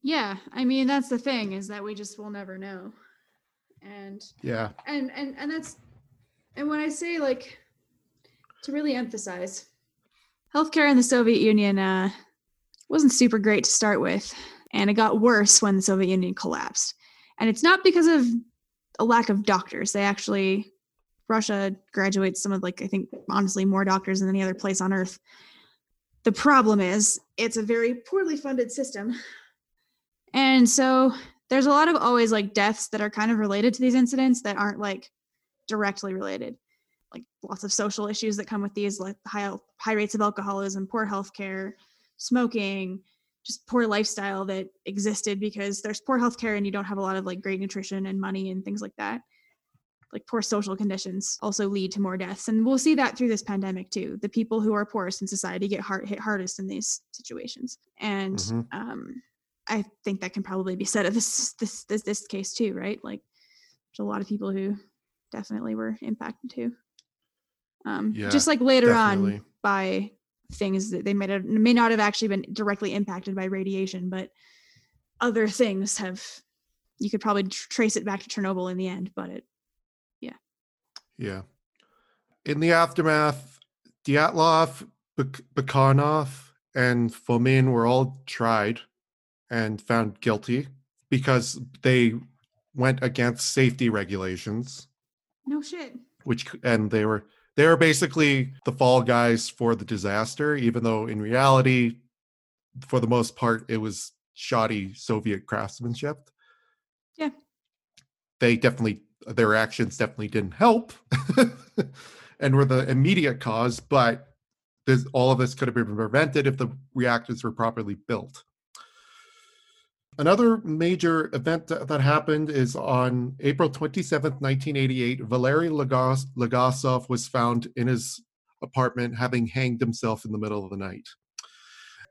Yeah, I mean that's the thing is that we just will never know, and Yeah. and and and that's and when I say like to really emphasize, healthcare in the Soviet Union uh, wasn't super great to start with, and it got worse when the Soviet Union collapsed. And it's not because of a lack of doctors. They actually Russia graduates some of like I think honestly more doctors than any other place on earth. The problem is it's a very poorly funded system. And so there's a lot of always like deaths that are kind of related to these incidents that aren't like directly related. Like lots of social issues that come with these, like high high rates of alcoholism, poor health care, smoking, just poor lifestyle that existed because there's poor healthcare and you don't have a lot of like great nutrition and money and things like that. Like poor social conditions also lead to more deaths, and we'll see that through this pandemic too. The people who are poorest in society get hard, hit hardest in these situations, and Mhm. um, I think that can probably be said of this this this this case too, right? Like there's a lot of people who definitely were impacted too. Um, Yeah, just like later definitely. on by things that they may have may not have actually been directly impacted by radiation, but other things have. You could probably tr- trace it back to Chernobyl in the end, but it Yeah. Yeah. In the aftermath, Dyatlov, Bak- Bryukhanov, and Fomin were all tried and found guilty because they went against safety regulations, no shit. which and they were they were basically the fall guys for the disaster, even though in reality, for the most part, it was shoddy Soviet craftsmanship. Yeah. They definitely their actions definitely didn't help and were the immediate cause, but this, all of this could have been prevented if the reactors were properly built. Another major event that, happened is on April 27th, 1988, Valery Legas- Legasov was found in his apartment having hanged himself in the middle of the night.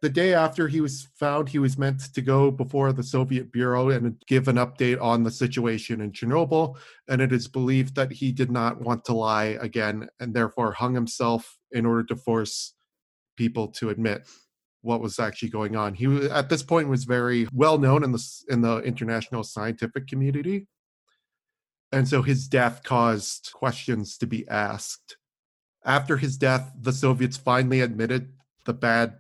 The day after he was found, he was meant to go before the Soviet Bureau and give an update on the situation in Chernobyl. And it is believed that he did not want to lie again and therefore hung himself in order to force people to admit what was actually going on. He wa- at this point was very well known in the in the international scientific community. And so his death caused questions to be asked. After his death, the Soviets finally admitted the bad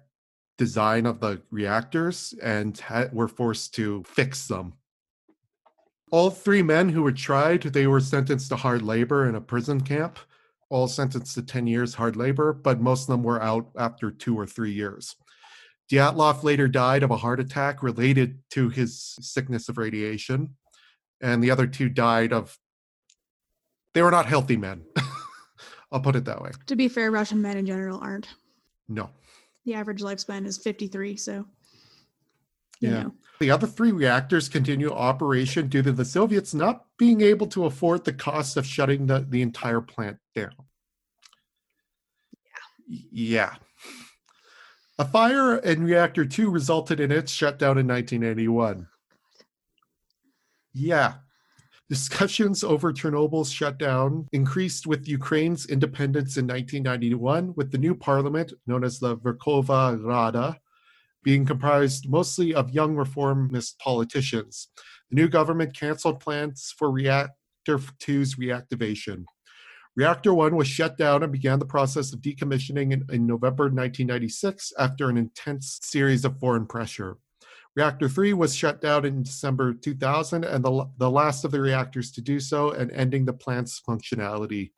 design of the reactors and ha- were forced to fix them. All three men who were tried, they were sentenced to hard labor in a prison camp, all sentenced to 10 years hard labor, but most of them were out after two or three years. Dyatlov later died of a heart attack related to his sickness of radiation, and the other two died of, they were not healthy men. I'll put it that way. To be fair, Russian men in general aren't. No. The average lifespan is 53. So, Yeah. know. The other three reactors continue operation due to the Soviets not being able to afford the cost of shutting the, the entire plant down. Yeah. Yeah. A fire in reactor 2 resulted in its shutdown in 1981. Yeah. Discussions over Chernobyl's shutdown increased with Ukraine's independence in 1991, with the new parliament, known as the Verkhovna Rada, being comprised mostly of young reformist politicians. The new government canceled plans for Reactor 2's reactivation. Reactor 1 was shut down and began the process of decommissioning in, in November 1996 after an intense series of foreign pressure. Reactor 3 was shut down in December 2000 and the, the last of the reactors to do so and ending the plant's functionality.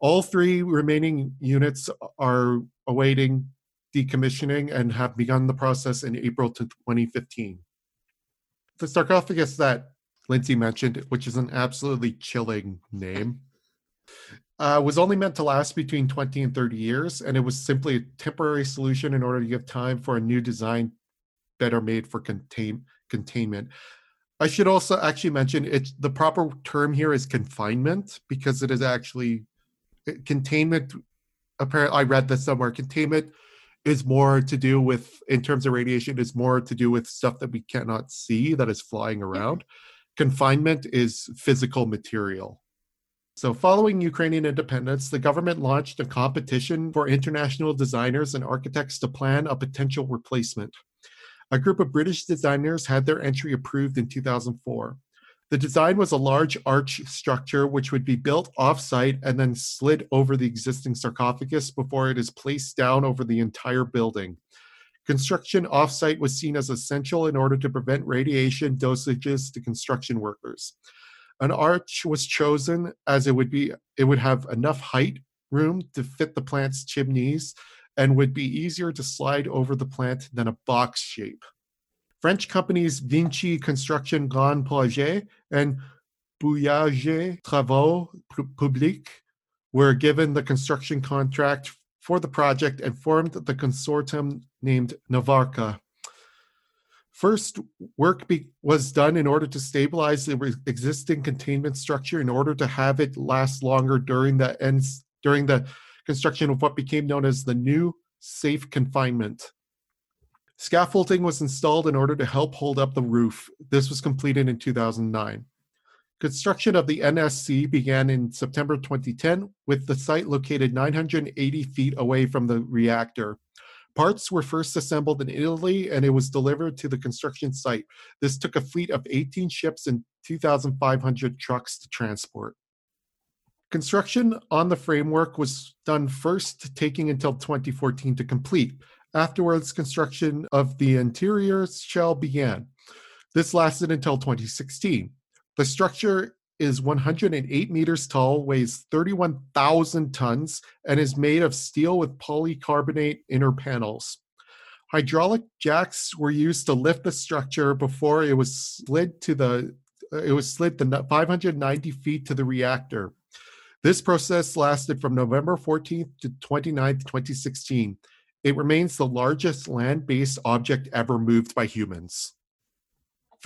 All three remaining units are awaiting decommissioning and have begun the process in April 2015. The sarcophagus that Lindsay mentioned, which is an absolutely chilling name, uh, was only meant to last between 20 and 30 years, and it was simply a temporary solution in order to give time for a new design better made for contain, containment. I should also actually mention it's the proper term here is confinement because it is actually containment. Apparently, I read this somewhere. Containment is more to do with, in terms of radiation, is more to do with stuff that we cannot see that is flying around. Confinement is physical material. So, following Ukrainian independence, the government launched a competition for international designers and architects to plan a potential replacement. A group of British designers had their entry approved in 2004. The design was a large arch structure which would be built off-site and then slid over the existing sarcophagus before it is placed down over the entire building. Construction off-site was seen as essential in order to prevent radiation dosages to construction workers. An arch was chosen as it would be it would have enough height room to fit the plant's chimneys and would be easier to slide over the plant than a box shape. French companies Vinci Construction Grands Projets and Bouygues Travaux Publics were given the construction contract for the project and formed the consortium named Novarka. First, work be- was done in order to stabilize the re- existing containment structure in order to have it last longer during the ends during the construction of what became known as the new safe confinement. Scaffolding was installed in order to help hold up the roof. This was completed in 2009. Construction of the NSC began in September 2010, with the site located 980 feet away from the reactor. Parts were first assembled in Italy and it was delivered to the construction site. This took a fleet of 18 ships and 2,500 trucks to transport. Construction on the framework was done first, taking until 2014 to complete. Afterwards, construction of the interior shell began. This lasted until 2016. The structure is 108 meters tall, weighs 31,000 tons, and is made of steel with polycarbonate inner panels. Hydraulic jacks were used to lift the structure before it was slid to the it was slid the 590 feet to the reactor. This process lasted from November 14th to 29th, 2016. It remains the largest land based object ever moved by humans.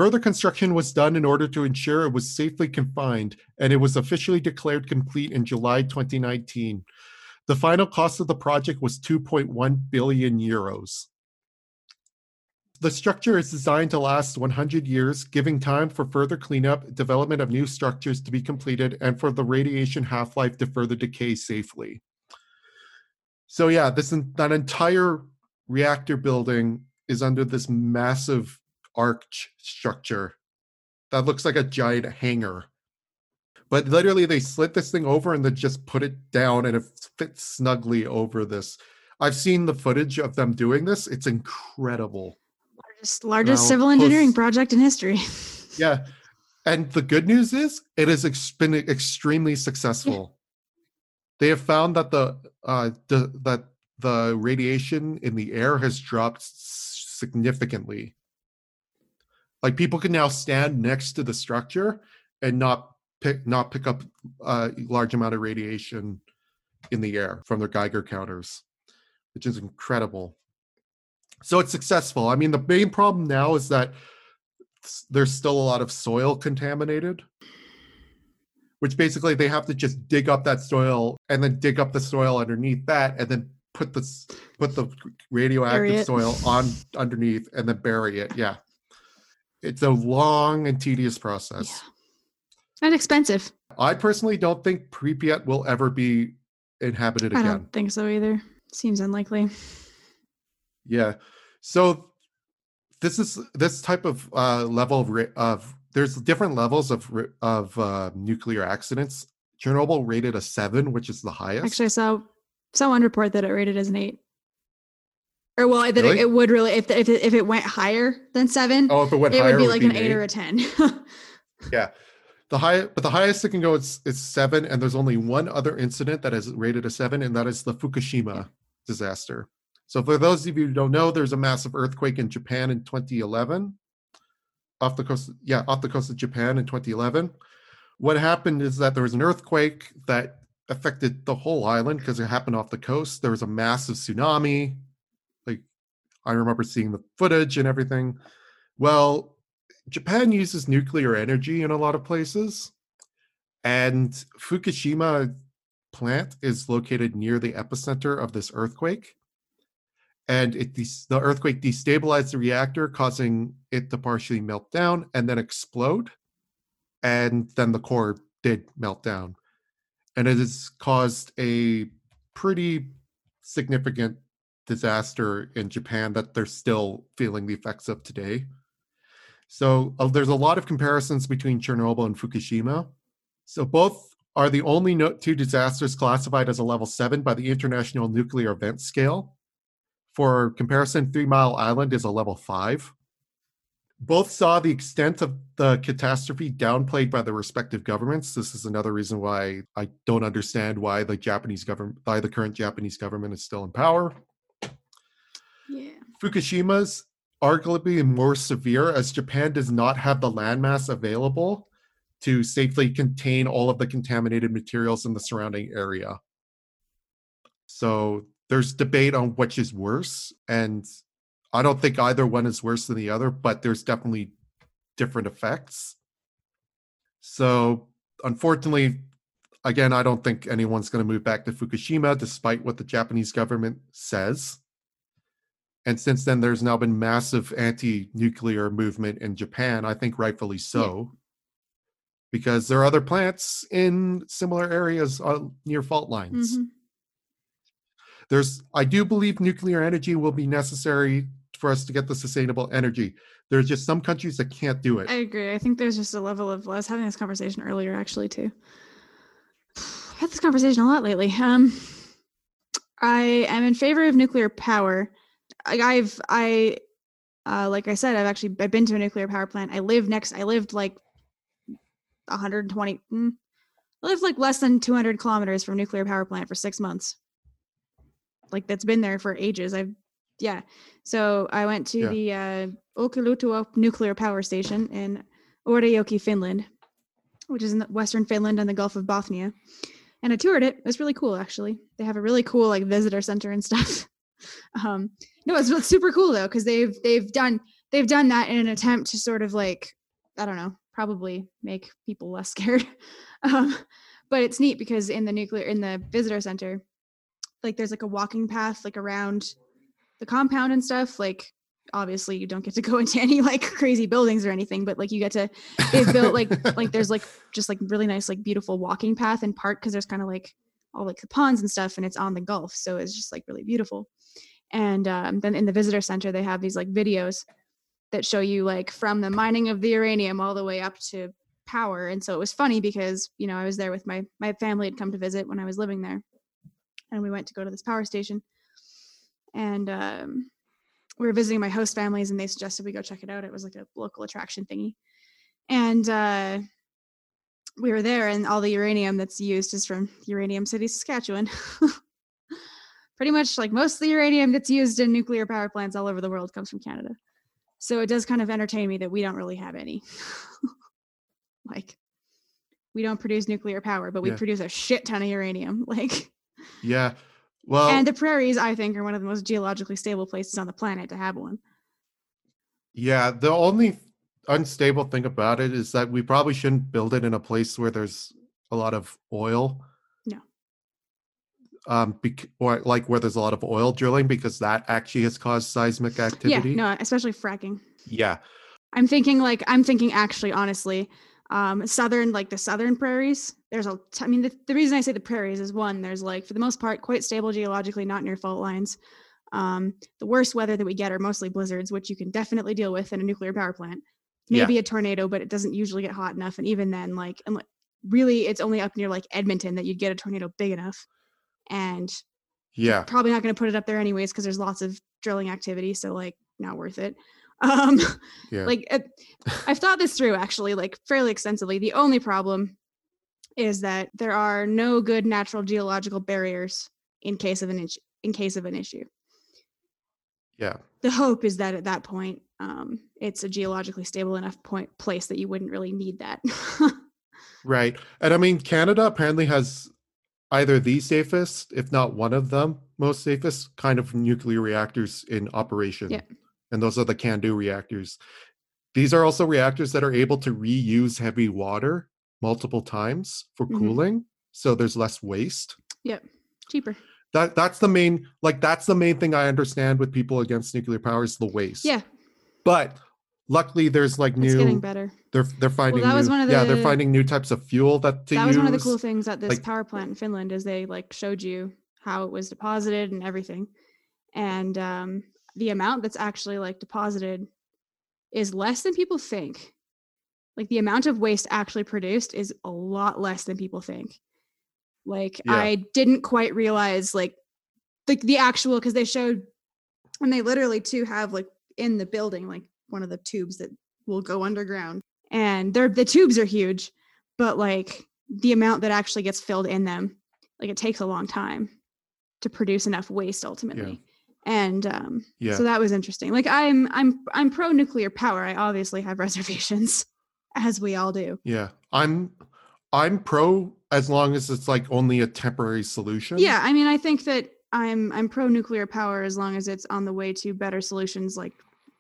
Further construction was done in order to ensure it was safely confined, and it was officially declared complete in July 2019. The final cost of the project was 2.1 billion euros. The structure is designed to last 100 years, giving time for further cleanup, development of new structures to be completed, and for the radiation half life to further decay safely. So, yeah, this that entire reactor building is under this massive arch structure that looks like a giant hangar. But literally, they slit this thing over and then just put it down, and it fits snugly over this. I've seen the footage of them doing this. It's incredible. Largest, largest Now, civil engineering post- project in history. Yeah. And the good news is it has been extremely successful. They have found that the uh the, that the radiation in the air has dropped significantly. Like people can now stand next to the structure and not pick not pick up a large amount of radiation in the air from their Geiger counters, which is incredible. So it's successful. I mean, the main problem now is that there's still a lot of soil contaminated, which basically they have to just dig up that soil and then dig up the soil underneath that and then put the put the radioactive soil on underneath and then bury it. Yeah. It's a long and tedious process. And expensive. I personally don't think Pripyat will ever be inhabited again. I don't think so either. Seems unlikely. Yeah. So this is this type of uh, level of of there's different levels of of uh, nuclear accidents. Chernobyl rated a seven, which is the highest. Actually, I saw someone report that it rated as an eight. Or well, that it, Really? it would really if if it, if it went higher than seven, oh, if it went it higher, would be like an eight eight or a ten. Yeah. The high, but the highest it can go is, is seven, and there's only one other incident that is rated a seven, and that is the Fukushima disaster. So, for those of you who don't know, there's a massive earthquake in Japan in 2011, off the coast, yeah, off the coast of Japan in 2011. What happened is that there was an earthquake that affected the whole island because it happened off the coast. There was a massive tsunami. I remember seeing the footage and everything. Well, Japan uses nuclear energy in a lot of places, and Fukushima plant is located near the epicenter of this earthquake. And it des- the earthquake destabilized the reactor, causing it to partially melt down and then explode. And then the core did melt down. And it has caused a pretty significant disaster in Japan that they're still feeling the effects of today. So uh, there's a lot of comparisons between Chernobyl and Fukushima. So both are the only no- two disasters classified as a level seven by the International Nuclear Event Scale. For comparison, Three Mile Island is a level five. Both saw the extent of the catastrophe downplayed by the respective governments. This is another reason why I don't understand why the Japanese government, why the current Japanese government is still in power. Fukushima's arguably more severe as Japan does not have the landmass available to safely contain all of the contaminated materials in the surrounding area. So there's debate on which is worse. And I don't think either one is worse than the other, but there's definitely different effects. So unfortunately, again, I don't think anyone's going to move back to Fukushima, despite what the Japanese government says. And since then, there's now been massive anti-nuclear movement in Japan. I think rightfully so, because there are other plants in similar areas uh, near fault lines. Mhm. There's, I do believe nuclear energy will be necessary for us to get the sustainable energy. There's just some countries that can't do it. I agree. I think there's just a level of. I was having this conversation earlier, actually, too. I've had this conversation a lot lately. Um, I am in favor of nuclear power. I've I, uh, like I said, I've actually I've been to a nuclear power plant. I live next. I lived like 120. Mm, I lived like less than 200 kilometers from nuclear power plant for six months. Like that's been there for ages. I've yeah. So I went to Yeah. the uh, Olkiluoto nuclear power station in Eurajoki, Finland, which is in the western Finland and the Gulf of Bothnia. And I toured it. It was really cool, actually. They have a really cool like visitor center and stuff. um, no, it's, it's super cool though because they've they've done they've done that in an attempt to sort of like I don't know, probably make people less scared. um, but it's neat because in the nuclear in the visitor center, like there's like a walking path like around the compound and stuff. Like obviously you don't get to go into any like crazy buildings or anything, but like you get to they've built like like there's like just like really nice like beautiful walking path and park because there's kind of like all like the ponds and stuff and it's on the gulf so it's just like really beautiful and um, then in the visitor center they have these like videos that show you like from the mining of the uranium all the way up to power. And so it was funny because you know i was there with my my family had come to visit when i was living there. And we went to go to this power station. And um, we were visiting my host families and they suggested we go check it out. It was like a local attraction thingy. And uh, we were there and all the uranium that's used is from uranium city saskatchewan pretty much like most of the uranium that's used in nuclear power plants all over the world comes from canada so it does kind of entertain me that we don't really have any like we don't produce nuclear power but we Yeah. produce a shit ton of uranium like Yeah. Well, and the prairies, I think, are one of the most geologically stable places on the planet to have one. yeah, the only unstable thing about it is that we probably shouldn't build it in a place where there's a lot of oil. Um, bec- or like where there's a lot of oil drilling because that actually has caused seismic activity. Yeah, no, especially fracking. Yeah. I'm thinking like I'm thinking actually honestly, um, southern like the southern prairies. There's a t- I mean the, the reason I say the prairies is one there's like for the most part quite stable geologically, not near fault lines. Um, the worst weather that we get are mostly blizzards, which you can definitely deal with in a nuclear power plant. Yeah. Maybe a tornado, but it doesn't usually get hot enough. And even then, like unle- really, it's only up near like Edmonton that you'd get a tornado big enough. And Yeah. probably not going to put it up there anyways because there's lots of drilling activity. So like not worth it. Um, Yeah. like uh, I've thought this through actually, like fairly extensively. The only problem is that there are no good natural geological barriers in case of an issue. In case of an issue, yeah. the hope is that at that point, um, it's a geologically stable enough point place that you wouldn't really need that. Right. And I mean, Canada apparently has either the safest, if not one of them, most safest kind of nuclear reactors in operation. Yeah. And those are the CANDU reactors. These are also reactors that are able to reuse heavy water multiple times for Mhm. cooling. So there's less waste. Yep. Cheaper. That that's the main like that's the main thing I understand with people against nuclear power is the waste. Yeah, But luckily there's like new it's getting new better. they're they're finding that was one of the, yeah, they're finding new types of fuel that to that use. was one of the cool things at this like- power plant in Finland is they like showed you how it was deposited and everything. And um, the amount that's actually like deposited is less than people think. Like the amount of waste actually produced is a lot less than people think. Like Yeah. I didn't quite realize like the the actual because they showed and they literally too have like in the building like one of the tubes that will go underground. And they're the tubes are huge but like the amount that actually gets filled in them like it takes a long time to produce enough waste ultimately. And um Yeah. so that was interesting. Like i'm i'm i'm pro nuclear power. I obviously have reservations as we all do. Yeah, I'm I'm pro as long as it's like only a temporary solution. yeah i mean i think that i'm i'm pro nuclear power as long as it's on the way to better solutions like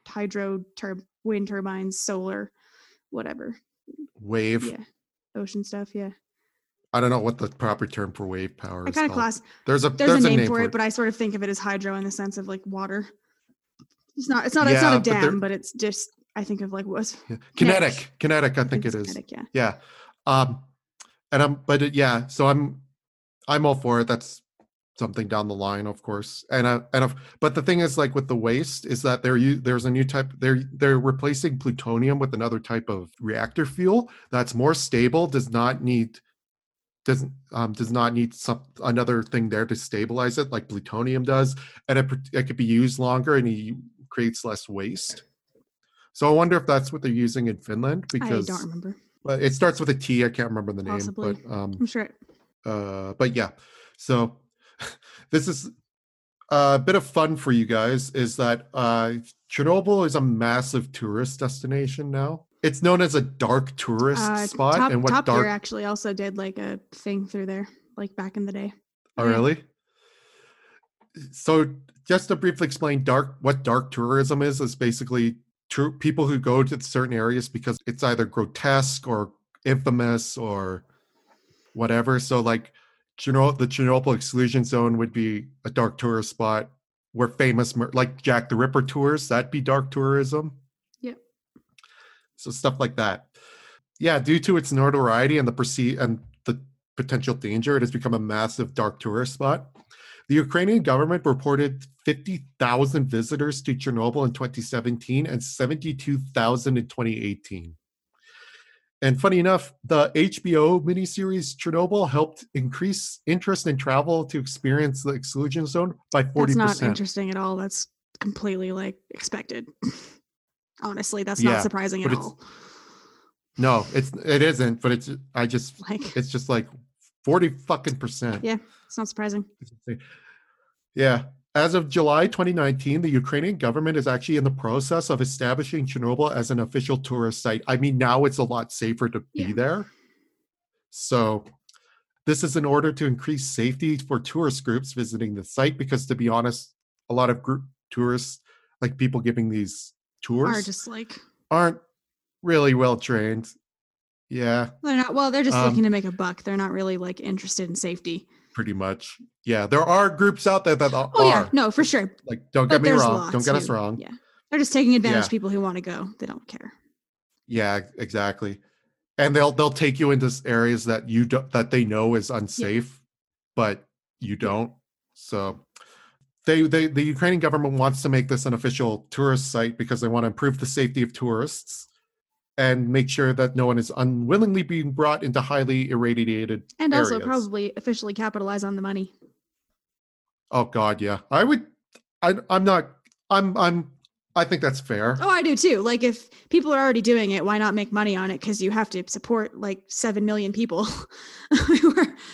hydro tur- wind turbines solar whatever Wave. yeah ocean stuff yeah I don't know what the proper term for wave power i is. kind of class There's a there's, a, name for it, but I sort of think of it as hydro in the sense of like water. It's not. It's not. it's not a but dam, but, it's just. I think of like what's Yeah. kinetic. Kinetic. I think it's it is. kinetic, yeah. Yeah. Um, and I'm, but it, yeah. So I'm, I'm all for it. That's something down the line, of course. And I, and if, but the thing is, like with the waste, is that there you there's a new type. They're they're replacing plutonium with another type of reactor fuel that's more stable. Does not need doesn't um, does not need some another thing there to stabilize it like plutonium does, and it, it could be used longer and it creates less waste. So I wonder if that's what they're using in Finland because I don't remember. but it starts with a T. I can't remember the name, Possibly. but um, I'm sure. It, uh, but yeah. So this is a bit of fun for you guys. Is that uh, Chernobyl is a massive tourist destination now. It's known as a dark tourist uh, spot, Top, and what Top dark? Gear actually also did like a thing through there, like back in the day. Oh, yeah. really? So, just to briefly explain, dark what dark tourism is is basically tour, people who go to certain areas because it's either grotesque or infamous or whatever. So, like Chernobyl, the Chernobyl exclusion zone would be a dark tourist spot where famous, like Jack the Ripper tours, that'd be dark tourism. Yep. So stuff like that. Yeah, due to its notoriety and the perceive and the potential danger, it has become a massive dark tourist spot. The Ukrainian government reported 50,000 visitors to Chernobyl in 2017 and 72,000 in 2018. And funny enough, the HBO miniseries Chernobyl helped increase interest in travel to experience the exclusion zone by 40%. That's not interesting at all. That's completely like expected. Honestly, that's Yeah, not surprising at all. No, it's it isn't, but it's I just Like, it's just like 40 fucking percent. Yeah. it's not surprising. Yeah. As of July 2019, the Ukrainian government is actually in the process of establishing Chernobyl as an official tourist site. I mean, now it's a lot safer to be Yeah. there. So, This is in order to increase safety for tourist groups visiting the site because, to be honest, a lot of group tourists, like people giving these tours, Are just like aren't really well trained. Yeah, they're not. Well, they're just Um, looking to make a buck. They're not really like interested in safety. Pretty much. Yeah, there are groups out there that are. Oh yeah, no, for sure. Like, don't But get me wrong. Don't get us who- wrong. Yeah, they're just taking advantage Yeah. of people who want to go. They don't care. Yeah, exactly. And they'll they'll take you into areas that you don't that they know is unsafe, but you don't. So they they the Ukrainian government wants to make this an official tourist site because they want to improve the safety of tourists and make sure that no one is unwillingly being brought into highly irradiated And also probably officially capitalize on the money. Oh god, yeah. I would I I'm not I'm I'm I think that's fair. Oh, I do too. Like if people are already doing it, why not make money on it? Because you have to support like seven million people.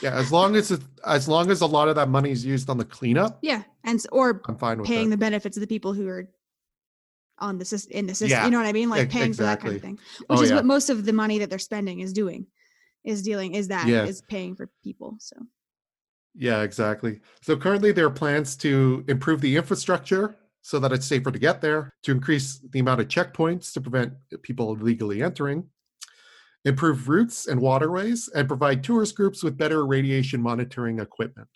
Yeah, as long as it, as long as a lot of that money is used on the cleanup, yeah, and or I'm fine with paying it. the benefits of the people who are on the sys- in the system. Yeah, You know what I mean? Like paying for that kind of thing, oh, which Oh, is yeah. what most of the money that they're spending is doing. Is dealing is that is Yeah. paying for people. So Yeah, exactly. So currently there are plans to improve the infrastructure so that it's safer to get there, to increase the amount of checkpoints to prevent people illegally entering, improve routes and waterways, and provide tourist groups with better radiation monitoring equipment.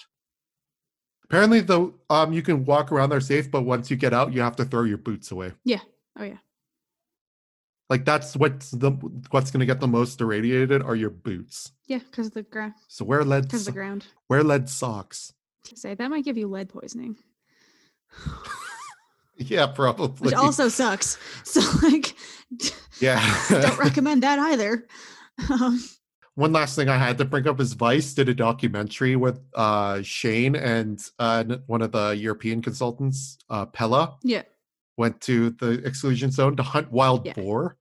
Apparently, though, um, you can walk around there safe, but once you get out, you have to throw your boots away. Yeah. Oh yeah, Like that's what's the what's going to get the most irradiated are your boots. yeah, because the ground, So wear lead because of the so- ground. wear lead socks. Say that might give you lead poisoning, Yeah, probably. which also sucks. So like, yeah. don't recommend that either. Um, One last thing I had to bring up is Vice did a documentary with uh, Shane and uh, one of the European consultants, uh, Pella, yeah, went to the exclusion zone to hunt wild Yeah. boar.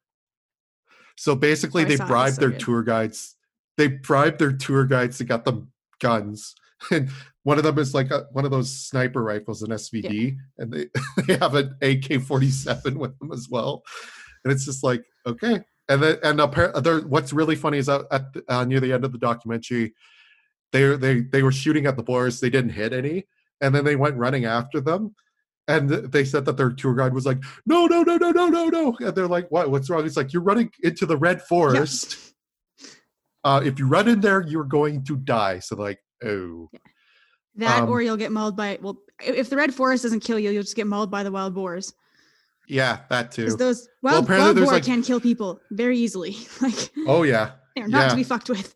So basically, they saw it, it's bribed so their good. tour guides. They bribed their tour guides to get them guns, and one of them is like a, one of those sniper rifles, an SVD, and they they have an AK forty seven with them as well. And it's just like okay, and then and apparently, there, what's really funny is that at uh, near the end of the documentary, they they they were shooting at the boars. They didn't hit any, and then they went running after them. And they said that their tour guide was like, "No, no, no, no, no, no, no!" And they're like, "What? What's wrong?" He's like, "You're running into the red forest. Uh, if you run in there, you're going to die." So like, oh, that Um, or you'll get mauled by. Well, if the red forest doesn't kill you, you'll just get mauled by the wild boars. Yeah, that too. those wild, apparently wild boar like- can kill people very easily. Like Oh yeah, they're not yeah. to be fucked with.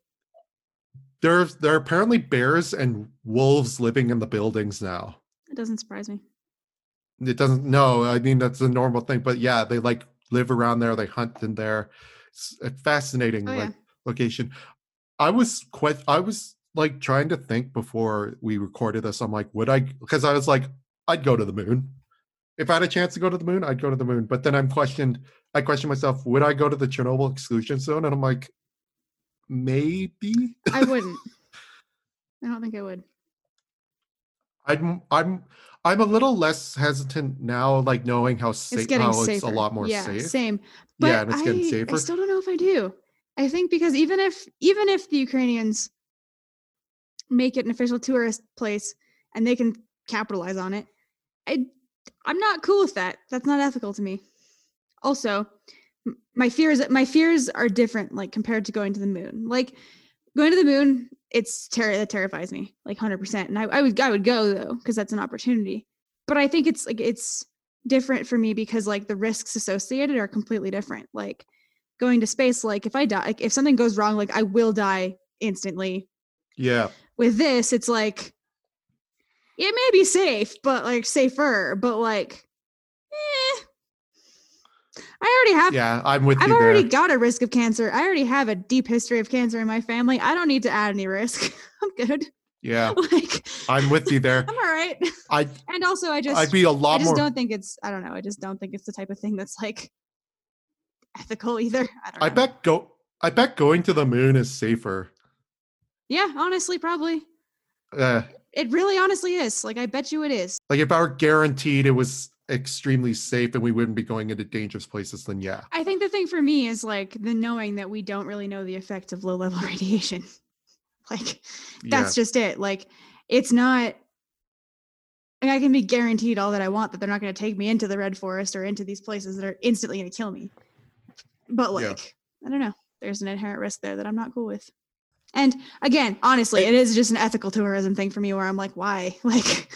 there's there are apparently bears and wolves living in the buildings now. It doesn't surprise me. It doesn't. No, I mean that's a normal thing. But yeah, they like live around there. They hunt in there. It's a fascinating Oh, like yeah. location. I was quite. I was like trying to think before we recorded this. I'm like, would I? Because I was like, I'd go to the moon. If I had a chance to go to the moon, I'd go to the moon. But then I'm questioned. I question myself, would I go to the Chernobyl exclusion zone? And I'm like, maybe. I wouldn't. I don't think I would. I'm I'm I'm a little less hesitant now, like knowing how safe It's getting how safer. it's a lot more yeah, safe. Same. But Yeah, and it's getting safer. I still don't know if I do. I think because even if even if the Ukrainians make it an official tourist place and they can capitalize on it, I I'm not cool with that. That's not ethical to me. Also, my fears my fears are different like compared to going to the moon. Like going to the moon, it's terror that terrifies me like 100%. And I, I would I would go though because that's an opportunity. But I think it's like it's different for me because like the risks associated are completely different. Like going to space like if I die like if something goes wrong like I will die instantly. Yeah. With this it's like it may be safe, but like safer, but like eh. I already have Yeah, I'm with I've already there. got a risk of cancer. I already have a deep history of cancer in my family. I don't need to add any risk. I'm good. yeah, like I'm with you there. I'm all right. I And also I just I'd be a lot I just more. don't think it's I don't know. I just don't think it's the type of thing that's like ethical either. I don't know. I bet go. I bet going to the moon is safer. Yeah, honestly, probably. Uh, It really honestly is. Like I bet you it is. like if I were guaranteed it was extremely safe and we wouldn't be going into dangerous places, then yeah. I think the thing for me is like the knowing that we don't really know the effect of low level radiation. Like Yeah. that's just it. Like it's not. and I can be guaranteed all that I want that they're not going to take me into the red forest or into these places that are instantly going to kill me. But Yeah. like, I don't know. There's an inherent risk there that I'm not cool with. And again, honestly, it is just an ethical tourism thing for me where I'm like, why? Like,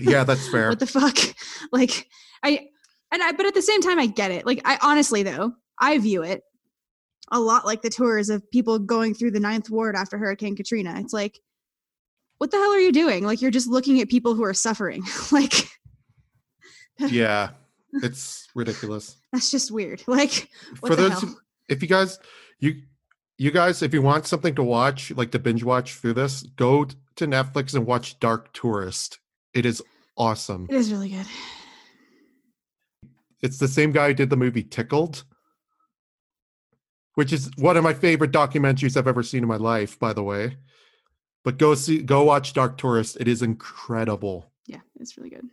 yeah, that's fair. what the fuck? Like, I, and I, but at the same time, I get it. Like, I honestly, though, I view it a lot like the tours of people going through the ninth ward after Hurricane Katrina. It's like, what the hell are you doing? Like, you're just looking at people who are suffering. like, yeah, it's ridiculous. that's just weird. Like, what For the those, who- if you guys, you, you guys, if you want something to watch, like to binge watch through this, go to Netflix and watch Dark Tourist. It is awesome. It is really good. It's the same guy who did the movie Tickled, which is one of my favorite documentaries I've ever seen in my life, by the way. But go see, go watch Dark Tourist. It is incredible. Yeah, it's really good.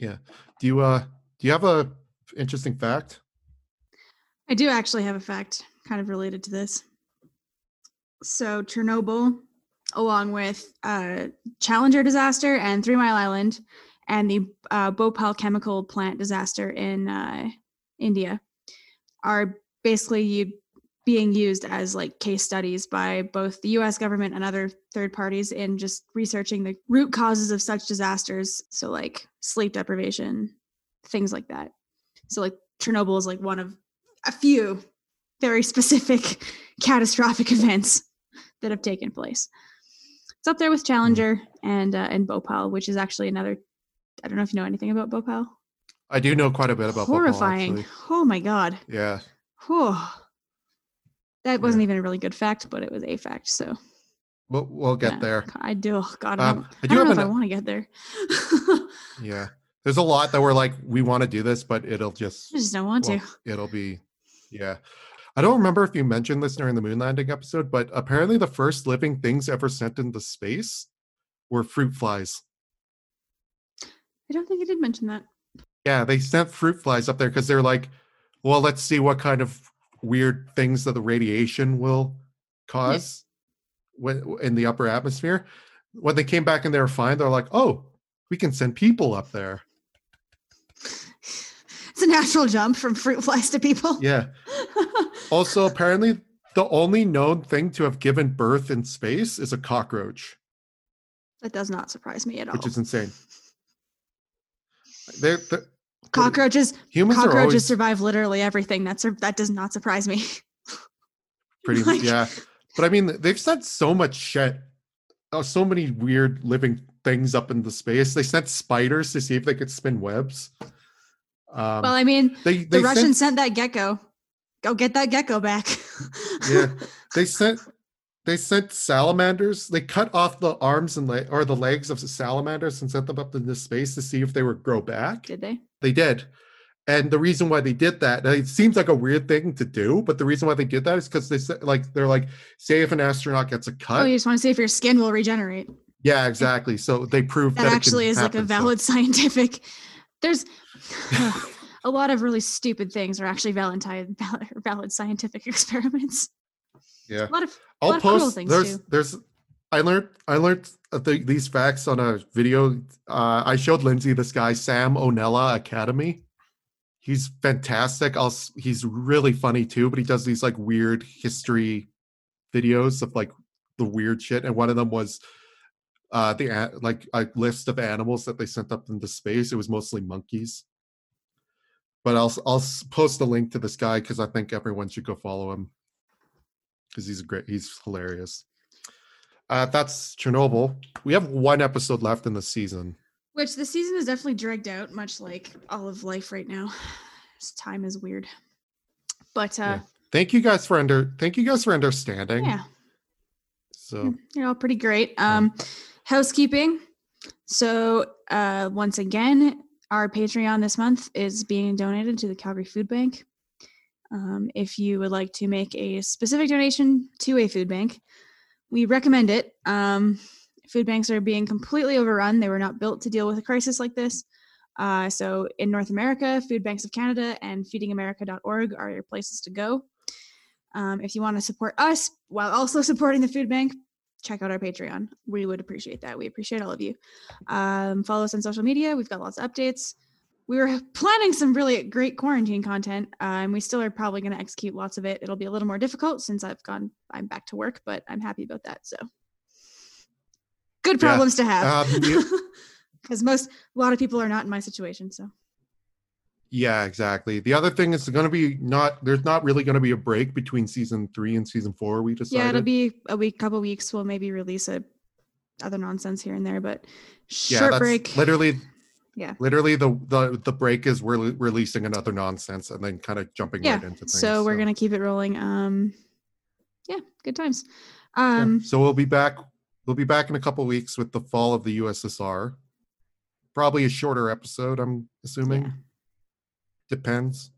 Yeah. Do you uh do you have a interesting fact? I do actually have a fact kind of related to this. So Chernobyl, along with uh, Challenger disaster and Three Mile Island, and the uh, Bhopal chemical plant disaster in uh, India, are basically u- being used as like case studies by both the U.S. government and other third parties in just researching the root causes of such disasters. So like sleep deprivation, things like that. So like Chernobyl is like one of a few very specific catastrophic events that have taken place. It's up there with Challenger and uh, and Bhopal, which is actually another. I don't know if you know anything about Bhopal. I do know quite a bit about Bhopal, Horrifying. actually. oh my god. Yeah. Whew. That wasn't even a really good fact, but it was a fact. So We'll we'll get yeah, there. I do. oh God, I Um, don't, I I do don't know if I want to get there. Yeah. There's a lot that we're like, we want to do this, but it'll just I just don't want well, to. it'll be yeah. I don't remember if you mentioned this during the moon landing episode, but apparently the first living things ever sent into space were fruit flies. I don't think I did mention that. Yeah, they sent fruit flies up there because they're like, well, let's see what kind of weird things that the radiation will cause when, in the upper atmosphere. When they came back and they were fine, they're like, oh, we can send people up there. It's a natural jump from fruit flies to people. Yeah. Also, apparently, the only known thing to have given birth in space is a cockroach, that does not surprise me at all. which is insane. They're, they're- cockroaches humans cockroaches always survive literally everything. That's that does not surprise me. Pretty like- yeah. But i mean they've sent so much shit oh, so many weird living things up into space. They sent spiders to see if they could spin webs. Um well i mean they, the they russians sent, sent that gecko go get that gecko back yeah they sent they sent salamanders they cut off the arms and leg or the legs of the salamanders and sent them up into space to see if they would grow back did they They did. And the reason why they did that, it seems like a weird thing to do, but the reason why they did that is because they said, like, they're like, say if an astronaut gets a cut. oh you just want to see if your skin will regenerate yeah, exactly. So they proved that that, it can actually is like a happen, so- valid scientific there's a lot of really stupid things are actually valentine valid, valid scientific experiments yeah. a lot of a I'll lot of cruel things There's, too. there's, I learned, I learned the, these facts on a video. Uh, I showed Lindsay this guy, Sam O'Nella Academy. He's fantastic. I'll, he's really funny too, but he does these like weird history videos of like the weird shit. And one of them was uh the like a list of animals that they sent up into space. It was mostly monkeys. But I'll I'll post a link to this guy because I think everyone should go follow him because he's a great he's hilarious. Uh, that's Chernobyl. We have one episode left in the season. which the season is definitely dragged out much like all of life right now This time is weird but uh Yeah. Thank you guys for under thank you guys for understanding. yeah So You're all pretty great. Um, housekeeping. So uh, once again, our Patreon this month is being donated to the Calgary Food Bank. Um, if you would like to make a specific donation to a food bank, we recommend it. Um, food banks are being completely overrun. They were not built to deal with a crisis like this. Uh, so in North America, Food Banks of Canada and feedingamerica.org are your places to go. Um, if you want to support us while also supporting the food bank, check out our Patreon. We would appreciate that. We appreciate all of you. Um, follow us on social media. We've got lots of updates. We were planning some really great quarantine content, uh, and we still are probably going to execute lots of it. It'll be a little more difficult since I've gone, I'm back to work, but I'm happy about that. So, good Yeah. problems to have. Um, you- Because most, a lot of people are not in my situation. So, Yeah, exactly. The other thing is going to be not there's not really going to be a break between season three and season four. We decided. yeah, it'll be a week, couple weeks. We'll maybe release a other nonsense here and there, but yeah, short that's break. literally. Yeah. Literally, the the the break is we're re- releasing another nonsense and then kind of jumping yeah. right into things. so we're gonna keep it rolling. Um, yeah, good times. Um, so we'll be back. We'll be back in a couple weeks with the fall of the USSR. Probably a shorter episode. I'm assuming. Depends.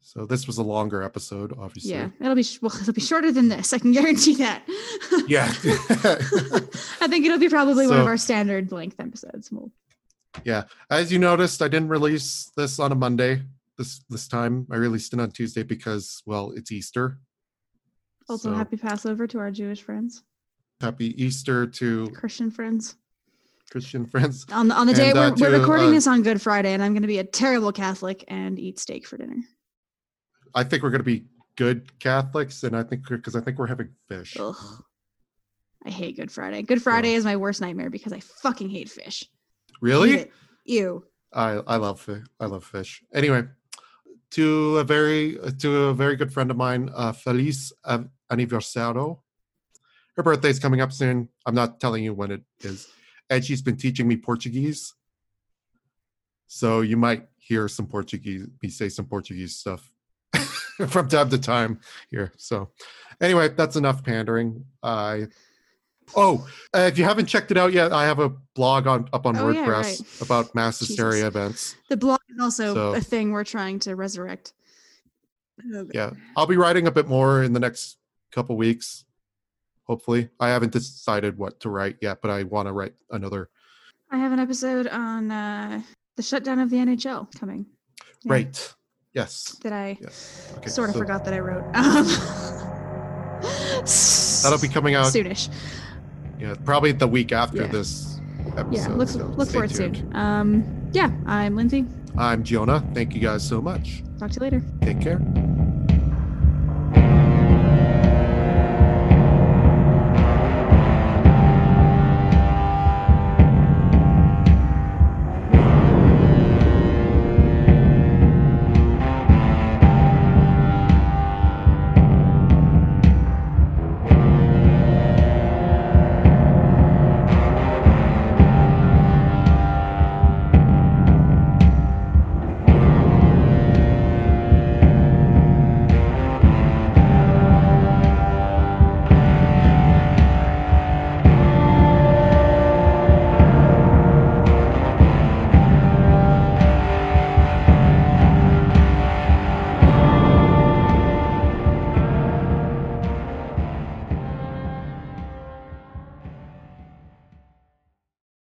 So this was a longer episode, obviously. yeah, it'll be well, it'll be shorter than this. I can guarantee that. Yeah. I think it'll be probably one of our standard length episodes. We'll, Yeah, as you noticed, I didn't release this on a Monday this this time. I released it on Tuesday because, well, it's Easter. also, So, happy Passover to our Jewish friends, happy Easter to Christian friends. Christian friends. On the on the day And, uh, we're, we're recording uh, this on Good Friday, and I'm going to be a terrible Catholic and eat steak for dinner. I think we're going to be good Catholics, and I think because I think we're having fish. Ugh. I hate Good Friday. Good Friday is my worst nightmare because I fucking hate fish. Really? Ew. I I love fish. I love fish. Anyway, to a very to a very good friend of mine, uh, Feliz Aniversario. Her birthday's coming up soon. I'm not telling you when it is, and she's been teaching me Portuguese. So you might hear some Portuguese, me say some Portuguese stuff from time to time here. So, anyway, that's enough pandering. I. Oh, uh, if you haven't checked it out yet, I have a blog on up on Oh, yeah, WordPress right. about mass Jesus. hysteria events. The blog is also So- a thing we're trying to resurrect. Yeah, I'll be writing a bit more in the next couple weeks. Hopefully, I haven't decided what to write yet, but I want to write another. I have an episode on uh, the shutdown of the NHL coming. Yeah, Right. Yes. That I Yes. Okay. sort of so forgot that I wrote. Um, That'll be coming out. soonish. Yeah, probably the week after Yeah. this episode. Yeah, look so look stay for it tuned. soon. Um, yeah, I'm Lindsay. I'm Jonah. Thank you guys so much. Talk to you later. Take care.